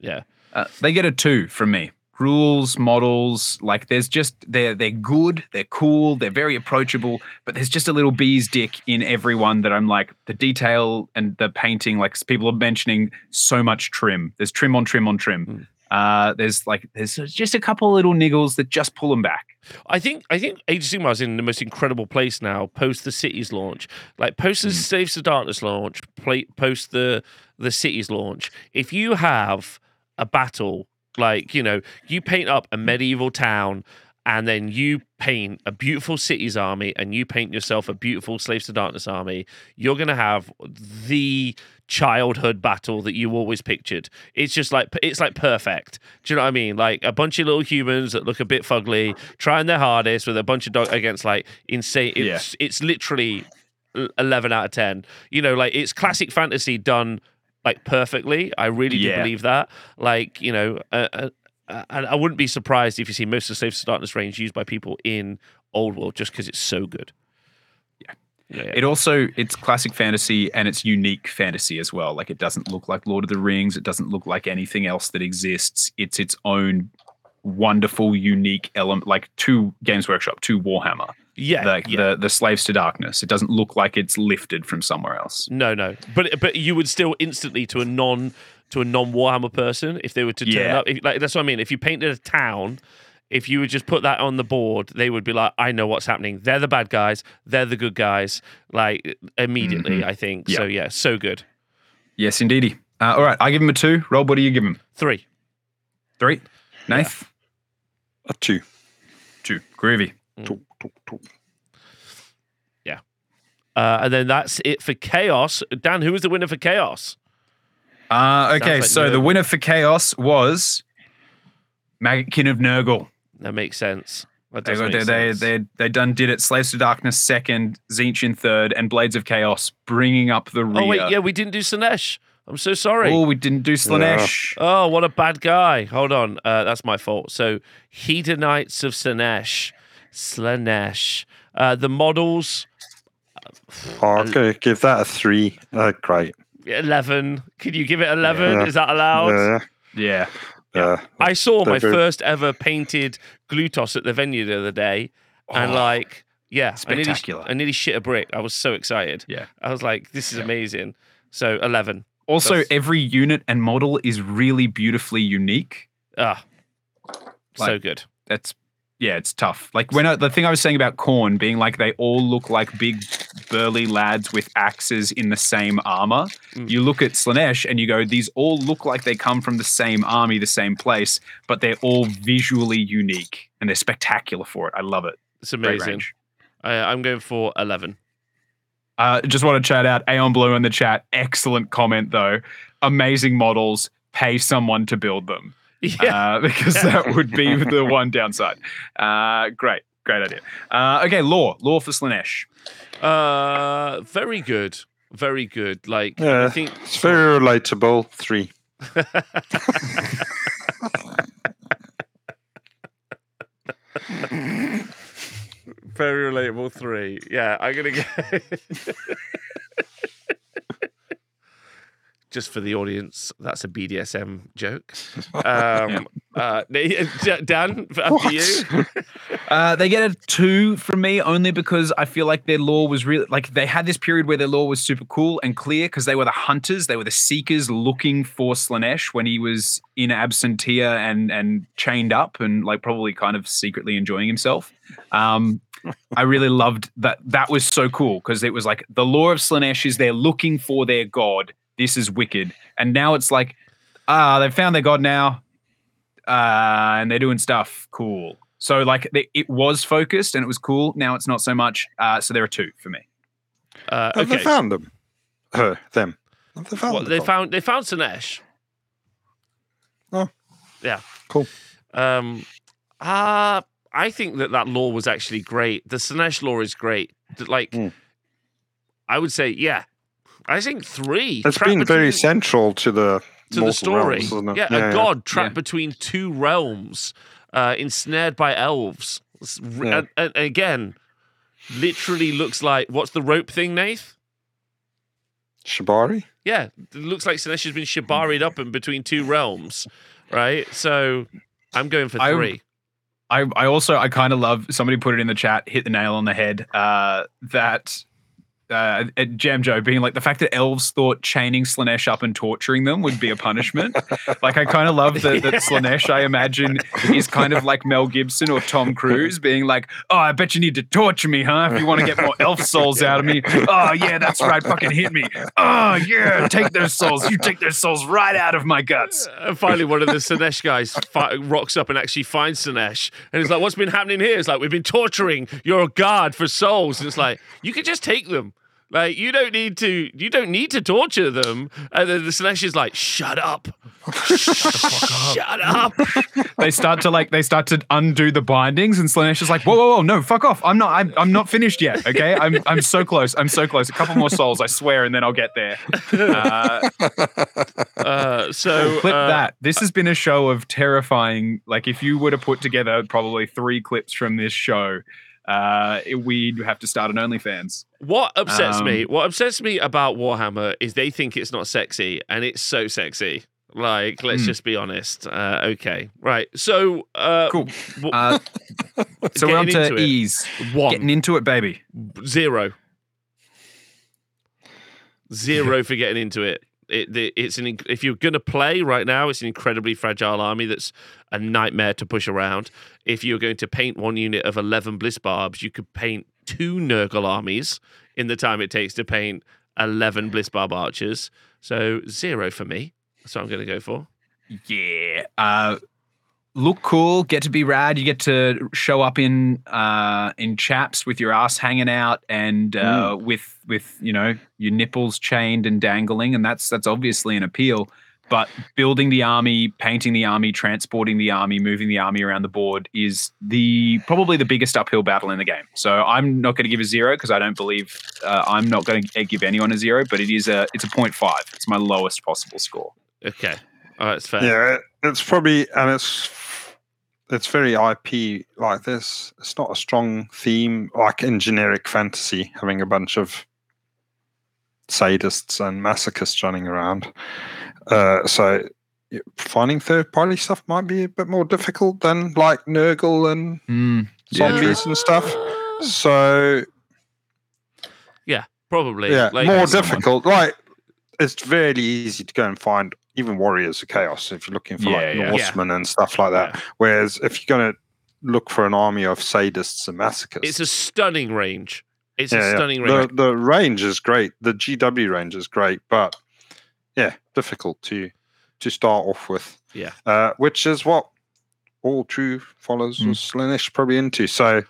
Yeah, Uh, they get a two from me. Rules, models, like there's just they're they're good, they're cool, they're very approachable, but there's just a little bee's dick in everyone that I'm like the detail and the painting. Like people are mentioning so much trim. There's trim on trim on trim. Mm. Uh, there's like there's just a couple little niggles that just pull them back. I think I think Age of Sigmar is in the most incredible place now post the cities launch. Like post the Mm. Slaves to Darkness launch, play, post the the cities launch. If you have a battle, like you know, you paint up a medieval town. And then you paint a beautiful cities army, and you paint yourself a beautiful Slaves to Darkness army. You're gonna have the childhood battle that you always pictured. It's just like it's like perfect. Do you know what I mean? Like a bunch of little humans that look a bit fugly, trying their hardest with a bunch of dog against like insane. Yeah. It's it's literally eleven out of ten. You know, like it's classic fantasy done like perfectly. I really do Yeah. believe that. Like you know, uh, uh, uh, and I wouldn't be surprised if you see most of the to Darkness range used by people in Old World just because it's so good. Yeah. Yeah. It also it's classic fantasy and it's unique fantasy as well. Like it doesn't look like Lord of the Rings. It doesn't look like anything else that exists. It's its own wonderful, unique element. Like two Games Workshop, two Warhammer. Yeah, like yeah. the the slaves to darkness. It doesn't look like it's lifted from somewhere else. No, no, but but you would still instantly to a non to a non Warhammer person if they were to turn Yeah. up. If, like that's what I mean. If you painted a town, if you would just put that on the board, they would be like, "I know what's happening. They're the bad guys. They're the good guys." Like immediately, Mhm. I think. Yeah. So yeah, so good. Yes, indeedy. Uh, all right, I give him a two. Rob, what do you give him? Three. Three. Nath, A two. two. Groovy. Two, two. Uh, and then that's it for chaos. Dan, who was the winner for chaos? Uh, okay, like so the winner for chaos was Maggotkin of Nurgle. That makes sense. That They make they, sense. they they done did it. Slaves to Darkness second, Tzeentch in third, and Blades of Chaos bringing up the rear. oh wait, yeah, we didn't do Slaanesh. I'm so sorry. Oh, we didn't do Slaanesh. Oh, what a bad guy. Hold on. Uh, that's my fault. So, Hedonites of Slaanesh. Slaanesh. Uh, the models, Oh, okay, give that a three. Uh, great. 11. Can you give it 11? Yeah. Is that allowed? Yeah, Yeah, yeah. I saw my They're very- first ever painted Glutos at the venue the other day. And, Oh, like, yeah, I nearly, spectacular. I nearly shit a brick. I was so excited. Yeah. I was like, this is Yeah. amazing. So, 11. Also, That's- every unit and model is really beautifully unique. Ah, so good. That's yeah, it's tough. Like when I, the thing I was saying about Khorne being like they all look like big burly lads with axes in the same armor. Mm. You look at Slaanesh and you go, these all look like they come from the same army, the same place, but they're all visually unique and they're spectacular for it. I love it. It's amazing. I'm going for 11. Uh, just want to shout out Aeon Blue in the chat. Excellent comment though. Amazing models. Pay someone to build them. Yeah. uh, because that would be the one downside. Uh, great, great idea. Uh, okay, lore, lore for Slaanesh. Uh, very good, very good. Like Yeah, I think It's very relatable. Three. very relatable. Three. Yeah, I'm gonna go. Just for the audience, that's a BDSM joke. Um, uh, Dan, after you. Uh, they get a two from me only because I feel like their lore was really like they had this period where their lore was super cool and clear because they were the hunters, they were the seekers looking for Slaanesh when he was in absentia and and chained up and like probably kind of secretly enjoying himself. Um, I really loved that. That was so cool because it was like the lore of Slaanesh is they're looking for their god. This is wicked, and now it's like ah, they've found their god now, uh, and they're doing stuff cool. So like they, it was focused and it was cool. Now it's not so much. Uh, so there are two for me. Uh, Have they found them? Her, them. Have they found Well, the they found they found Slaanesh. Oh. Yeah. Cool. Um. Uh, I think that that lore was actually great. The Slaanesh lore is great. Like, Mm. I would say, yeah. I think three. It's Trap been very between- central to the to the story. realms, isn't it? yeah, a god trapped Yeah. between two realms, uh, ensnared by elves. Yeah. and, and again, literally looks like what's the rope thing, Nath? Shibari. Yeah, it looks like Slaanesh has been shibaried up in between two realms, right? So I'm going for I- three. I, I also I kind of love somebody put it in the chat, hit the nail on the head. Uh, that uh, at Jam Joe being like the fact that elves thought chaining Slaanesh up and torturing them would be a punishment. like I kind of love that, that Slaanesh. I imagine is kind of like Mel Gibson or Tom Cruise being like, "Oh, I bet you need to torture me, huh? If you want to get more elf souls out of me. Oh yeah, that's right. Fucking hit me. Oh yeah, take those souls. You take those souls right out of my guts." And finally, one of the Slaanesh guys fi- rocks up and actually finds Slaanesh. And he's like, What's been happening here? It's like, We've been torturing your guard for souls. And it's like, You can just take them. Like, you don't need to, you don't need to torture them. And then the Slaanesh is like, Shut up. Shut up. they start to like they start to undo the bindings and Slaanesh is like whoa whoa whoa no fuck off I'm not I'm, I'm not finished yet okay I'm I'm so close I'm so close a couple more souls I swear and then I'll get there uh, Uh, so, clip uh, that this has been a show of terrifying like if you were to put together probably three clips from this show uh we'd have to start an OnlyFans What upsets Um, me, what upsets me about Warhammer is they think it's not sexy, and it's so sexy. Like, let's Hmm. just be honest. Uh, okay, right. So, uh, cool w- uh so we're on to ease one, getting into it baby zero, zero for getting into it. It, the- it's an if you're gonna play right now, it's an incredibly fragile army that's a nightmare to push around. If you're going to paint one unit of eleven bliss barbs, you could paint two Nurgle armies in the time it takes to paint eleven bliss barb archers. So zero for me. That's what I'm gonna go for. Yeah. Uh, look cool, get to be rad. You get to show up in uh, in chaps with your ass hanging out and uh, with with you know your nipples chained and dangling, and that's that's obviously an appeal. But building the army, painting the army, transporting the army, moving the army around the board is the probably the biggest uphill battle in the game. So I'm not going to give a zero because I don't believe uh, I'm not going to give anyone a zero. But it is a it's a 0.5. It's my lowest possible score. Okay. All right, it's fair. Yeah, it's probably and it's it's very IP like this. It's not a strong theme like in generic fantasy, having a bunch of sadists and masochists running around. Uh, so finding third party stuff might be a bit more difficult than like Nurgle and Mm, yeah, zombies and stuff. So yeah, Probably. yeah, Like, more someone- difficult. Like it's very easy to go and find even warriors of chaos if you're looking for Yeah, like yeah. Norsemen and stuff like that. Yeah. Whereas if you're going to look for an army of sadists and masochists, It's a stunning range. It's yeah, a stunning the range. the range is great. The GW range is great, but yeah, difficult to to start off with. Yeah. uh, which is what all true followers Mm. of Slaanesh probably into. So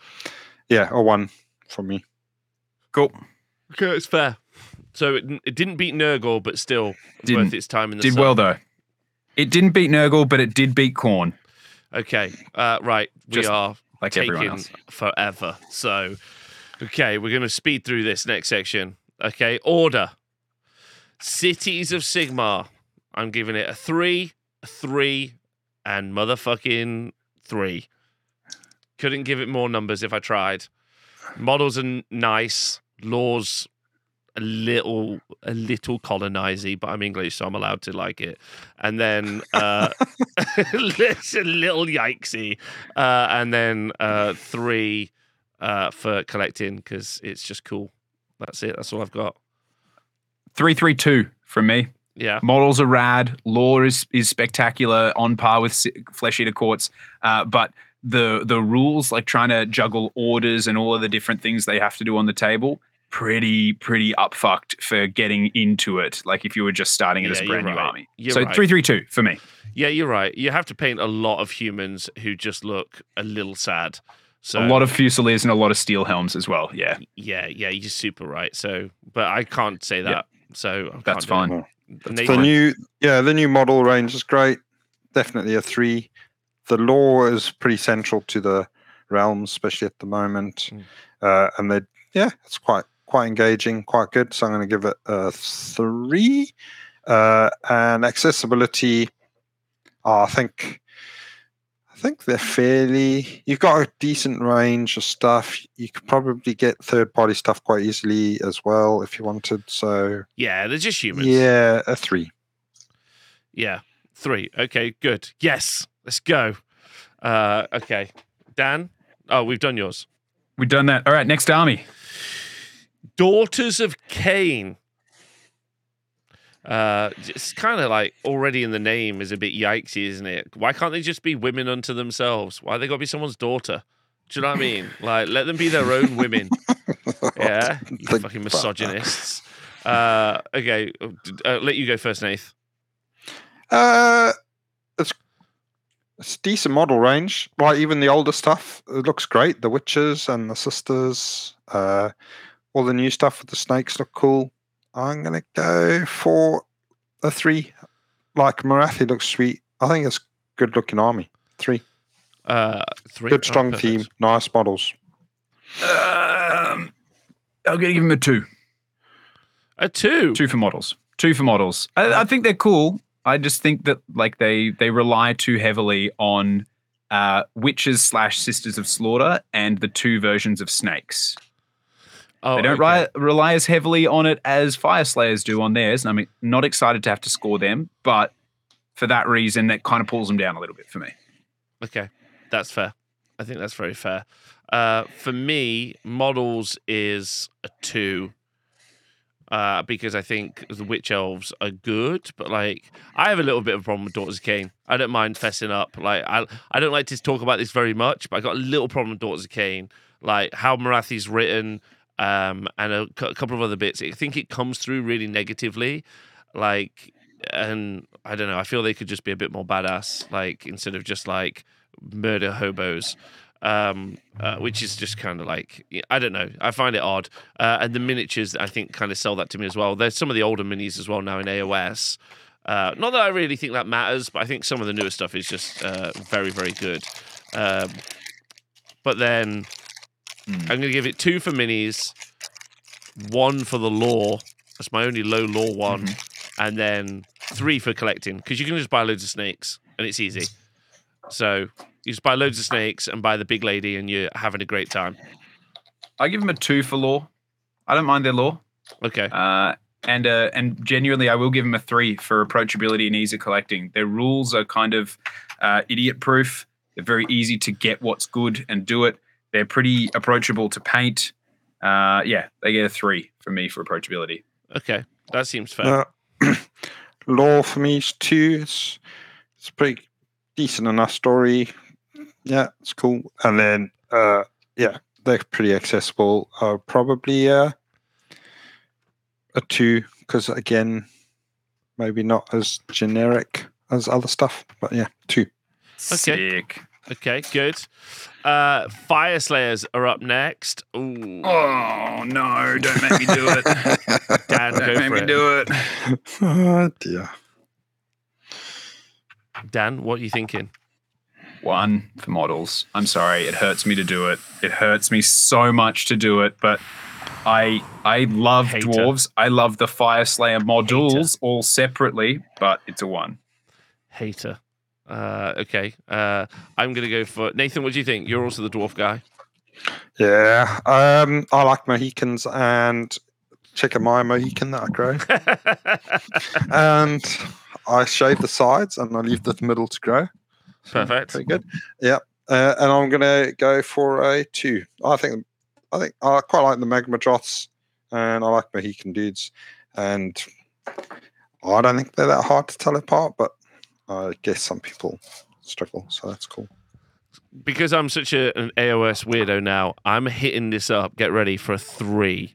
yeah, a one from me. Cool. Okay, it's fair. So it, it didn't beat Nurgle, but still worth Didn't. its time in the Did sun. well though. It didn't beat Nurgle, but it did beat Khorne, Okay, uh, right. We Just are like taking forever. So, okay, we're going to speed through this next section. Okay, order. Cities of Sigmar. I'm giving it a three, a three, and motherfucking three. Couldn't give it more numbers if I tried. Models are nice. Laws a little a little colonizy, but I'm English, so I'm allowed to like it. And then uh it's a little yikesy. Uh and then uh three uh for collecting because it's just cool. That's it. That's all I've got. Three three two from me. Yeah. Models are rad. Lore is is spectacular, on par with Flesh Eater Courts. Uh, but the the rules, like trying to juggle orders and all of the different things they have to do on the table, pretty pretty upfucked for getting into it. Like if you were just starting it as a you're brand new right. army. You're so right. three three two for me. Yeah, you're right. You have to paint a lot of humans who just look a little sad. So a lot of Fusiliers and a lot of steel helms as well. Yeah, yeah, yeah, you're super right. So, but I can't say that. Yeah. So I that's can't do fine. The Nathan? new yeah, the new model range is great. Definitely a three. The lore is pretty central to the realms, especially at the moment. Mm. Uh, and they yeah, it's quite quite engaging, quite good. So I'm going to give it a three. Uh, and accessibility, oh, I think I think they're fairly. You've got a decent range of stuff. You could probably get third party stuff quite easily as well if you wanted. So Yeah, they're just humans. yeah, a three. Yeah. Three. Okay, good. Yes. Let's go. Uh okay. Dan? Oh, we've done yours. We've done that. All right, next army. Daughters of Khaine. Uh it's kind of like already in the name is a bit yikesy, isn't it? Why can't they just be women unto themselves? Why they gotta be someone's daughter? Do you know what I mean? Like let them be their own women. Yeah. You fucking misogynists. Uh okay. Uh, let you go first, Nath. Uh, it's it's decent model range. Like even the older stuff, it looks great. The witches and the sisters, uh, all the new stuff with the snakes look cool. I'm gonna go for a three. Like Morathi looks sweet. I think it's good looking army. Three. Uh three. Good Oh, strong perfect. team. Nice models. Um, I'm gonna give him a two. A two. Two for models. Two for models. I, I think they're cool. I just think that like they they rely too heavily on uh, witches slash sisters of slaughter and the two versions of snakes. Oh, they don't okay. ri- rely as heavily on it as Fyreslayers do on theirs. And I'm not excited to have to score them, but for that reason, that kind of pulls them down a little bit for me. Okay, that's fair. I think that's very fair. Uh, for me, models is a two. Uh, because I think the witch elves are good, but like I have a little bit of a problem with Daughters of Khaine. I don't mind fessing up. Like I, I don't like to talk about this very much, but I got a little problem with Daughters of Khaine. Like how Morathi's written, um, and a, a couple of other bits. I think it comes through really negatively. Like and I don't know. I feel they could just be a bit more badass, like instead of just like murder hobos. Um, uh, which is just kind of like I don't know. I find it odd, uh, and the miniatures I think kind of sell that to me as well. There's some of the older minis as well now in AOS. Uh, not that I really think that matters, but I think some of the newer stuff is just uh, very, very good. Um, but then Hmm. I'm going to give it two for minis, one for the lore. That's my only low lore one, and then three for collecting because you can just buy loads of snakes and it's easy. So you just buy loads of snakes and buy the big lady, and you're having a great time. I give them a two for lore. I don't mind their lore. Okay. Uh, and uh, and genuinely, I will give them a three for approachability and ease of collecting. Their rules are kind of uh, idiot proof. They're very easy to get what's good and do it. They're pretty approachable to paint. Uh, yeah, they get a three for me for approachability. Okay. That seems fair. Uh, Lore for me is two. It's it's pretty decent enough story. Yeah, it's cool. And then uh yeah, they're pretty accessible. Uh probably uh a two, because again, maybe not as generic as other stuff. But yeah, two. Okay. Sick. Okay, good. Uh, Fyreslayers are up next. Ooh, Oh no! Don't make me do it. Dan, don't go make for me it. do it. oh dear. Dan, what are you thinking? One for models. I'm sorry, it hurts me to do it. It hurts me so much to do it, but I I love Hater. dwarves. I love the Fyreslayer modules all separately, but it's a one. Hater. Uh, okay. Uh, I'm going to go for Nathan. What do you think? You're also the dwarf guy. Yeah. Um I like Mohicans and check out my Mohican that I grow. and I shave the sides and I leave the middle to grow. So, Perfect. Pretty good. Yeah. Uh, and I'm gonna go for a two. I think I think I quite like the Magmadroths and I like Mohican dudes. And I don't think they're that hard to tell apart, but I guess some people struggle, so that's cool. because I'm such a, an AOS weirdo now, I'm hitting this up. Get ready for a three.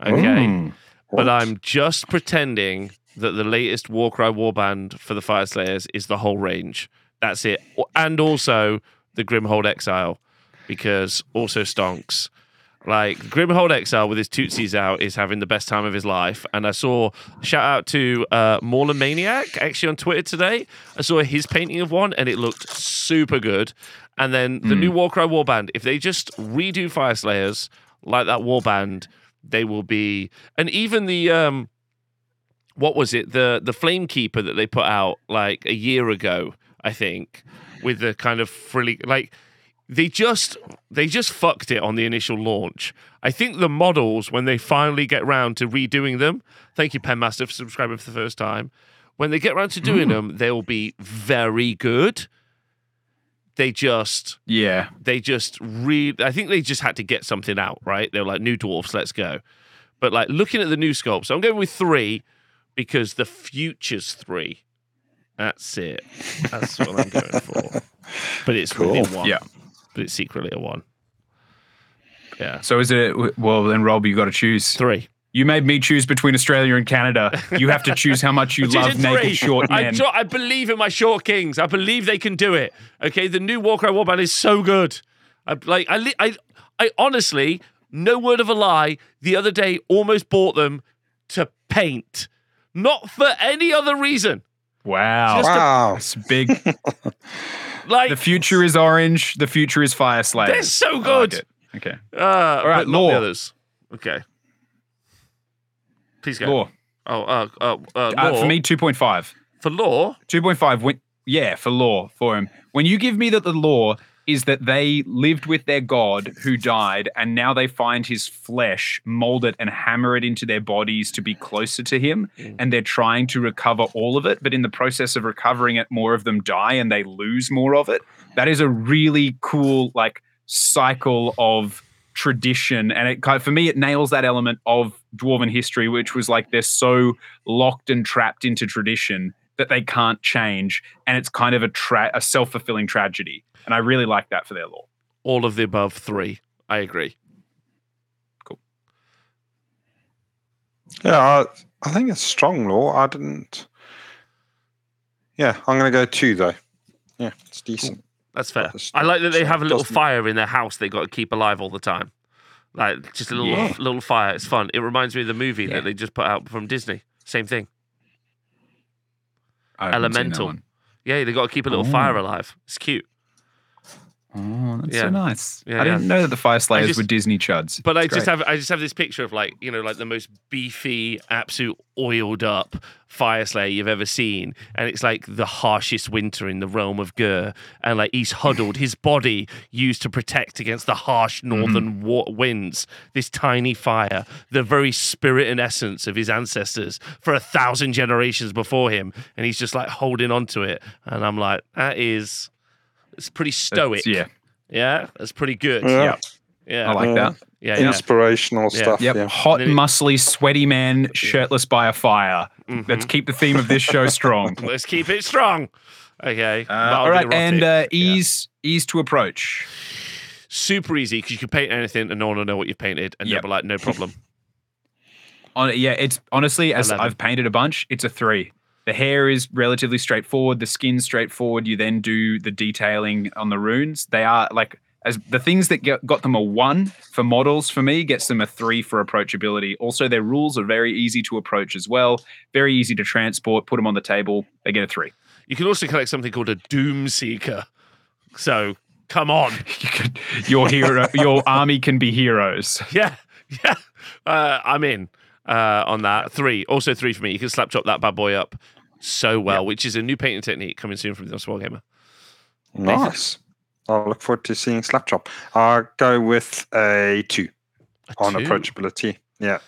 Okay. Mm. But I'm just pretending that the latest Warcry Warband for the Fyreslayers is the whole range. That's it. And also the Grimhold Exile, because also stonks. Like Grimhold Exile with his tootsies out is having the best time of his life. And I saw shout out to uh Mauler Maniac actually on Twitter today. I saw his painting of one and it looked super good. And then the new Warcry Warband, if they just redo Fyreslayers like that Warband, they will be and even the um what was it the the flame keeper that they put out like a year ago i think with the kind of frilly like they just they just fucked it on the initial launch i think the models when they finally get round to redoing them thank you penmaster for subscribing for the first time when they get round to doing mm. them they'll be very good they just Yeah. they just re I think they just had to get something out, right? They were like new dwarfs, let's go. But like looking at the new sculpts, I'm going with three because the future's three. That's it. That's what I'm going for. But it's really Cool. one. Yeah. But it's secretly a one. Yeah. So is it? Well, then Rob, you got to choose. Three. You made me choose between Australia and Canada. You have to choose how much you I'm love naked three. short I, men. jo- I believe in my short kings. I believe they can do it. Okay, the new Warcry Warband is so good. I, like I, I, I honestly, no word of a lie. The other day, almost bought them to paint, not for any other reason. wow. Just a- Wow. That's big. Like the future is orange. The future is Fyreslayer. they're so like good. it. Okay. Uh, All right, lore. others. Okay. Please go. Lore. Oh, uh, uh, uh, Uh, lore. for me, 2.5. for lore. 2.5. When, yeah, for lore, for him. When you give me that the lore is that they lived with their god who died, and now they find his flesh, mold it, and hammer it into their bodies to be closer to him, Mm. and they're trying to recover all of it, but in the process of recovering it, more of them die and they lose more of it. That is a really cool, like, cycle of tradition and it kind of, for me it nails that element of dwarven history which was like they're so locked and trapped into tradition that they can't change and it's kind of a tra- a self-fulfilling tragedy and i really like that for their lore All of the above three. I agree. Cool. Yeah, I, I think it's strong lore. I didn't Yeah, I'm going to go two though. Yeah, it's decent. That's fair. That's- I like that they have a little doesn't- fire in their house they got to keep alive all the time. Like just a little Yeah. little fire. It's fun. It reminds me of the movie Yeah. that they just put out from Disney. Same thing. I haven't seen that Elemental. Yeah, they got to keep a little Oh. fire alive. It's cute. Oh, that's Yeah. so nice. Yeah, I didn't know that the Fyreslayers just- were Disney chuds. But I It's just great. have I just have this picture of like you know like the most beefy, absolute oiled up Fyreslayer you've ever seen, and it's like the harshest winter in the realm of Ghur, and like he's huddled, his body used to protect against the harsh mm-hmm. northern wa- winds. This tiny fire, the very spirit and essence of his ancestors for a thousand generations before him, and he's just like holding on to it, and I'm like, that is, it's pretty stoic. yeah, yeah, that's pretty good. Yeah. yeah, yeah, I like Yeah. that. yeah. yeah. Inspirational Yeah. stuff. Yep, Yeah. hot, it- muscly, sweaty man, shirtless by a fire. Mhm. Let's keep the theme of this show strong. Let's keep it strong. Okay. Uh, all right, and uh, ease ease to approach. super easy because you can paint anything and no one will know what you've painted, and Yep. they'll be like, no problem. On yeah, it's honestly as 11. I've painted a bunch, it's a three. The hair is relatively straightforward. The skin straightforward. You then do the detailing on the runes. They are like as the things that get, got them a one for models for me gets them a three for approachability. Also, their rules are very easy to approach as well. Very easy to transport. Put them on the table. They get a three. you can also collect something called a Doomseeker. So come on. You could, your hero, your army can be heroes. Yeah. Yeah. Uh, I'm in uh, on that. Three. Also three for me. You can slap chop that bad boy up so well, which is a new painting technique coming soon from the Small Gamer. Nice. I'll look forward to seeing Slapchop. I'll go with a two A on two. approachability. Yeah.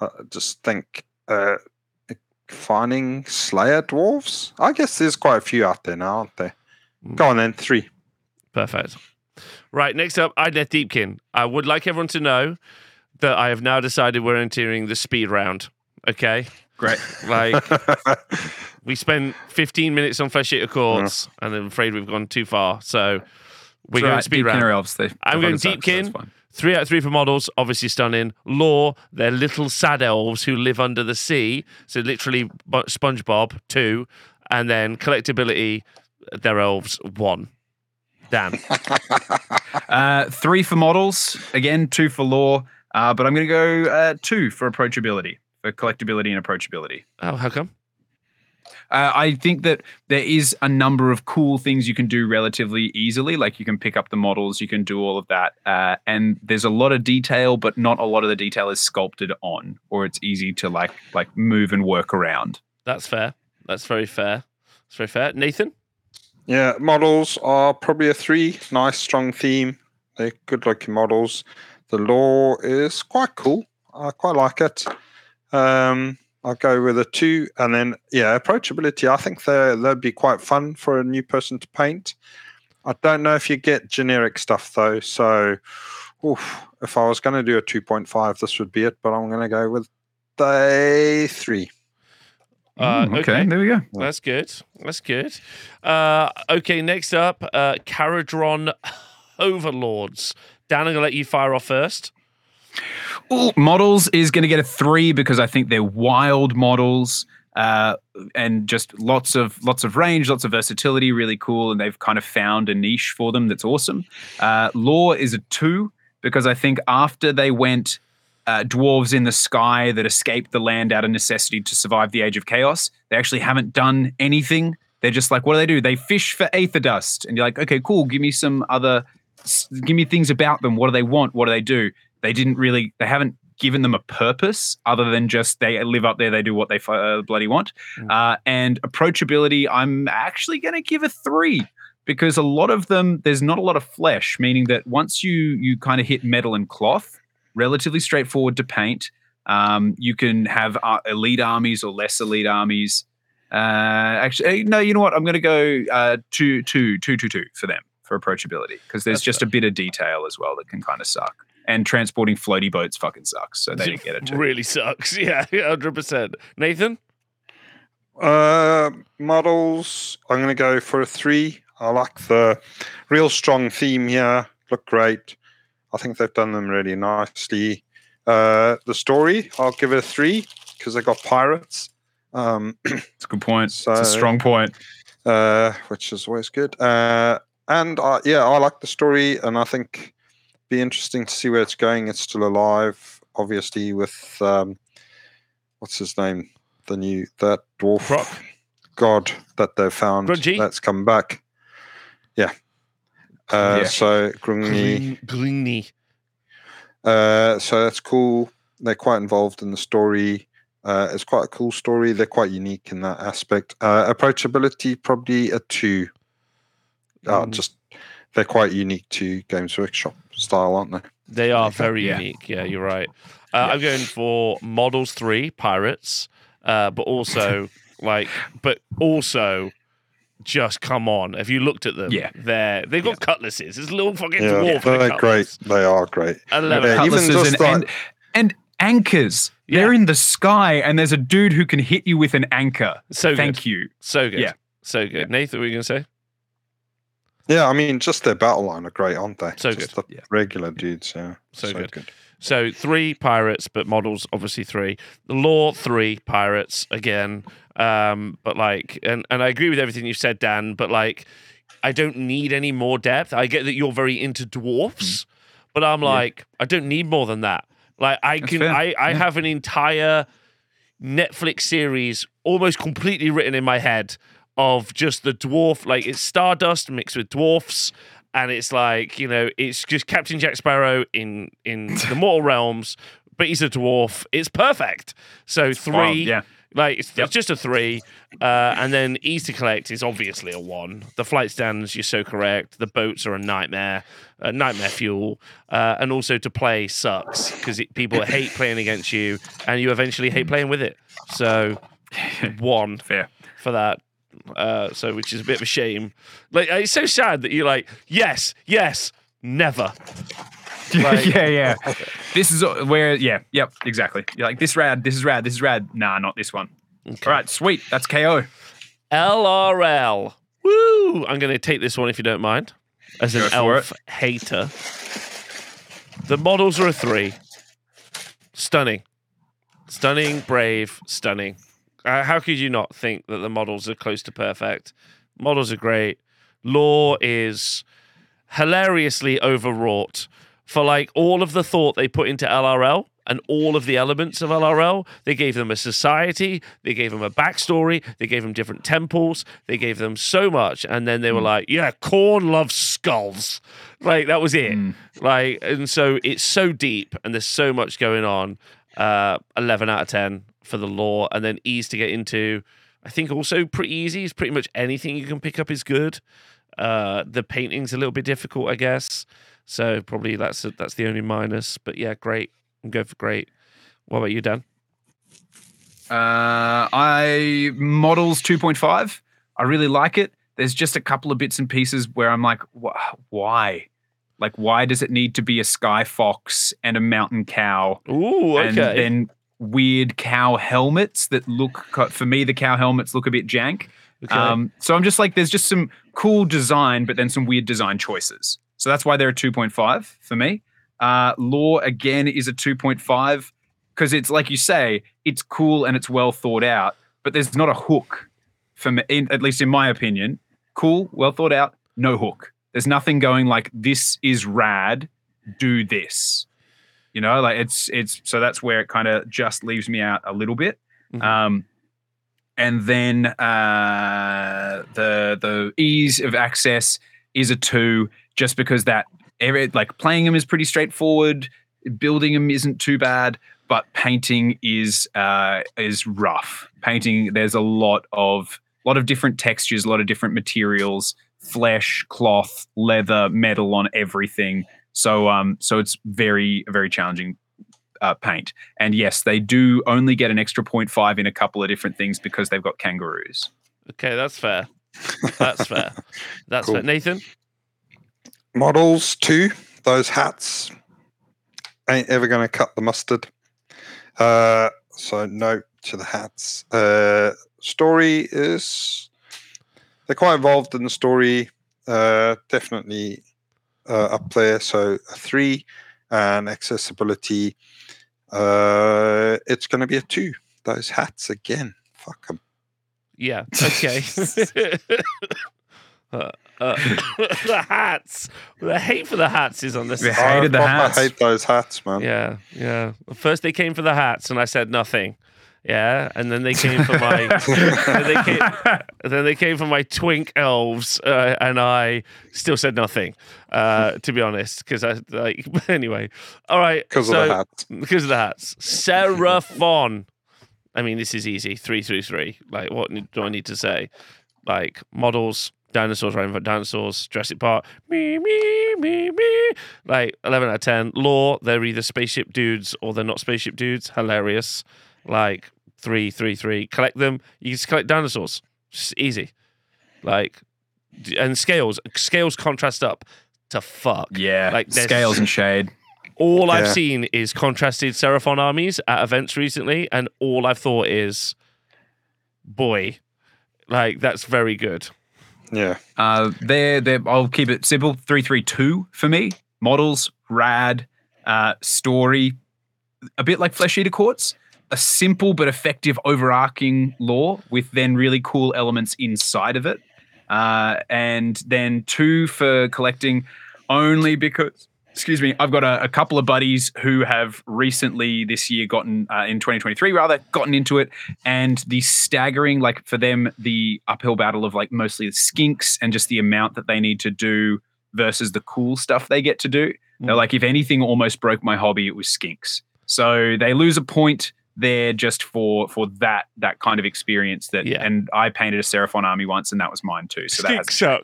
I just think uh, finding Slayer dwarves. I guess there's quite a few out there now, aren't there? Mm. Go on then, three. Perfect. Right, next up, Idoneth Deepkin. I would like everyone to know that I have now decided we're entering the speed round. Okay? Great. Like, we spent 15 minutes on Flesh Eater Courts, and I'm afraid we've gone too far. So we're It's going right, speed Deepkin round. or elves. I'm going fucking suck, so Deepkin. Three out of three for models, obviously stunning. Lore, they're little sad elves who live under the sea. So literally Bu- SpongeBob, two. And then collectability, they're elves, one. Dan. Uh, three for models. Again, two for lore. Uh, but I'm going to go uh, two for approachability, for collectability and approachability. Oh, how come? Uh, I think that there is a number of cool things you can do relatively easily. Like you can pick up the models, you can do all of that. Uh, and there's a lot of detail, but not a lot of the detail is sculpted on, or it's easy to like like move and work around. That's fair. That's very fair. That's very fair. Nathan? Yeah, models are probably a three. Nice, strong theme. They're good looking models. The lore is quite cool. I quite like it. Um, I'll go with a two. And then, yeah, approachability. I think they're, they'd be quite fun for a new person to paint. I don't know if you get generic stuff though. So, oof, if I was going to do a 2.5, this would be it. But I'm going to go with the three. Uh, Mm, okay. there we go. That's good. That's good. Uh, okay, next up, uh, Kharadron Overlords. Dan, I'm going to let you fire off first. Ooh, models is going to get a three because I think they're wild models uh, and just lots of lots of range, lots of versatility, really cool, and they've kind of found a niche for them that's awesome. Uh, Lore is a two because I think after they went uh, dwarves in the sky that escaped the land out of necessity to survive the age of chaos, they actually haven't done anything. They're just like, what do they do? They fish for aether dust, and you're like, okay, cool. Give me some other, give me things about them. What do they want? What do they do? They didn't really they haven't given them a purpose other than just they live up there they do what they uh, bloody want. Mm. uh, and approachability i'm actually going to give a three because a lot of them there's not a lot of flesh meaning that once you you kind of hit metal and cloth relatively straightforward to paint. Um, you can have uh, elite armies or less elite armies. Uh, actually uh, no you know what? I'm going to go uh, two two two two two for them for approachability because there's That's just a bit of detail as well that can kind of suck and transporting floaty boats fucking sucks. So they didn't get it too. Really sucks. Yeah, 100%. Nathan? Uh, models, I'm going to go for a three. I like the real strong theme here. Look great. I think they've done them really nicely. Uh, the story, I'll give it a three because they got pirates. Um, It's a good point. So- it's a strong point. uh, which is always good. Uh, and uh, yeah, I like the story, and I think be interesting to see where it's going. It's still alive, obviously, with um, what's his name, the new that dwarf Brokk. god that they found Grungni? that's come back. Yeah. Uh, Yeah. So Grungni, greeny. uh, so that's cool. They're quite involved in the story. Uh, it's quite a cool story. They're quite unique in that aspect. Uh, approachability, probably a two. Uh, Mm. Just they're quite unique to Games Workshop style, aren't they? They are very Yeah. unique. Yeah, you're right. Uh, I'm going for Models Three Pirates, uh, but also like, but also just come on. Have you looked at them? Yeah. they're they've got cutlasses. It's little fucking Yeah, dwarf. with they're great. cutlass. They are great. I love Yeah, it. even Cutlasses just and, like- and, and anchors. Yeah. They're in the sky, and there's a dude who can hit you with an anchor. So Thank good. you. So good. Yeah. So good. Nathan, what were you gonna say? Yeah, I mean, just their battle line are great, aren't they? So just good. The Yeah. regular dudes, yeah. So good. So three pirates, but models obviously three. The lore three pirates again. Um, but like, and and I agree with everything you said, Dan. But like, I don't need any more depth. I get that you're very into dwarfs, but I'm like, I don't need more than that. Like, I That's can, fair. I, I Yeah. have an entire Netflix series almost completely written in my head of just the dwarf, like it's Stardust mixed with dwarfs, and it's like you know, it's just Captain Jack Sparrow in in the mortal realms, but he's a dwarf. It's perfect. So three, Wild, yeah. like it's, Yep. it's just a three, uh, and then easy to collect is obviously a one. The flight stands, you're so correct. The boats are a nightmare, uh, nightmare fuel, uh, and also to play sucks because people hate playing against you, and you eventually hate playing with it. So one Fair. for that. Uh, so which is a bit of a shame. Like it's so sad that you're like, yes, yes, never. Like- yeah, yeah. This is uh, where, yeah, yep, exactly. You're like, this rad, this is rad, this is rad. Nah, not this one. All right, sweet. That's KO. LRL. Woo! I'm going to take this one if you don't mind, as an elf hater. The models are a three. Stunning, stunning, brave, stunning. Uh, how could you not think that the models are close to perfect? Models are great. Lore is hilariously overwrought for like all of the thought they put into LRL and all of the elements of LRL. They gave them a society, they gave them a backstory, they gave them different temples, they gave them so much, and then they were like, "Yeah, Khorne loves skulls." Like that was it. Like, and so it's so deep, and there's so much going on. Uh, Eleven out of ten for the lore, and then ease to get into. I think also pretty easy. Is pretty much anything you can pick up is good. Uh, the painting's a little bit difficult, I guess. So probably that's that's the only minus. But yeah, great. I'm going for great. What about you, Dan? Uh, I models 2.5. I really like it. There's just a couple of bits and pieces where I'm like, wh- why? Like, why does it need to be a sky fox and a mountain cow? Ooh, okay. And then weird cow helmets that look, for me, the cow helmets look a bit jank. okay. Um, so I'm just like, there's just some cool design, but then some weird design choices. So that's why they're a 2.5 for me. Uh, Lore again is a 2.5 because it's like you say, it's cool and it's well thought out, but there's not a hook for me, in, at least in my opinion. Cool, well thought out, no hook. There's nothing going like this is rad, do this. You know, like it's it's so that's where it kind of just leaves me out a little bit. Mhm. Um, and then uh, the the ease of access is a two, just because that every, like playing them is pretty straightforward, building them isn't too bad, but painting is uh, is rough. Painting there's a lot of a lot of different textures, a lot of different materials, flesh, cloth, leather, metal on everything. So um so it's very very challenging uh, paint. And yes, they do only get an extra 0.5 in a couple of different things because they've got kangaroos. okay, that's fair. That's fair. That's Cool. fair. Nathan? Models two, those hats ain't ever going to cut the mustard. Uh, so no to the hats. Uh, story is they're quite involved in the story. Uh, definitely uh, up there. So a three and accessibility. Uh, it's going to be a two. Those hats again. Fuck 'em. Yeah. Okay. Uh, uh, the hats. The hate for the hats is unnecessary. Yeah. Hated the I, hats. I hate those hats, man. Yeah, yeah. First they came for the hats, and I said nothing. Yeah, and then they came for my, then they came, then they came for my twink elves, uh, and I still said nothing. Uh, to be honest, because I like anyway. All right, Because so, of the hats. Because of the hats. Seraphon. I mean, this is easy. Three through three. Like, what do I need to say? Like models, dinosaurs, for dinosaurs, Jurassic Park. Me, me, me, me. Like eleven out of ten. Lore. They're either spaceship dudes or they're not spaceship dudes. Hilarious. Like three, three, three. Collect them. You can just collect dinosaurs. Just easy. Like, and scales. Scales contrast up to fuck. Yeah, Like, scales and shade. All I've seen is contrasted Seraphon armies at events recently, and all I've thought is, boy, like that's very good. Yeah. Uh, they're, they're, I'll keep it simple. 332 for me. Models, rad, uh, story, a bit like Flesh Eater Courts. A simple but effective overarching lore with then really cool elements inside of it. Uh, and then two for collecting only because, excuse me, I've got a, a couple of buddies who have recently this year gotten, uh, in 2023 rather, gotten into it and the staggering like for them the uphill battle of like mostly the skinks and just the amount that they need to do versus the cool stuff they get to do they're Mm. like if anything almost broke my hobby it was skinks so they lose a point there just for for that that kind of experience that Yeah. and i painted a seraphon army once and that was mine too so that has suck.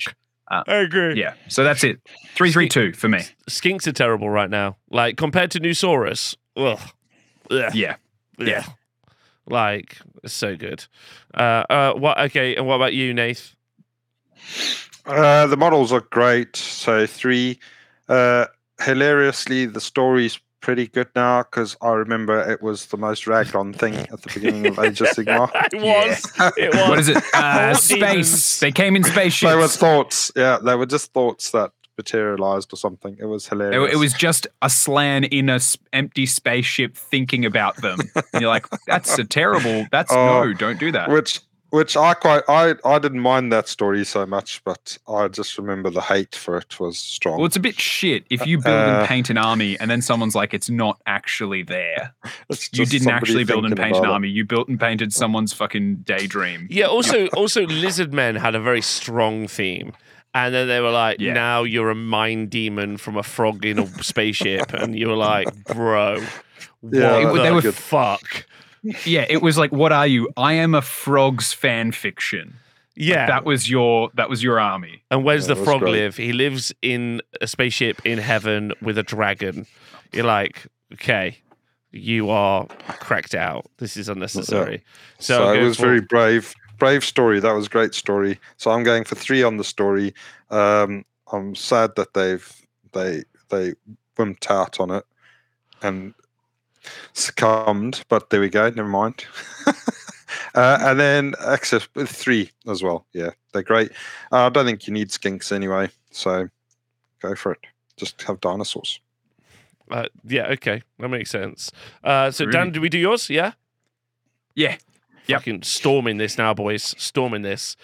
Uh, I agree. yeah so that's it 332 for me Skinks are terrible right now. Like compared to Nusaurus. Ugh. Ugh. yeah yeah. Like it's so good. Uh, uh, what? Okay, and what about you, Nath? Uh, the models are great. So three. Uh, hilariously, the story's pretty good now because I remember it was the most ragged on thing at the beginning of Age of Sigmar. it was. It was. what is it uh, space they came in spaceships they were thoughts. Yeah, they were just thoughts that materialized or something. It was hilarious. it was just a Slann in a s- empty spaceship thinking about them. And you're like, that's a terrible. That's Oh, no, don't do that. which which I quite I I didn't mind that story so much, but I just remember the hate for it was strong. Well, it's a bit shit if you build and Uh, paint an army and then someone's like, it's not actually there. You didn't actually build and paint an about it. army. You built and painted someone's fucking daydream. Yeah. Also, also, lizard men had a very strong theme, and then they were like, Yeah. "Now you're a mind demon from a frog in a spaceship," and you were like, "Bro, Yeah, what that- they the were- fuck?" Yeah, it was like, what are you? I am a frogs fan fiction. Yeah. That was your that was your army. and where's Yeah, the frog great. live? He lives in a spaceship in heaven with a dragon. You're like, okay, you are cracked out. This is unnecessary. So, So, I'm it was for- very brave, brave story. That was a great story. So I'm going for three on the story. Um, I'm sad that they've they they wimped out on it and succumbed, but there we go. Never mind. uh, and then access with three as well. Yeah, they're great. Uh, I don't think you need skinks anyway, so go for it. Just have dinosaurs. Uh, yeah, okay, that makes sense. Uh, so, Dan, do we do yours? Yeah. Yeah. Yep. Fucking storming this now, boys. Storming this.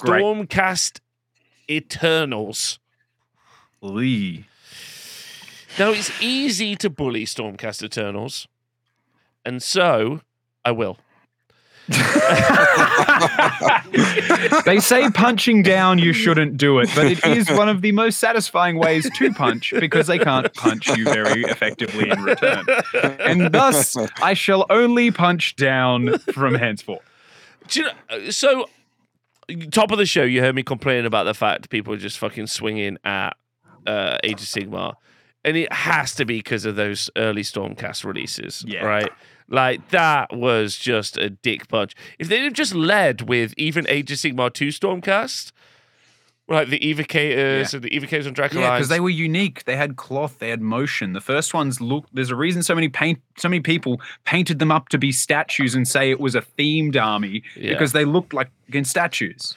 Great. Stormcast Eternals. Lee. Now it's easy to bully Stormcast Eternals, and so I will. they say punching down you shouldn't do it, but it is one of the most satisfying ways to punch because they can't punch you very effectively in return. And thus, I shall only punch down from henceforth. Do you know, uh, so top of the show, you heard me complaining about the fact people are just fucking swinging at uh, Age of Sigmar, and it has to be because of those early Stormcast releases, Yeah. right? Like that was just a dick punch. If they'd have just led with even Age of Sigmar two Stormcast, like the evocators and the evocators on Draco Yeah, because they were unique. They had cloth, they had motion. The first ones look. There's a reason so many paint, so many people painted them up to be statues and say it was a themed army Yeah. because they looked like again statues.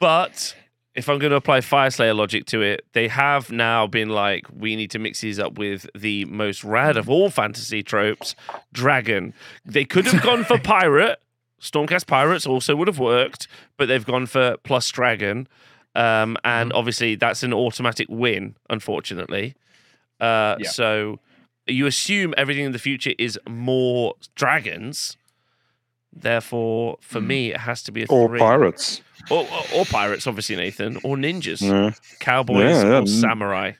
But if I'm going to apply Fyreslayer logic to it, they have now been like, we need to mix these up with the most rad of all fantasy tropes, dragon. They could have gone for pirate, Stormcast Pirates also would have worked, but they've gone for plus dragon. Um, and Mm-hmm. obviously, that's an automatic win, unfortunately. Uh, Yeah. So you assume everything in the future is more dragons. Therefore, for Mm. me, it has to be a Or three. pirates. Or, or, or pirates, obviously, Nathan. Or ninjas. Yeah. Cowboys Yeah, yeah, or samurai.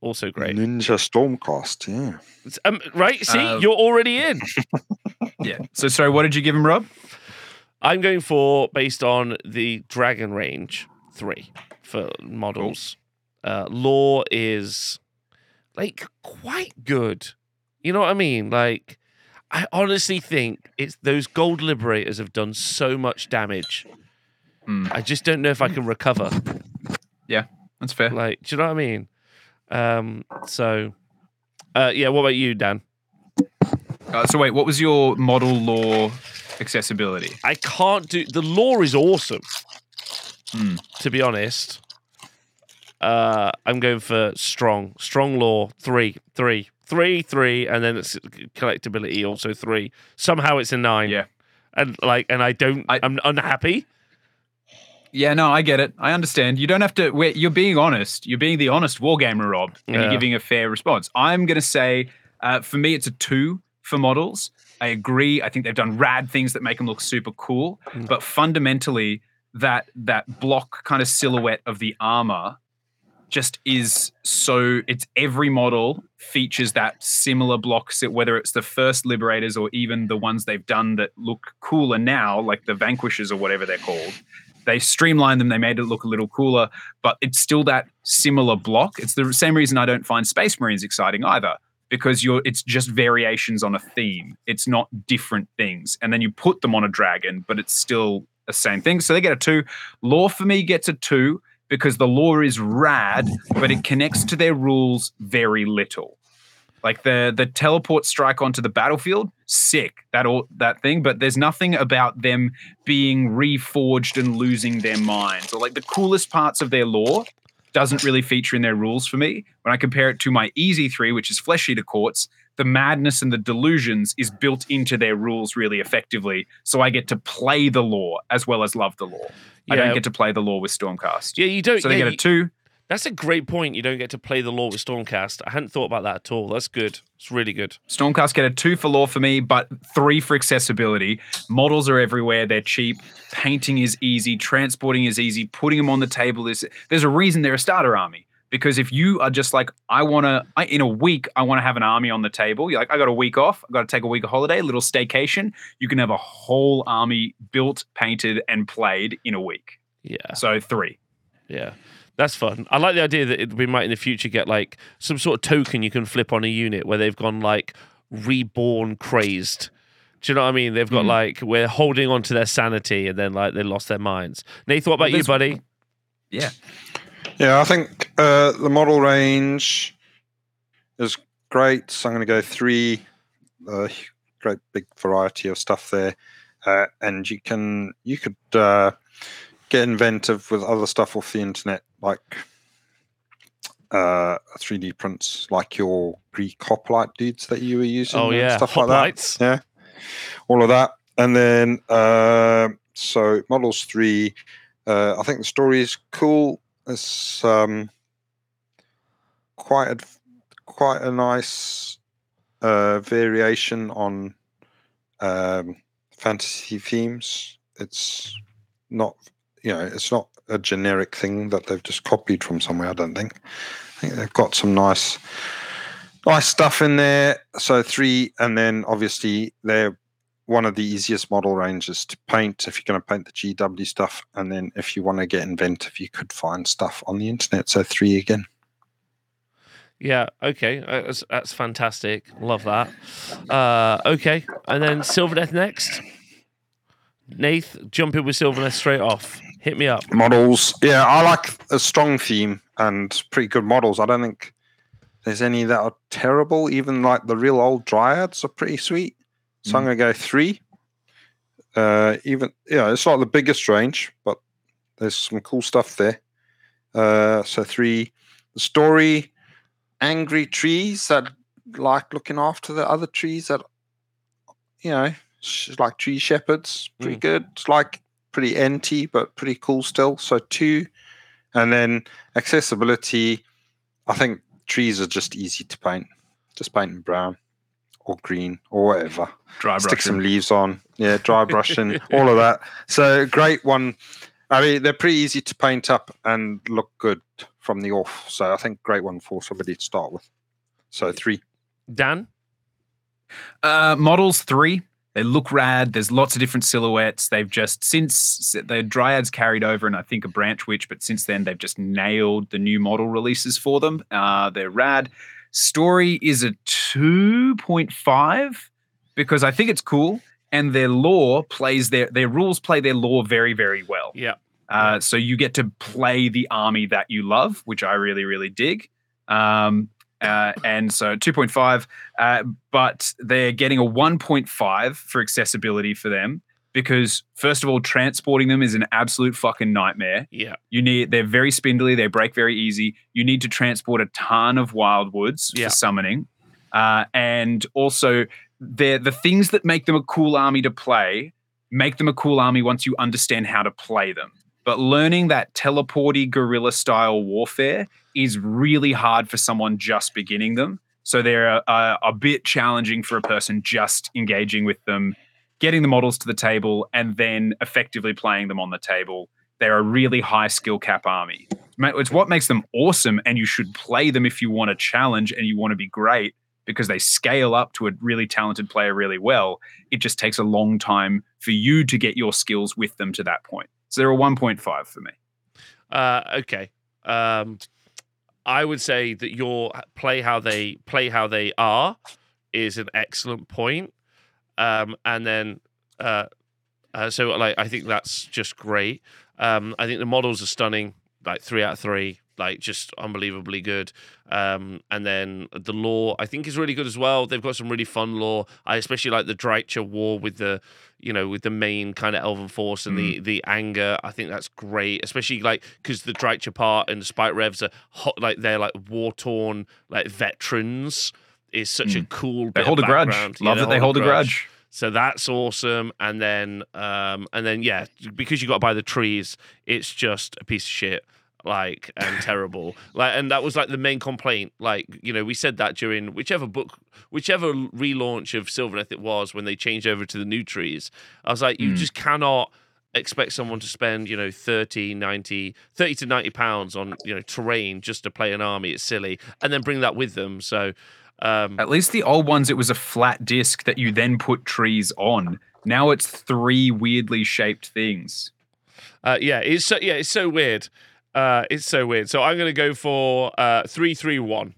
Also great. Ninja Stormcast. Yeah. Um, right? See, Uh, you're already in. Yeah. So sorry, what did you give him, Rob? I'm going for based on the dragon range three for models. Uh, lore is like quite good. You know what I mean? Like, I honestly think it's those gold liberators have done so much damage. Hmm. I just don't know if I can recover. Yeah, that's fair. Like, do you know what I mean? Um, so, uh, yeah. What about you, Dan? Uh, so wait, what was your model lore accessibility? I can't do the lore is awesome. Hmm. To be honest, uh, I'm going for strong, strong lore three, three, three, three, and then it's collectability also three. Somehow it's a nine. Yeah. and like, and I don't. I, I- am unhappy. Yeah, no, I get it. I understand. You don't have to. You're being honest. You're being the honest wargamer, Rob, and Yeah. you're giving a fair response. I'm going to say, uh, for me, it's a two for models. I agree. I think they've done rad things that make them look super cool, Mm. but fundamentally, that that block kind of silhouette of the armor just is so. It's every model features that similar block, whether it's the first liberators or even the ones they've done that look cooler now, like the vanquishers or whatever they're called they streamlined them they made it look a little cooler but it's still that similar block. It's the same reason i don't find space marines exciting either because you're it's just variations on a theme. It's not different things. And then you put them on a dragon but it's still the same thing. So they get a two. Lore for me gets a two because the lore is rad but it connects to their rules very little. Like the the teleport strike onto the battlefield sick that all that thing but there's nothing about them being reforged and losing their minds. Or like the coolest parts of their lore doesn't really feature in their rules for me. When i compare it to my easy three which is flesh eater courts the madness and the delusions is built into their rules really effectively. So i get to play the lore as well as love the lore. I don't get to play the lore with stormcast. Yeah, you don't. so they yeah, get a two That's a great point. You don't get to play the lore with Stormcast. I hadn't thought about that at all. That's good. It's really good. Stormcast get a two for lore for me, but three for accessibility. Models are everywhere. They're cheap. Painting is easy. Transporting is easy. Putting them on the table is. There's a reason they're a starter army. Because if you are just like, I want to, in a week, I want to have an army on the table. You're like, I got a week off. I got to take a week of holiday, a little staycation. You can have a whole army built, painted, and played in a week. Yeah. So three. Yeah, that's fun. I like the idea that it, we might in the future get like some sort of token you can flip on a unit where they've gone like reborn crazed. Do you know what I mean? They've got Mm. like we're holding on to their sanity and then like they lost their minds. Nate, what about you, buddy? Yeah. Yeah, I think uh, the model range is great. So I'm going to go three. Uh, great big variety of stuff there, uh, and you can you could uh, get inventive with other stuff off the internet, like uh, 3D prints, like your Greek hoplite dudes that you were using. Oh and yeah, stuff like that? yeah all of that. And then uh, so models three uh, i think the story is cool. It's um, quite a quite a nice uh, variation on um, fantasy themes. It's not you know it's not a generic thing that they've just copied from somewhere i don't think i think they've got some nice nice stuff in there so three and then obviously they're one of the easiest model ranges to paint if you're going to paint the GW stuff. And then if you want to get inventive, you could find stuff on the internet. So three again. Yeah, okay, uh, that's, that's fantastic. Love that. Uh, okay, and then Sylvaneth next. Nath, jump in with Sylvaneth straight off. Hit me up. Models. Yeah, I like a strong theme and pretty good models. I don't think there's any that are terrible. Even like the real old dryads are pretty sweet. So I'm going to go three. Uh, even yeah, it's not the biggest range, but there's some cool stuff there. Uh, so three. The story, angry trees that like looking after the other trees that you know sh- like tree shepherds, pretty Mm. good. It's like pretty NT, but pretty cool still. So two, and then accessibility. I think trees are just easy to paint. Just paint in brown or green or whatever. Dry Stick brushing. some leaves on. Yeah, dry brushing, all of that. So great one. I mean, they're pretty easy to paint up and look good from the off. So I think great one for somebody to start with. So three. Dan? Uh, models three. They look rad. There's lots of different silhouettes. They've just since the Dryads carried over, and I think a Branchwych, but since then they've just nailed the new model releases for them. Uh, they're rad. Story is a two point five because I think it's cool, and their lore plays their their rules play their lore very very well. Yeah. Uh, so you get to play the army that you love, which I really, really dig. Um, uh, and so 2.5, uh, but they're getting a 1.5 for accessibility for them because, first of all, transporting them is an absolute fucking nightmare. Yeah. You need they're very spindly, they break very easy. You need to transport a ton of Wyldwoods Yeah. for summoning, uh, and also they're the things that make them a cool army to play make them a cool army once you understand how to play them. But learning that teleporty guerrilla style warfare is really hard for someone just beginning them. So they're a, a, a bit challenging for a person just engaging with them, getting the models to the table, and then effectively playing them on the table. They're a really high skill cap army. It's what makes them awesome, and you should play them if you want to challenge and you want to be great because they scale up to a really talented player really well. It just takes a long time for you to get your skills with them to that point. So they're a 1.5 for me. Uh, okay. Um, I would say that your play how they play how they are is an excellent point. Um, and then uh, uh, so like I think that's just great. Um, I think the models are stunning, like three out of three, like just unbelievably good. Um, and then the lore I think is really good as well. They've got some really fun lore. I especially like the Dreicher war with the you know, with the main kind of elven force and the the anger. I think that's great, especially like because the Dreicher part and the Spike Revs are hot, like they're like war torn, like veterans. Is such a cool. They hold a grudge. background. Yeah, Love that they hold a grudge. So that's awesome. And then, um, and then, yeah, because you got to buy the trees, it's just a piece of shit, like and terrible. Like, and that was like the main complaint. Like, you know, we said that during whichever book, whichever relaunch of Sylvaneth it was when they changed over to the new trees. I was like, you Mm. just cannot expect someone to spend you know 30 90 30 to 90 pounds on you know terrain just to play an army it's silly and then bring that with them so um At least the old ones, it was a flat disc that you then put trees on. Now it's three weirdly shaped things. Uh, yeah, it's so yeah, it's so weird. Uh, it's so weird. So I'm gonna go for uh, three, three, one.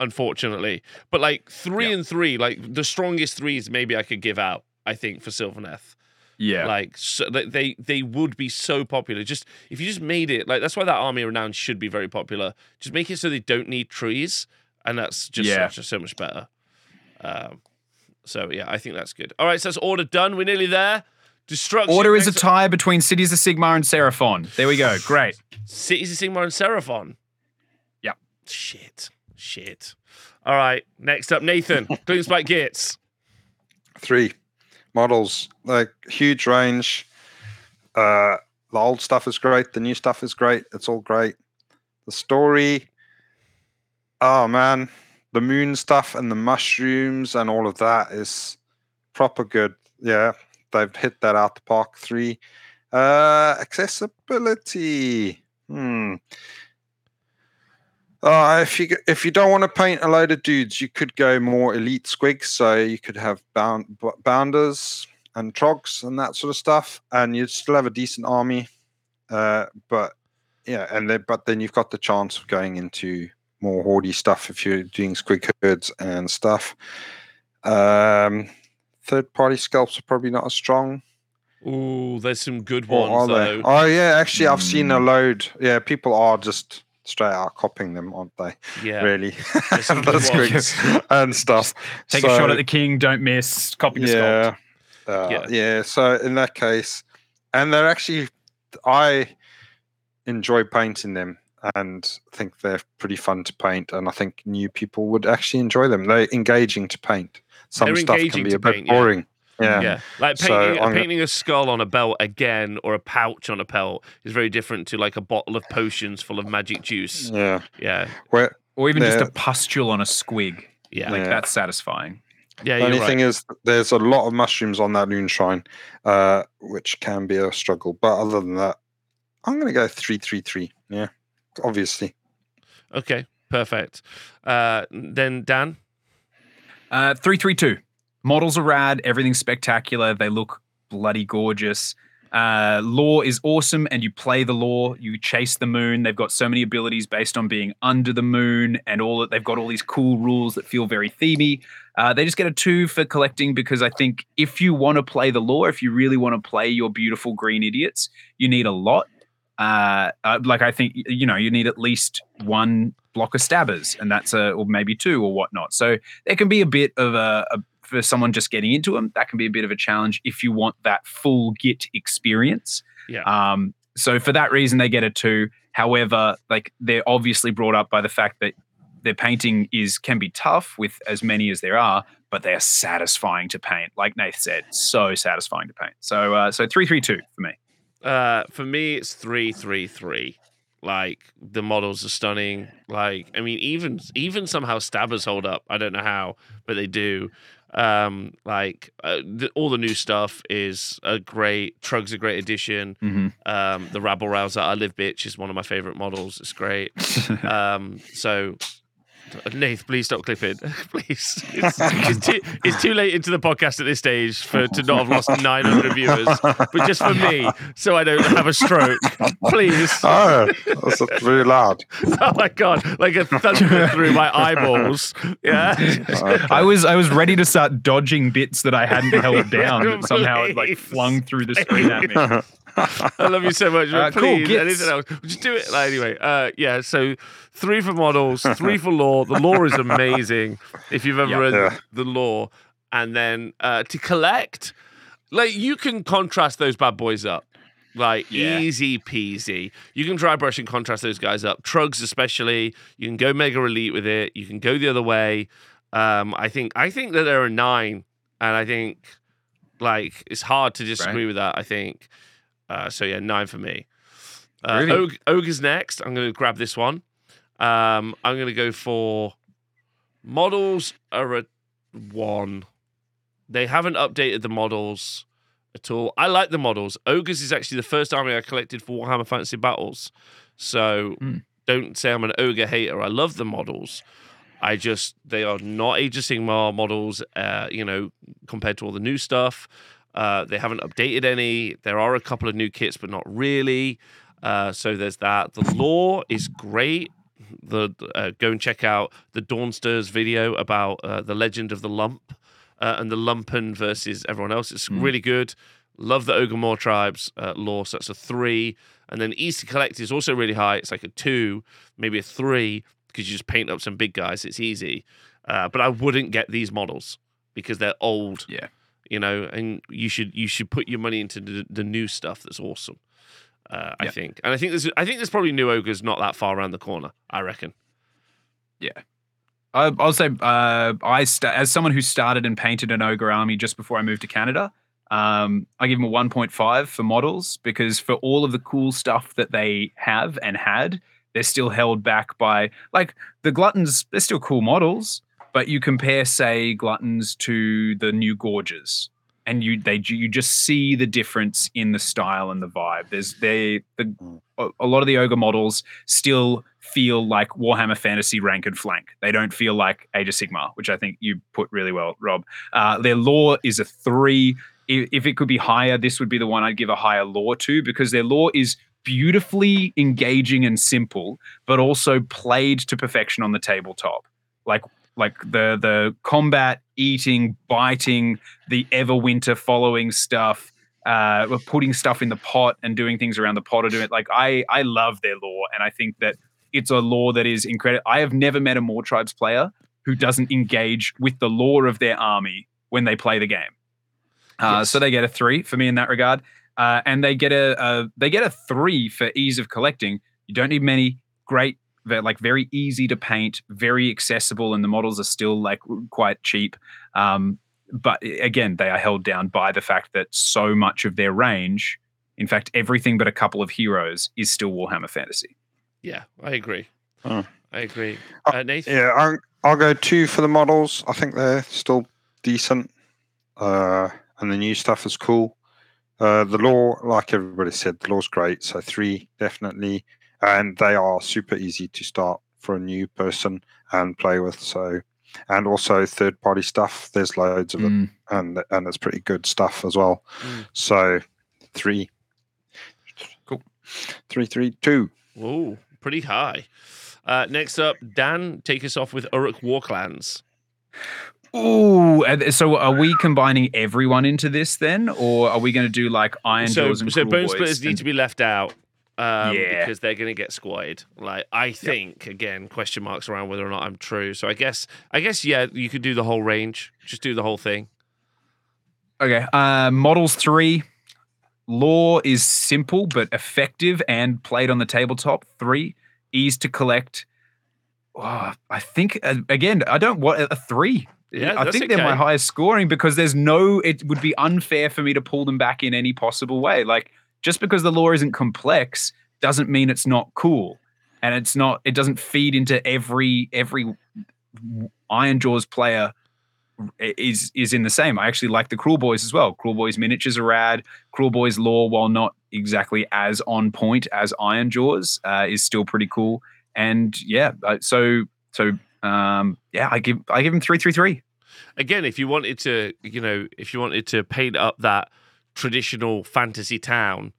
Unfortunately, but like three Yeah. and three, like the strongest threes, maybe I could give out. I think for Sylvaneth, Yeah. like so, they- they would be so popular. Just if you just made it like that's why that army renown should be very popular. Just make it so they don't need trees, and that's just Yeah. such, so much better. Um, so yeah, I think that's good. All right, so that's order done. We're nearly there. Destruction. Order is a tie between Cities of Sigmar and Seraphon. There we go. Great. Cities of Sigmar and Seraphon. Yeah. Shit. Shit. All right. Next up, Nathan. Gloomspite Gitz. Three models, like huge range. Uh, the old stuff is great. The new stuff is great. It's all great. The story, oh man, the moon stuff and the mushrooms and all of that is proper good. Yeah, they've hit that out the park. Three, uh, accessibility. Hmm. Uh, if you if you don't want to paint a load of dudes, you could go more elite squigs. So you could have bound bounders and trogs and that sort of stuff, and you'd still have a decent army. Uh, but yeah, and then but then you've got the chance of going into more hoardy stuff if you're doing squig herds and stuff. Um, third party scalps are probably not as strong. Ooh, there's some good Or ones, are they? though. Oh yeah, actually, I've seen a Mm. load. Yeah, people are just straight out copying them, aren't they? Yeah. Really, There's some the good squigs and stuff. Take a shot at the king, don't miss, copy the yeah. sculpt. Uh, Yeah. yeah. So in that case, and they're actually, I enjoy painting them and think they're pretty fun to paint. And I think new people would actually enjoy them. They're engaging to paint. Some They're stuff engaging can be to a bit paint, yeah. boring. Yeah. Yeah, like painting, I'm painting a skull on a belt again, or a pouch on a pelt is very different to like a bottle of potions full of magic juice. Yeah. Yeah, Where Or even just a pustule on a squig. yeah, Like Yeah. that's satisfying. yeah. the only right. thing is, there's a lot of mushrooms on that moonshine, uh, which can be a struggle. But other than that, I'm going to go three, three, three. Yeah, obviously. Okay, perfect. Uh, then Dan. Uh, 332. Models are rad. Everything's spectacular. They look bloody gorgeous. Uh, lore is awesome, and you play the lore. You chase the moon. They've got so many abilities based on being under the moon, and all that. They've got all these cool rules that feel very themey. Uh, they just get a two for collecting because I think if you want to play the lore, if you really want to play your beautiful green idiots, you need a lot. Uh, uh, like I think you know you need at least one block of stabbers, and that's a or maybe two or whatnot. So there can be a bit of a, a for someone just getting into them. That can be a bit of a challenge if you want that full git experience. Yeah. Um. So for that reason, they get a two. However, like they're obviously brought up by the fact that their painting is can be tough with as many as there are, but they are satisfying to paint. Like Nath said, so satisfying to paint. So uh, so three three two for me. Uh, for me, it's three, three, three. Like the models are stunning. Like I mean, even even somehow stabbers hold up. I don't know how, but they do. Um, like uh, the, all the new stuff is a great. Trugg's a great addition. Mm-hmm. Um, the Rabble-Rowza, I live bitch, is one of my favorite models. It's great. Um, so. Nath, please stop clipping. please. It's, it's, too, it's too late into the podcast at this stage for to not have lost 900 viewers, but just for me, so I don't have a stroke. Please. Oh, that's very loud. Oh my god, like a thunder through my eyeballs. Yeah. I was I was ready to start dodging bits that I hadn't held down that somehow it like flung through the screen at me. I love you so much. Uh, But cool, please, anything else? Just do it. Like, anyway, uh, yeah. So three for models, three for lore. The lore is amazing. If you've ever Yeah. read Yeah. the lore, and then uh, to collect, like you can contrast those bad boys up. Like Yeah. easy peasy. You can dry brush and contrast those guys up. Trugs especially. You can go mega elite with it. You can go the other way. Um, I think I think that there are nine, and I think like it's hard to disagree with that. I think uh, so. Yeah, nine for me. Uh, Really? Og- Ogre's next. I'm going to grab this one. Um, I'm going to go for models are a one. They haven't updated the models at all. I like the models. Ogres is actually the first army I collected for Warhammer Fantasy Battles. So Hmm. don't say I'm an ogre hater. I love the models. I just they are not Age of Sigmar models. Uh, you know, compared to all the new stuff. Uh, they haven't updated any. There are a couple of new kits, but not really. Uh, so there's that. The lore is great. The uh, go and check out the Dawnsters video about uh, the legend of the lump uh, and the lumpen versus everyone else. It's Mm. really good. Love the Ogor Mawtribes uh, lore. So that's a three. And then Easy to Collect is also really high. It's like a two, maybe a three, because you just paint up some big guys. It's easy. Uh, but I wouldn't get these models because they're old. Yeah. You know, and you should you should put your money into the, the new stuff that's awesome. Uh, I Yeah. think, and I think there's I think there's probably new ogres not that far around the corner. I reckon. Yeah. I, I'll say, uh, I sta as someone who started and painted an ogre army just before I moved to Canada, um, I give them a 1.5 for models because for all of the cool stuff that they have and had, they're still held back by like the gluttons. They're still cool models, but you compare, say, gluttons to the new gorges, and you they you just see the difference in the style and the vibe. There's they the a a lot of the ogre models still feel like Warhammer Fantasy rank and flank. They don't feel like Age of Sigmar, which I think you put really well, Rob. Uh, their lore is a three. If it could be higher, this would be the one I'd give a higher lore to because their lore is beautifully engaging and simple, but also played to perfection on the tabletop. Like like the the combat, eating, biting, the Everwinter following stuff uh, putting stuff in the pot and doing things around the pot or doing it. Like I, I love their lore, and I think that it's a lore that is incredible. I have never met a Mawtribes player who doesn't engage with the lore of their army when they play the game. Uh, Yes. So they get a three for me in that regard, uh, and they get a, a they get a three for ease of collecting. You don't need many. Great, they're like very easy to paint, very accessible, and the models are still like quite cheap. Um, but again, they are held down by the fact that so much of their range, in fact, everything but a couple of heroes, is still Warhammer Fantasy. Yeah, I agree. Oh. I agree. Uh, Uh, Nathan? Yeah, I'll, I'll go two for the models. I think they're still decent. Uh, and the new stuff is cool. Uh, the lore, like everybody said, the lore's great. So three, definitely. And they are super easy to start for a new person and play with. So, and also third party stuff. There's loads of it, Mm. and and it's pretty good stuff as well. Mm. So, three, Cool. three, three, two. Ooh, pretty high. Uh, next up, Dan, take us off with Orruk Warclans. Ooh, and so are we combining everyone into this then, or are we going to do like Iron so, Jaws and so Cruel Bone Boys Splitters need to be left out. Um, Yeah. because they're going to get squatted. Like I think again, question marks around whether or not I'm true. So I guess, I guess, yeah, you could do the whole range. Just do the whole thing. Okay. Uh, models three. Lore is simple but effective and played on the tabletop. Three. Ease to collect. Oh, I think uh, again. I don't want a three. Yeah, I think they're my highest scoring because there's no. It would be unfair for me to pull them back in any possible way. Like just because the lore isn't complex doesn't mean it's not cool, and it's not. It doesn't feed into every every Ironjawz player is is in the same. I actually like the Kruleboyz as well. Kruleboyz miniatures are rad. Kruleboyz lore, while not exactly as on point as Ironjawz, uh, is still pretty cool. And yeah, uh, so so um, yeah, I give I give him three three three. Again, if you wanted to, you know, if you wanted to paint up that traditional fantasy town,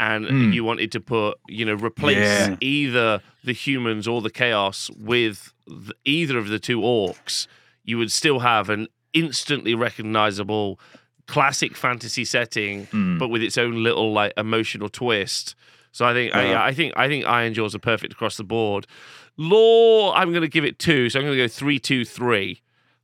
and Mm. you wanted to put, you know, replace Yeah. either the humans or the chaos with th- either of the two orcs, you would still have an instantly recognizable classic fantasy setting Mm. but with its own little like emotional twist. So I think I, Yeah. yeah, I think I think Ironjawz are perfect across the board. Lore, I'm going to give it two, so I'm going to go three, two, three.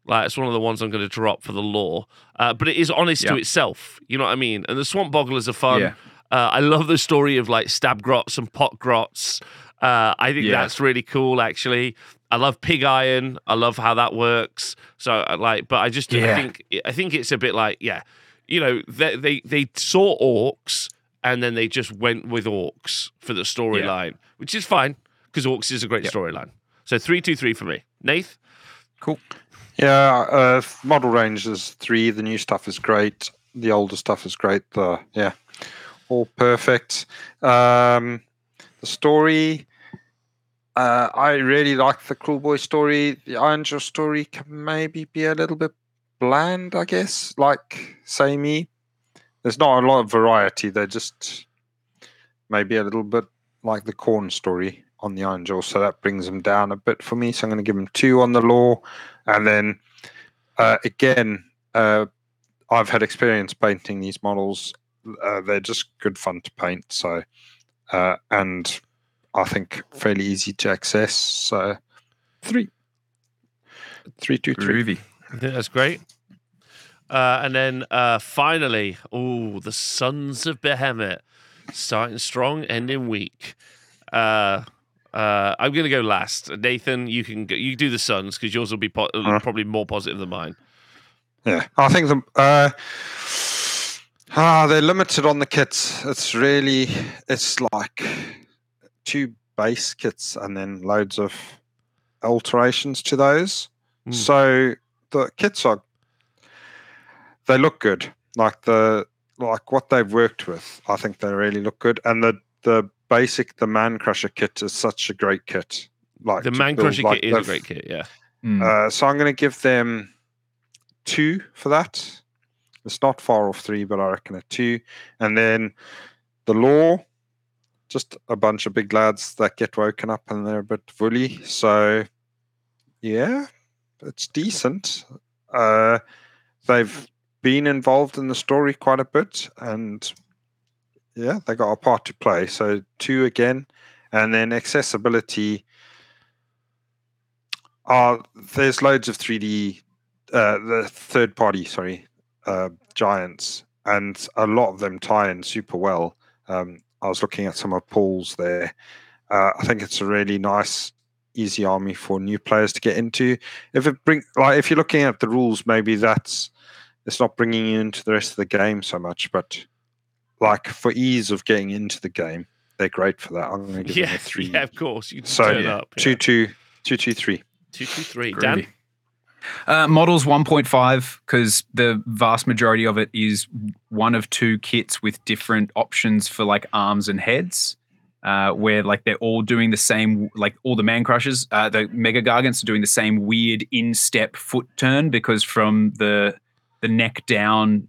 Like it's one of the ones I'm going to drop for the lore, uh, but it is honest to itself. You know what I mean? And the Swamp Bogglers are fun. Yeah. Uh, I love the story of like stab grots and pot grots. Uh, I think Yeah. that's really cool. Actually, I love pig iron. I love how that works. So like, but I just I think I think it's a bit like yeah, you know they they they saw orcs and then they just went with orcs for the storyline, which is fine because orcs is a great storyline. So three two three for me, Nath. Cool. Yeah, uh, model range is three. The new stuff is great. The older stuff is great. The yeah, all perfect. Um, the story, uh, I really like the Kruleboy story. The Ironjaw story can maybe be a little bit bland, I guess. Like samey. There's not a lot of variety. They're just maybe a little bit like the Khorne story on the Ironjaw. So that brings them down a bit for me. So I'm going to give them two on the lore. And then uh, again, uh, I've had experience painting these models. Uh, they're just good fun to paint. So, uh, and I think fairly easy to access. So, three, three, two, three. Groovy. I think that's great. Uh, and then uh, finally, oh, the Sons of Behemat, starting strong, ending weak. Uh, uh, I'm going to go last. Nathan, you can go, you do the Suns because yours will be po- Uh. probably more positive than mine. Yeah, I think the uh, ah they're limited on the kits. It's really it's like two base kits and then loads of alterations to those. Mm. So the kits are they look good. Like the like what they've worked with, I think they really look good. And the the basic the Mancrusher kit is such a great kit. Like The to Mancrusher like, kit is a great kit, yeah. Mm. uh, so I'm going to give them two for that. It's not far off three, but I reckon a two. And then the lore, just a bunch of big lads that get woken up and they're a bit woolly. So yeah, it's decent. Uh, they've been involved in the story quite a bit, and yeah, they got a part to play. So two again, and then accessibility. Uh, there's loads of 3D, uh, the third party, sorry, uh, giants, and a lot of them tie in super well. Um, I was looking at some of Paul's there. Uh, I think it's a really nice easy army for new players to get into. If it bring like if you're looking at the rules, maybe that's it's not bringing you into the rest of the game so much, but like for ease of getting into the game, they're great for that. I'm going to give them Yeah, a three. yeah, of course. You So, turn yeah, up. Two, yeah. two, two, two, three. two, two, three. Groovy. Dan. Uh, models 1.5 because the vast majority of it is one of two kits with different options for like arms and heads. Uh, where like they're all doing the same, like all the Mancrushers, uh, the mega gargants are doing the same weird in-step foot turn because from the the neck down,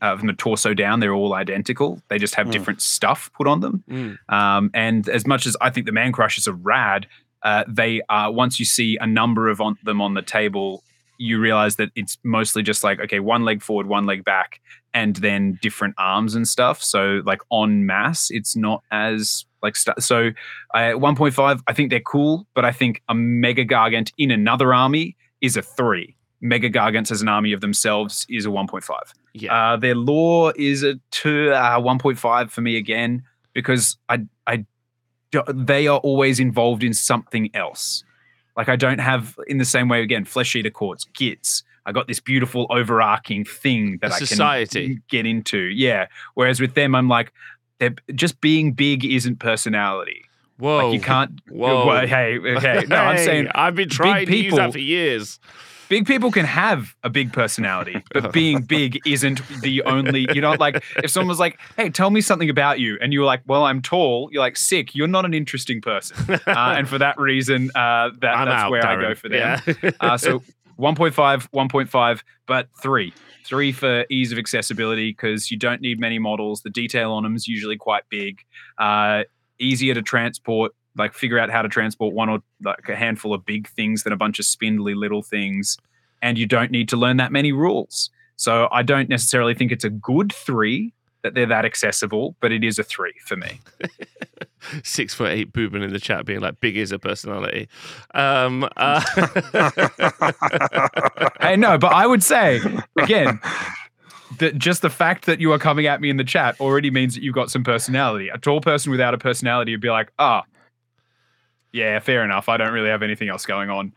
uh, from the torso down, they're all identical. They just have Hmm. different stuff put on them. Mm. Um, and as much as I think the Mancrushers are rad, uh, they are once you see a number of on, them on the table, you realize that it's mostly just like okay, one leg forward, one leg back, and then different arms and stuff. So like on mass, it's not as like st- so. Uh, 1.5, I think they're cool, but I think a mega gargant in another army is a three. Mega gargants as an army of themselves is a 1.5. Yeah. Uh, their lore is a two, uh, 1.5 for me again because I, I, they are always involved in something else. Like I don't have in the same way again, flesh eater courts, gits. I got this beautiful overarching thing that A I society. can get into. Yeah. Whereas with them, I'm like, they're just being big isn't personality. Whoa. Like you can't. Whoa. Well, hey, okay. No, I'm Hey, saying I've been trying to use that for years. Big people can have a big personality, but being big isn't the only. You know, like if someone was like, "Hey, tell me something about you," and you were like, "Well, I'm tall," you're like, "Sick." You're not an interesting person, uh, and for that reason, uh, that I'm that's out, where I go for them. Yeah. uh, so 1.5, 1.5, but three. Three for ease of accessibility because you don't need many models. The detail on them is usually quite big. Uh, easier to transport, like figure out how to transport one or like a handful of big things than a bunch of spindly little things. And you don't need to learn that many rules. So I don't necessarily think it's a good three that they're that accessible, but it is a three for me. Six foot eight boobin in the chat being like, big is a personality. Um, uh, hey, no, but I would say again that just the fact that you are coming at me in the chat already means that you've got some personality. A tall person without a personality would be like, ah, yeah, fair enough. I don't really have anything else going on,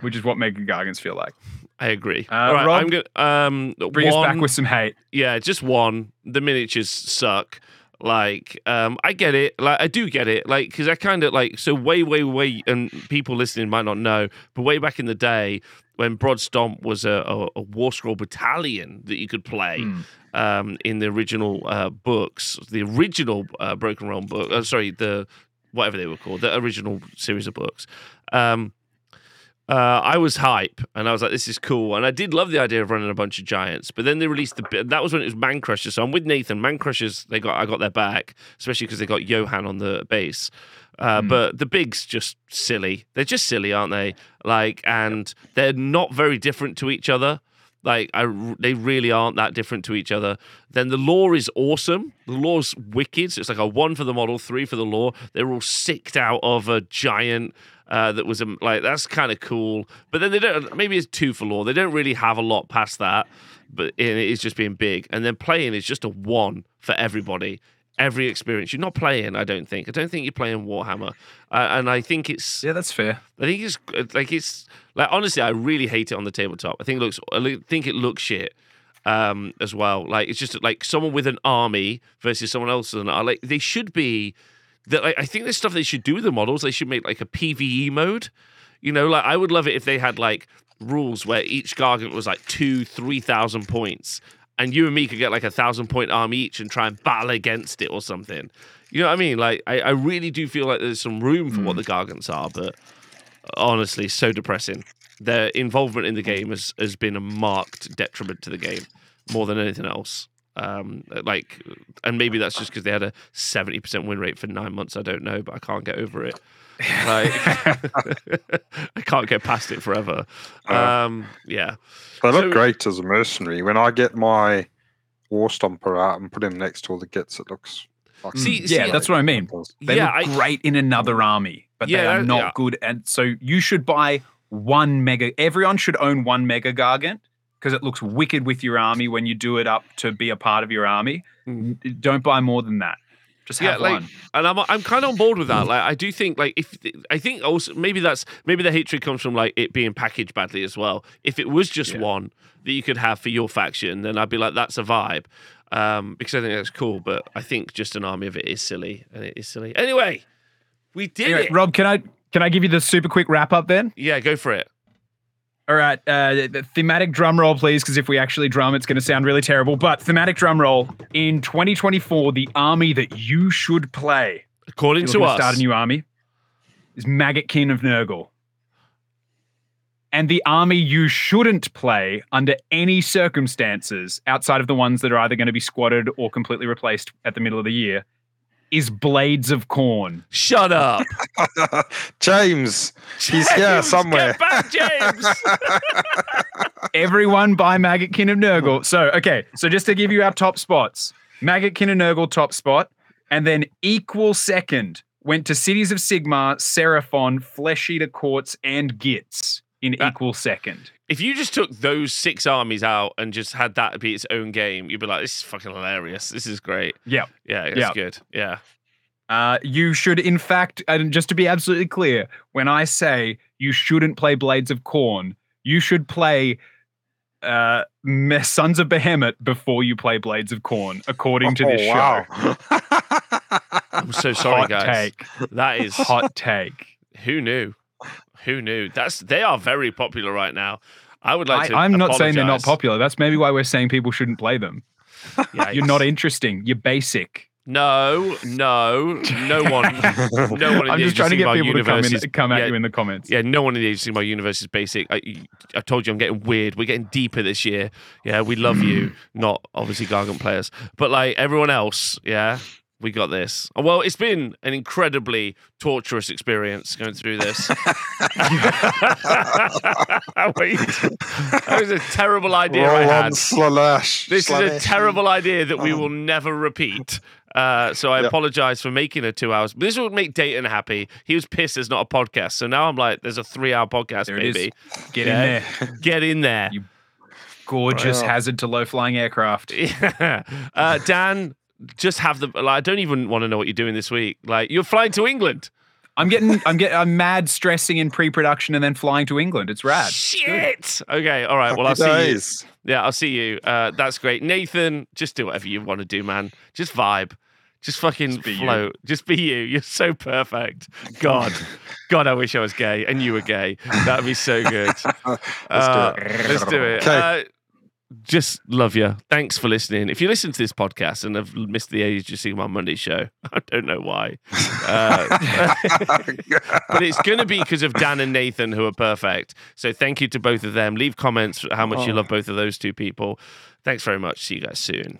which is what Mega Gargants feel like. I agree. Uh, All right, Rob, I'm gonna um Bring us back with some hate. yeah, just one. The miniatures suck. Like, um, I get it. Like, I do get it. Like, because I kind of like so way, way, way, and people listening might not know, but way back in the day when Broad Stomp was a, a, a War Scroll battalion that you could play Hmm. um, in the original uh, books, the original uh, Broken Realm book. Uh, sorry, the whatever they were called, the original series of books. Um, uh, I was hype, and I was like, "This is cool," and I did love the idea of running a bunch of giants. But then they released the bit. That was when it was Mancrushers. So I'm with Nathan. Mancrushers, they got I got their back, especially because they got Johan on the base. Uh, Mm. But the bigs just silly. They're just silly, aren't they? Like, and they're not very different to each other. Like, I, they really aren't that different to each other. Then the lore is awesome. The lore's wicked. So it's like a one for the model, three for the lore. They're all sicked out of a giant uh, that was um, like that's kind of cool. But then they don't. Maybe it's two for lore. They don't really have a lot past that. But it is just being big. And then playing is just a one for everybody. Every experience. You're not playing. I don't think. I don't think you're playing Warhammer. Uh, and I think it's. Yeah, that's fair. I think it's it's like it's like honestly, I really hate it on the tabletop. I think it looks. I think it looks shit um, as well. Like it's just like someone with an army versus someone else with an ar- like they should be. That like, I think there's stuff they should do with the models. They should make like a PVE mode. You know, like I would love it if they had like rules where each gargant was like two, three thousand points, and you and me could get like a thousand point army each and try and battle against it or something. You know what I mean? Like I, I really do feel like there's some room for what the gargants are, but honestly, so depressing. Their involvement in the game has, has been a marked detriment to the game more than anything else. Um, like, and maybe that's just because they had a seventy percent win rate for nine months. I don't know, but I can't get over it. Like, I can't get past it forever. Um, yeah, They look So- great as a mercenary. When I get my War Stomper out and put him next to all the gets, it looks. Like See- yeah, see, that's what I mean. They Yeah, look I- great in another army, but they are not yeah. good. And so you should buy one mega. Everyone should own one mega gargant because it looks wicked with your army when you do it up to be a part of your army. Mm. Don't buy more than that. Just Yeah, like- one. and I'm I'm kind of on board with that. Like, I do think like if I think also maybe that's maybe the hatred comes from like it being packaged badly as well. If it was just Yeah. one that you could have for your faction, then I'd be like, that's a vibe, um, because I think that's cool. But I think just an army of it is silly, and it is silly. Anyway, we did Anyway, it. Rob, can I can I give you the super quick wrap up then? yeah, go for it. All right, uh, the thematic drum roll, please, because if we actually drum, it's going to sound really terrible. But thematic drum roll in 2024, the army that you should play According to us, start a new army is Maggotkin of Nurgle. And the army you shouldn't play under any circumstances outside of the ones that are either going to be squatted or completely replaced at the middle of the year is Blades of Khorne. shut up. James, he's here somewhere. Get back, James. Everyone buy Maggotkin of Nurgle. So, okay, so just to give you our top spots Maggotkin of Nurgle, top spot. And then equal second went to Cities of Sigmar, Seraphon, Flesh Eater Courts, and Gitz in That- equal second. if you just took those six armies out and just had that be its own game, you'd be like, this is fucking hilarious. This is great. Yeah. Yeah, it's Yeah. good. Yeah. Uh, you should, in fact, and just to be absolutely clear, when I say you shouldn't play Blades of Khorne, you should play uh, Sons of Behemat before you play Blades of Khorne, according to this oh, wow. show. I'm so sorry, Hot guys. take. That is Hot take. who knew? Who knew? That's they are very popular right now. I would like to. I, am not saying they're not popular. That's maybe why we're saying people shouldn't play them. You're not interesting. You're basic. No, no, no one. No one I'm just trying to get people to come, in, is- come at yeah, you in the comments. Yeah, no one in the Age of Sigmar universe is basic. I, I told you I'm getting weird. We're getting deeper this year. Yeah, we love you. Not obviously Gargant players, but like everyone else. Yeah, we got this. Well, it's been an incredibly torturous experience going through this. That was a terrible idea I had. on Slaanesh. This is a terrible idea that we Oh. will never repeat. Uh, so I Yep. apologize for making it two hours. But this would make Dayton happy. He was pissed there's not a podcast. So now I'm like, there's a three hour podcast, There baby. Get Yeah. in there. Get in there. You- Gorgeous Wow. hazard to low flying aircraft. Yeah. Uh, Dan, just have the. Like, I don't even want to know what you're doing this week. Like, you're flying to England. I'm getting, I'm getting, I'm mad stressing in pre-production and then flying to England. It's rad. Shit. Okay. All right. Well, I'll see you. Yeah, I'll see you. Uh, that's great. Nathan, just do whatever you want to do, man. Just vibe. Just fucking Just be you. float. Just be you. You're so perfect. God. God, I wish I was gay and you were gay. That'd be so good. let's, Uh, Let's do it. Okay. Uh, just love you. Thanks for listening. If you listen to this podcast and have missed the Age of Sigmar Monday show, I don't know why. Uh, but it's going to be because of Dan and Nathan, who are perfect. So thank you to both of them. Leave comments how much you Oh. love both of those two people. Thanks very much. See you guys soon.